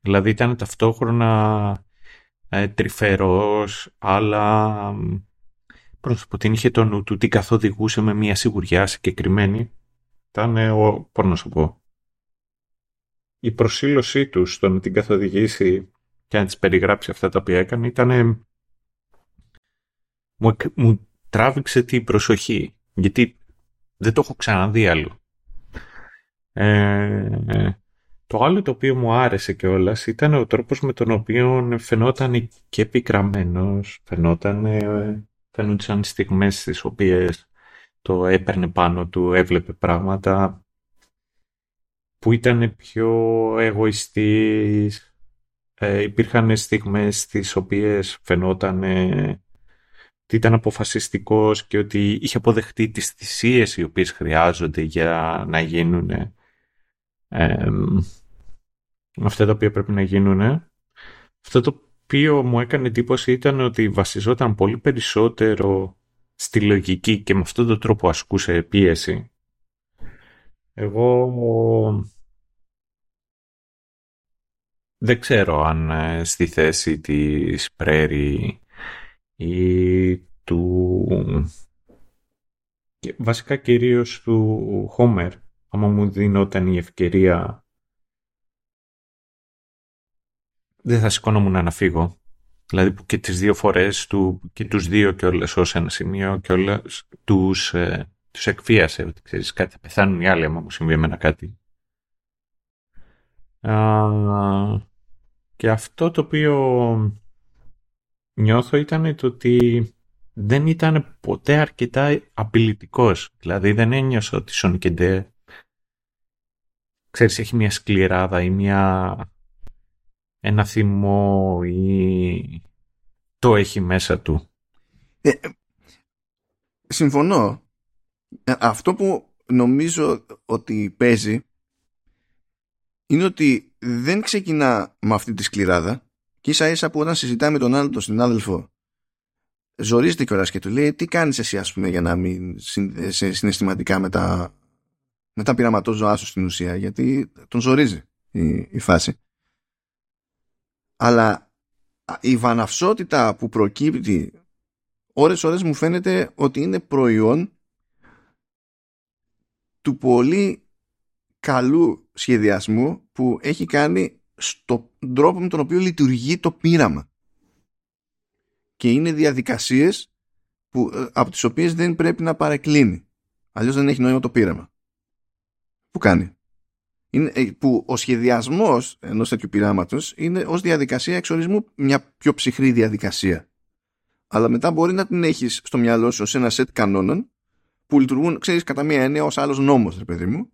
Δηλαδή ήταν ταυτόχρονα ε, τρυφερός, αλλά πώς την είχε το νου του, την καθοδηγούσε με μια σιγουριά συγκεκριμένη. Ήταν, ε, ο, πώς να σου πω, η προσήλωσή του στο να την καθοδηγήσει και να της περιγράψει αυτά τα οποία έκανε ήταν μου, μου τράβηξε την προσοχή. Γιατί δεν το έχω ξαναδεί άλλο. Ε, το άλλο το οποίο μου άρεσε κιόλας ήταν ο τρόπος με τον οποίο φαινόταν και πικραμένος, φαινόταν, φαινόταν στιγμές στις οποίες το έπαιρνε πάνω του, έβλεπε πράγματα που ήταν πιο εγωιστής. Ε, υπήρχαν στιγμές στις οποίες φαινόταν ότι ήταν αποφασιστικός και ότι είχε αποδεχτεί τις θυσίες οι οποίες χρειάζονται για να γίνουν ε, αυτά τα οποία πρέπει να γίνουν. Αυτό το οποίο μου έκανε εντύπωση ήταν ότι βασιζόταν πολύ περισσότερο στη λογική και με αυτόν τον τρόπο ασκούσε πίεση. Εγώ δεν ξέρω αν ε, στη θέση της Πρέρι ή του... Βασικά κυρίως του Χόμερ, άμα μου δίνονταν η ευκαιρία δεν θα σηκώνομουν να φύγω. Δηλαδή που και τις δύο φορές του, και τους δύο και όλες ως ένα σημείο και όλες τους, ε, τους εκφίασε ότι ξέρεις κάτι θα πεθάνουν οι άλλοι άμα μου συμβεί εμένα κάτι. και αυτό το οποίο νιώθω ήταν το ότι δεν ήταν ποτέ αρκετά απειλητικός. Δηλαδή δεν ένιωσα ότι Sonic ξέρεις έχει μια σκληράδα ή μια ένα θυμό ή το έχει μέσα του. Ε, συμφωνώ. Ε, αυτό που νομίζω ότι παίζει είναι ότι δεν ξεκινά με αυτή τη σκληράδα και ίσα ίσα που όταν συζητάει με τον άλλο τον συνάδελφο ζορίζεται κιόλας και του λέει τι κάνεις εσύ ας πούμε για να μην συναισθηματικά με τα, με τα πειραματόζωά σου στην ουσία γιατί τον ζορίζει η, η φάση αλλά η βαναυσότητα που προκύπτει ώρες ώρες μου φαίνεται ότι είναι προϊόν του πολύ καλού σχεδιασμού που έχει κάνει στον τρόπο με τον οποίο λειτουργεί το πείραμα. Και είναι διαδικασίες που, ε, από τις οποίες δεν πρέπει να παρεκκλίνει. Αλλιώς δεν έχει νόημα το πείραμα. Που κάνει; Είναι, ε, που ο σχεδιασμός ενός τέτοιου πειράματος είναι ως διαδικασία εξορισμού μια πιο ψυχρή διαδικασία. Αλλά μετά μπορεί να την έχεις στο μυαλό σου ως ένα σετ κανόνων που λειτουργούν, ξέρεις, κατά μία έννοια ως άλλος νόμος, ρε παιδί μου,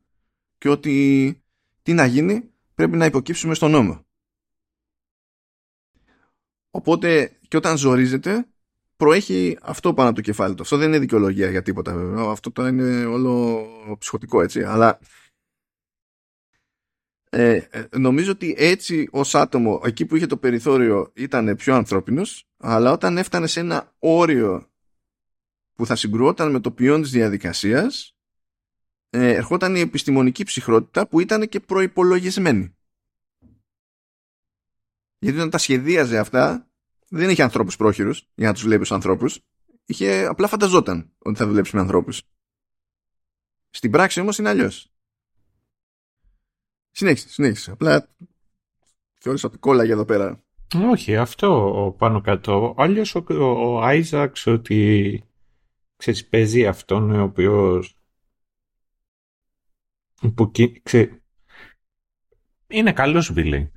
και ότι τι να γίνει πρέπει να υποκύψουμε στον νόμο. Οπότε και όταν ζορίζεται προέχει αυτό πάνω από το κεφάλι του. Αυτό δεν είναι δικαιολογία για τίποτα βέβαια. Αυτό τώρα είναι όλο ψυχοτικό έτσι. Αλλά ε, ε, νομίζω ότι έτσι ως άτομο εκεί που είχε το περιθώριο ήταν πιο ανθρώπινος αλλά όταν έφτανε σε ένα όριο που θα συγκρουόταν με το ποιόν της διαδικασίας ε, ερχόταν η επιστημονική ψυχρότητα που ήταν και προϋπολογισμένη γιατί όταν τα σχεδίαζε αυτά δεν είχε ανθρώπους πρόχειρους για να τους βλέπει ως ανθρώπους είχε, απλά φανταζόταν ότι θα δουλέψει με ανθρώπους στην πράξη όμως είναι αλλιώς Συνέχισε, συνέχισε. Απλά θεώρησα ότι κόλλαγε εδώ πέρα. Όχι, αυτό πάνω κάτω. Αλλιώς ο, ο Άιζαξ ότι ξέρεις, παίζει αυτόν ο οποίος που, ξέ, είναι καλός βίλη.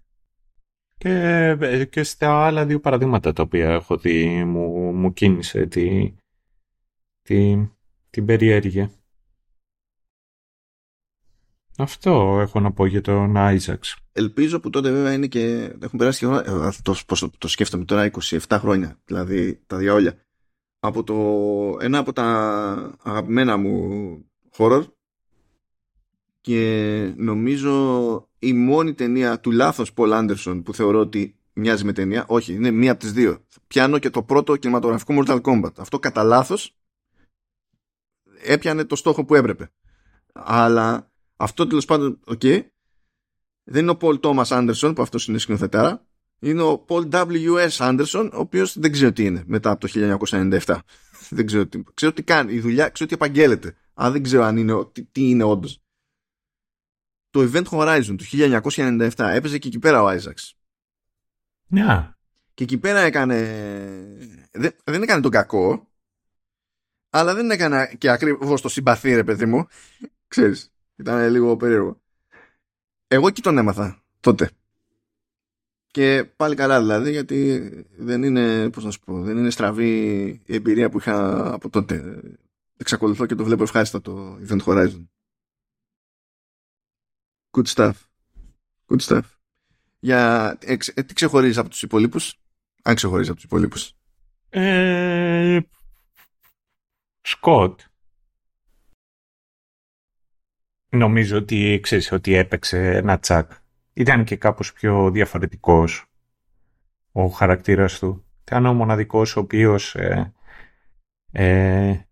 Και, και στα άλλα δύο παραδείγματα τα οποία έχω δει μου, μου κίνησε τη, τη, την περιέργεια. Αυτό έχω να πω για τον Άιζαξ. Ελπίζω που τότε βέβαια είναι και. Έχουν περάσει και χρόνια. Ε, το, το, το σκέφτομαι τώρα 27 χρόνια. Δηλαδή τα διαόλια. Από το, ένα από τα αγαπημένα μου horror και νομίζω η μόνη ταινία του λάθος Πολ Άντερσον που θεωρώ ότι μοιάζει με ταινία, όχι, είναι μία από τις δύο. Πιάνω και το πρώτο κινηματογραφικό Mortal Kombat. Αυτό κατά λάθος έπιανε το στόχο που έπρεπε. Αλλά αυτό τέλος πάντων, ok. Okay. Δεν είναι ο Paul Thomas Anderson, που αυτός είναι σκηνοθετάρα. Είναι ο Paul W.S. Anderson, ο οποίος δεν ξέρω τι είναι μετά από το 1997. δεν ξέρω τι, ξέρω τι κάνει η δουλειά, ξέρω τι επαγγέλλεται. Αλλά δεν ξέρω αν είναι, τι, τι είναι όντως. Το Event Horizon του 1997 έπαιζε και εκεί πέρα ο Isaacs. Ναι. Και εκεί πέρα έκανε. Δεν, δεν έκανε τον κακό, αλλά δεν έκανα και ακριβώς το συμπαθή ρε παιδί μου. Ξέρεις, ήταν λίγο περίεργο. Εγώ εκεί τον έμαθα τότε. Και πάλι καλά δηλαδή, γιατί δεν είναι, πώς να σου πω, δεν είναι στραβή η εμπειρία που είχα από τότε. Εξακολουθώ και το βλέπω ευχάριστα το Event Horizon. Good stuff. Good stuff. Για, ε, τι ξεχωρίζεις από τους υπολείπους, αν ξεχωρίζεις από τους υπολείπους. Ε, Σκοτ. Νομίζω ότι ξέρεις ότι έπαιξε ένα τσακ. Ήταν και κάπως πιο διαφορετικός ο χαρακτήρας του. Ήταν ο μοναδικός ο οποίος ε, ε,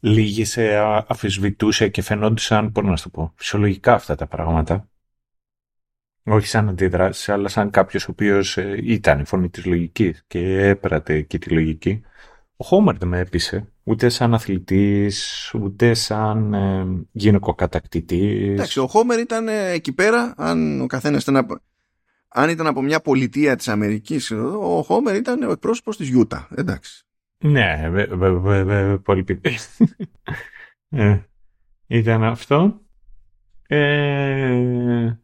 λίγησε, αφισβητούσε και φαινόντουσαν, πώς να το πω, φυσιολογικά αυτά τα πράγματα. Όχι σαν αντιδράσει, αλλά σαν κάποιος ο οποίος ε, ήταν η φωνή της λογικής και έπρατε και τη λογική. Ο Χόμερ δεν με έπεισε, ούτε σαν αθλητής, ούτε σαν ε, γυναικοκατακτητής. Εντάξει, ο Χόμερ ήταν ε, εκεί πέρα, αν ο καθένας ήταν από, αν ήταν από μια πολιτεία της Αμερικής, ο Χόμερ ήταν ο εκπρόσωπος της Γιούτα, εντάξει. Ναι, πολύ πιθανό. ε, ήταν αυτό. Ε,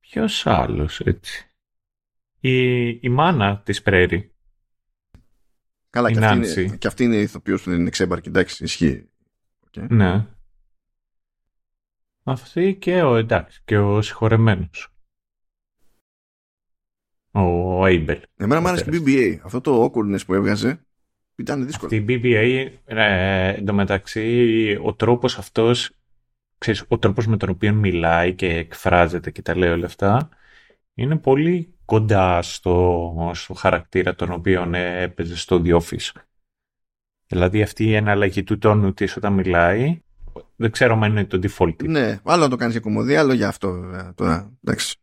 ποιος άλλος έτσι. Η, η μάνα της Πρέρι. Καλά, και αυτή, είναι, και αυτή είναι η ηθοποιός που δεν είναι ξέμπαρκη, εντάξει, ισχύει. Okay. Ναι. Αυτή και ο, εντάξει, και ο συγχωρεμένος. Ο Έιμπελ. Εμένα μου άρεσε η BBA. Αυτό το awkwardness που έβγαζε ήταν δύσκολο. Αυτή η BBA, ε, εντωμεταξύ, ο τρόπος αυτός, ξέρεις, ο τρόπος με τον οποίο μιλάει και εκφράζεται και τα λέει όλα αυτά, είναι πολύ κοντά στο, στο χαρακτήρα τον οποίο έπαιζε στο The Office. Δηλαδή αυτή η εναλλαγή του τόνου της όταν μιλάει, δεν ξέρω αν είναι το default. Ναι, άλλο να το κάνεις για κομμωδία, άλλο για αυτό. Τώρα, εντάξει.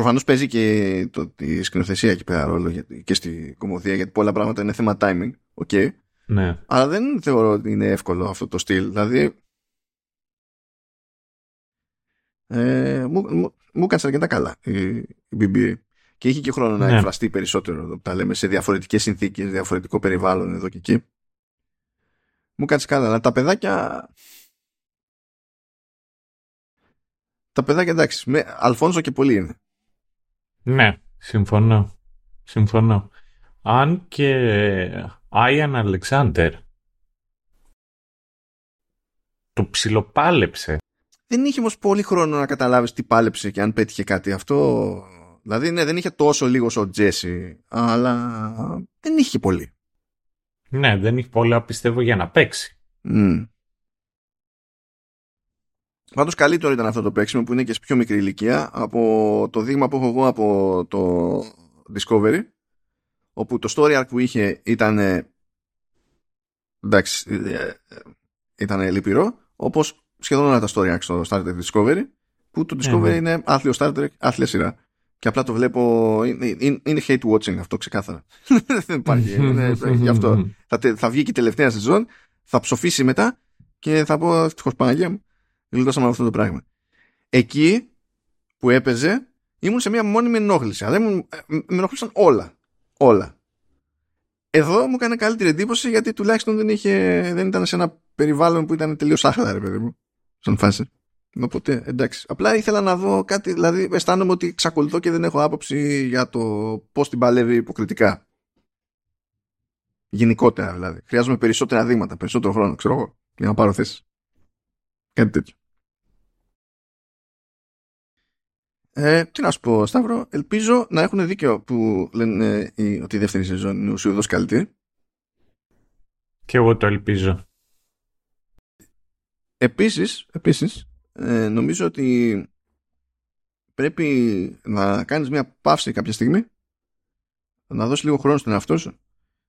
Προφανώς παίζει και το, η σκηνοθεσία εκεί πέρα ρόλο και στη κομμωδία γιατί πολλά πράγματα είναι θέμα timing. Okay. Ναι. Αλλά δεν θεωρώ ότι είναι εύκολο αυτό το στυλ. Δηλαδή ε, μου, μου, μου έκανε αρκετά καλά η, η BBA. Και είχε και χρόνο να ναι. εκφραστεί περισσότερο εδώ που τα λέμε σε διαφορετικές συνθήκες, διαφορετικό περιβάλλον εδώ και εκεί. Μου κάτσε καλά, αλλά τα παιδάκια τα παιδάκια εντάξει, με Αλφόνσο και πολύ είναι. Ναι, συμφωνώ. Συμφωνώ. Αν και Άιαν Αλεξάνδερ το ψιλοπάλεψε. Δεν είχε όμως πολύ χρόνο να καταλάβεις τι πάλεψε και αν πέτυχε κάτι. Αυτό. Δηλαδή, ναι, δεν είχε τόσο λίγο ο Τζέσι, αλλά δεν είχε πολύ. Ναι, δεν είχε πολλά πιστεύω για να παίξει. Mm. Πάντως καλύτερο ήταν αυτό το παίξιμο που είναι και σε πιο μικρή ηλικία από το δείγμα που έχω εγώ από το Discovery όπου το story arc που είχε ήταν εντάξει ε, ήταν λυπηρό όπως σχεδόν όλα τα story arcs στο Star Trek Discovery που το Discovery mm-hmm. είναι άθλιο Star Trek, άθλια σειρά. Και απλά το βλέπω είναι, είναι hate watching αυτό ξεκάθαρα. Δεν υπάρχει είναι, γι' αυτό. Θα, θα βγει και η τελευταία σεζόν θα ψοφήσει μετά και θα πω ευτυχώς Παναγία μου γλιτώσαμε αυτό το πράγμα. Εκεί που έπαιζε ήμουν σε μια μόνιμη ενόχληση. Αλλά ήμουν, ε, με ενόχλησαν όλα. Όλα. Εδώ μου έκανε καλύτερη εντύπωση γιατί τουλάχιστον δεν, είχε, δεν ήταν σε ένα περιβάλλον που ήταν τελείως άχλα, ρε παιδί μου. Σαν φάση. Οπότε εντάξει. Απλά ήθελα να δω κάτι, δηλαδή αισθάνομαι ότι εξακολουθώ και δεν έχω άποψη για το πώς την παλεύει υποκριτικά. Γενικότερα δηλαδή. Χρειάζομαι περισσότερα δείγματα, περισσότερο χρόνο, ξέρω εγώ, για να πάρω θέση. Κάτι τέτοιο. Ε, τι να σου πω, Σταύρο, ελπίζω να έχουν δίκιο που λένε ε, ότι η δεύτερη σεζόν είναι ουσιοδός καλύτερη. Και εγώ το ελπίζω. Επίσης, επίσης ε, νομίζω ότι πρέπει να κάνεις μια παύση κάποια στιγμή, να δώσεις λίγο χρόνο στον εαυτό σου,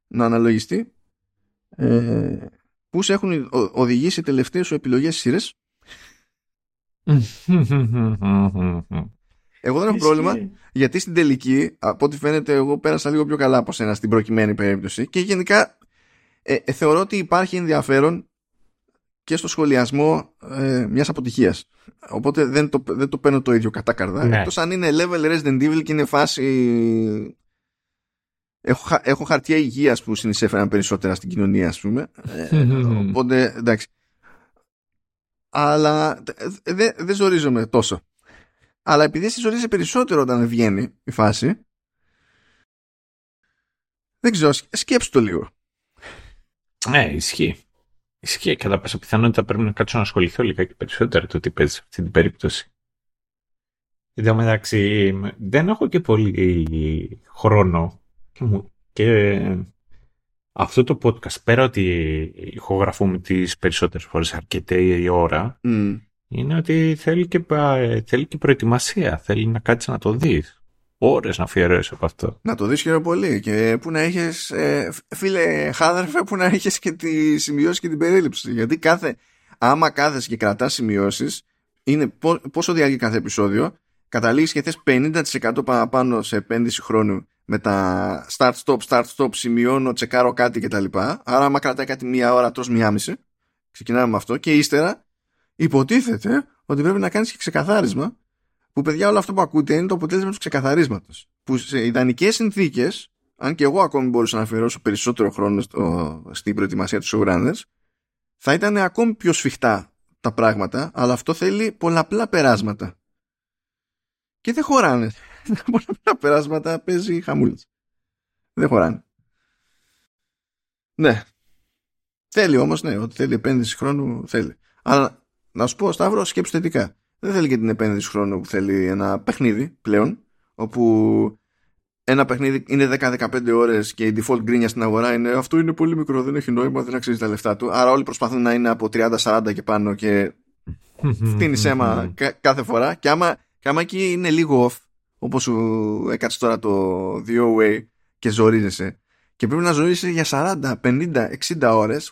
να αναλογιστεί ε, πού σε έχουν οδηγήσει οι τελευταίες σου επιλογές σειρές Εγώ δεν έχω πρόβλημα γιατί στην τελική, από ό,τι φαίνεται, εγώ πέρασα λίγο πιο καλά από σένα στην προκειμένη περίπτωση και γενικά ε, ε, θεωρώ ότι υπάρχει ενδιαφέρον και στο σχολιασμό ε, μιας αποτυχίας. Οπότε δεν το, δεν το παίρνω το ίδιο κατά καρδά. Ναι. Εκτός αν είναι level Resident Evil και είναι φάση έχω, έχω χαρτιά υγείας που συνεισέφεραν περισσότερα στην κοινωνία, ας πούμε. Ε, οπότε, εντάξει. Αλλά δεν δε ζορίζομαι τόσο. Αλλά επειδή εσύ ζορίζει περισσότερο όταν βγαίνει η φάση, δεν ξέρω, σκέψου το λίγο. Ναι, ισχύει. Ισχύει. Κατά πάσα πιθανότητα πρέπει να κάτσω να ασχοληθώ λιγάκι περισσότερο το τι παίζει σε αυτή την περίπτωση. Εν τω μεταξύ, δεν έχω και πολύ χρόνο και αυτό το podcast, πέρα ότι ηχογραφούμε τις περισσότερες φορές αρκετή ώρα, είναι ότι θέλει και, θέλει και προετοιμασία. Θέλει να κάτσει να το δεις. Ώρες να αφιερώσει από αυτό. Να το δεις χαίρομαι πολύ. Και που να έχεις, ε, φίλε χάδερφε, που να έχεις και τη σημειώσεις και την περίληψη. Γιατί κάθε, άμα κάθεσαι και κρατάς σημειώσεις, είναι πόσο διαρκεί κάθε επεισόδιο, καταλήγεις και θες 50% παραπάνω σε επένδυση χρόνου με τα start stop, start stop, σημειώνω, τσεκάρω κάτι κτλ. Άρα, άμα κρατάει κάτι μία ώρα, τρως μία μισή. Ξεκινάμε με αυτό και ύστερα υποτίθεται ότι πρέπει να κάνεις και ξεκαθάρισμα που παιδιά όλο αυτό που ακούτε είναι το αποτέλεσμα του ξεκαθαρίσματος. Που σε ιδανικές συνθήκες, αν και εγώ ακόμη μπορούσα να αφιερώσω περισσότερο χρόνο στο, στην προετοιμασία του showrunners, θα ήταν ακόμη πιο σφιχτά τα πράγματα, αλλά αυτό θέλει πολλαπλά περάσματα. Και δεν χωράνε. πολλαπλά περάσματα παίζει χαμούλες. Δεν χωράνε. Ναι. Θέλει όμως, ναι, ότι θέλει επένδυση χρόνου, θέλει. Αλλά να σου πω, Σταύρο, σκέψου θετικά. Δεν θέλει και την επένδυση χρόνου που θέλει ένα παιχνίδι πλέον, όπου ένα παιχνίδι είναι 10-15 ώρες και η default γκρίνια στην αγορά είναι αυτό είναι πολύ μικρό, δεν έχει νόημα, δεν αξίζει τα λεφτά του. Άρα όλοι προσπαθούν να είναι από 30-40 και πάνω και φτύνει αίμα κάθε φορά. Και άμα, και άμα εκεί είναι λίγο off, όπως σου έκατσε τώρα το The Way και ζορίζεσαι, και πρέπει να ζορίζεσαι για 40, 50, 60 ώρες,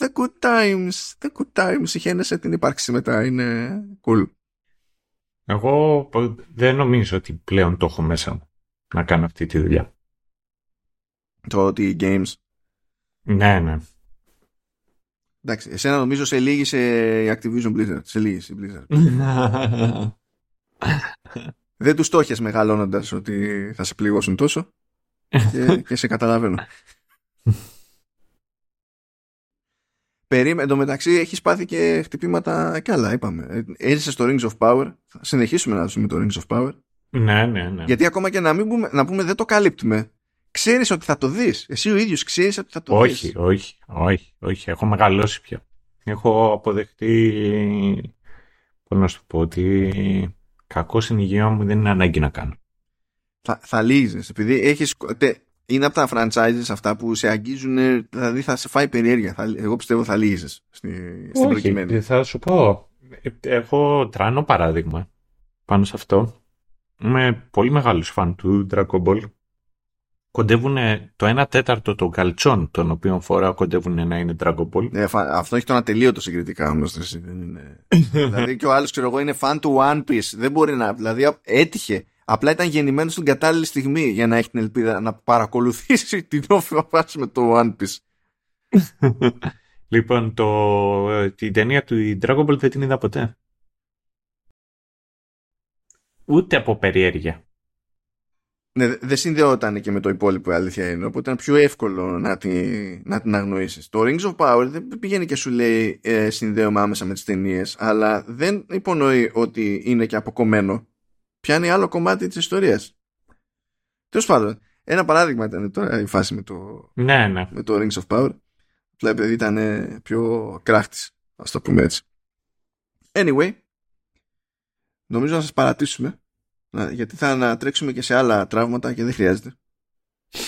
The good times, the good times, χαίνεσαι την ύπαρξη μετά, είναι cool. Εγώ δεν νομίζω ότι πλέον το έχω μέσα μου να κάνω αυτή τη δουλειά. Το ότι games. Ναι, ναι. Εντάξει, εσένα νομίζω σε λύγησε η Activision Blizzard. Σε λύγησε η Blizzard. δεν τους το μεγαλώνοντας ότι θα σε πληγώσουν τόσο και, και σε καταλαβαίνω. Περίμενε, μεταξύ έχεις πάθει και χτυπήματα κι άλλα, είπαμε. Έζησε στο Rings of Power. Θα συνεχίσουμε να δούμε το Rings of Power. Ναι, ναι, ναι. Γιατί ακόμα και να, μην πούμε, να πούμε δεν το καλύπτουμε, ξέρεις ότι θα το δεις. Εσύ ο ίδιος ξέρεις ότι θα το δεις. Όχι, όχι, όχι, όχι. Έχω μεγαλώσει πια. Έχω αποδεχτεί. Πώς να σου πω, ότι κακό στην υγεία μου δεν είναι ανάγκη να κάνω. Θα, θα επειδή έχεις είναι από τα franchises αυτά που σε αγγίζουν, δηλαδή θα σε φάει περιέργεια. Θα, εγώ πιστεύω θα λύσεις στη, στην Όχι, προκειμένη. Θα σου πω. Έχω τρανό παράδειγμα πάνω σε αυτό. Είμαι πολύ μεγάλος φαν του Dragon Ball. Κοντεύουν το 1 τέταρτο των καλτσών των οποίων φορά κοντεύουν να είναι Dragon Ball. Ε, αυτό έχει τον ατελείωτο συγκριτικά όμως. δηλαδή και ο άλλος, ξέρω εγώ, είναι φαν του One Piece. Δεν μπορεί να. Δηλαδή έτυχε Απλά ήταν γεννημένος στην κατάλληλη στιγμή για να έχει την ελπίδα να παρακολουθήσει την όφημα φάση με το One Piece. λοιπόν, το, την ταινία του Dragon Ball δεν την είδα ποτέ. Ούτε από περιέργεια. Ναι, δεν συνδεόταν και με το υπόλοιπο η αλήθεια είναι, οπότε ήταν πιο εύκολο να την, να την αγνοήσεις. Το Rings of Power δεν πηγαίνει και σου λέει ε, συνδέομαι άμεσα με τις ταινίες, αλλά δεν υπονοεί ότι είναι και αποκομμένο πιάνει άλλο κομμάτι της ιστορίας. Τέλος πάντων, ένα παράδειγμα ήταν τώρα η φάση με το, ναι, ναι. Με το Rings of Power. Απλά επειδή ήταν πιο κράχτης, ας το πούμε έτσι. Anyway, νομίζω να σας παρατήσουμε, γιατί θα ανατρέξουμε και σε άλλα τραύματα και δεν χρειάζεται.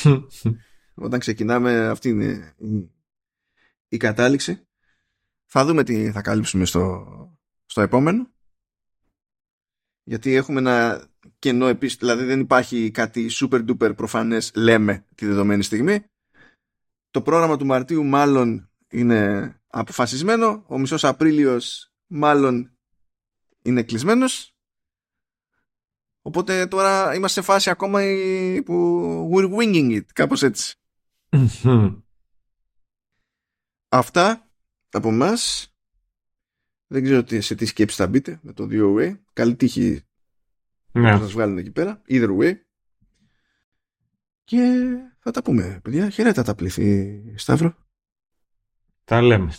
Όταν ξεκινάμε, αυτή είναι η, η κατάληξη. Θα δούμε τι θα καλύψουμε στο, στο επόμενο γιατί έχουμε ένα κενό επίσης, δηλαδή δεν υπάρχει κάτι super duper προφανές λέμε τη δεδομένη στιγμή. Το πρόγραμμα του Μαρτίου μάλλον είναι αποφασισμένο, ο μισός Απρίλιος μάλλον είναι κλεισμένος. Οπότε τώρα είμαστε σε φάση ακόμα που we're winging it, κάπως έτσι. Αυτά από μας δεν ξέρω σε τι σκέψη θα μπείτε με το 2 way. Καλή τύχη ναι. να σας βγάλουν εκεί πέρα. Either way. και θα τα πούμε παιδιά χαιρέτα τα πλήθη Σταύρο τα λέμε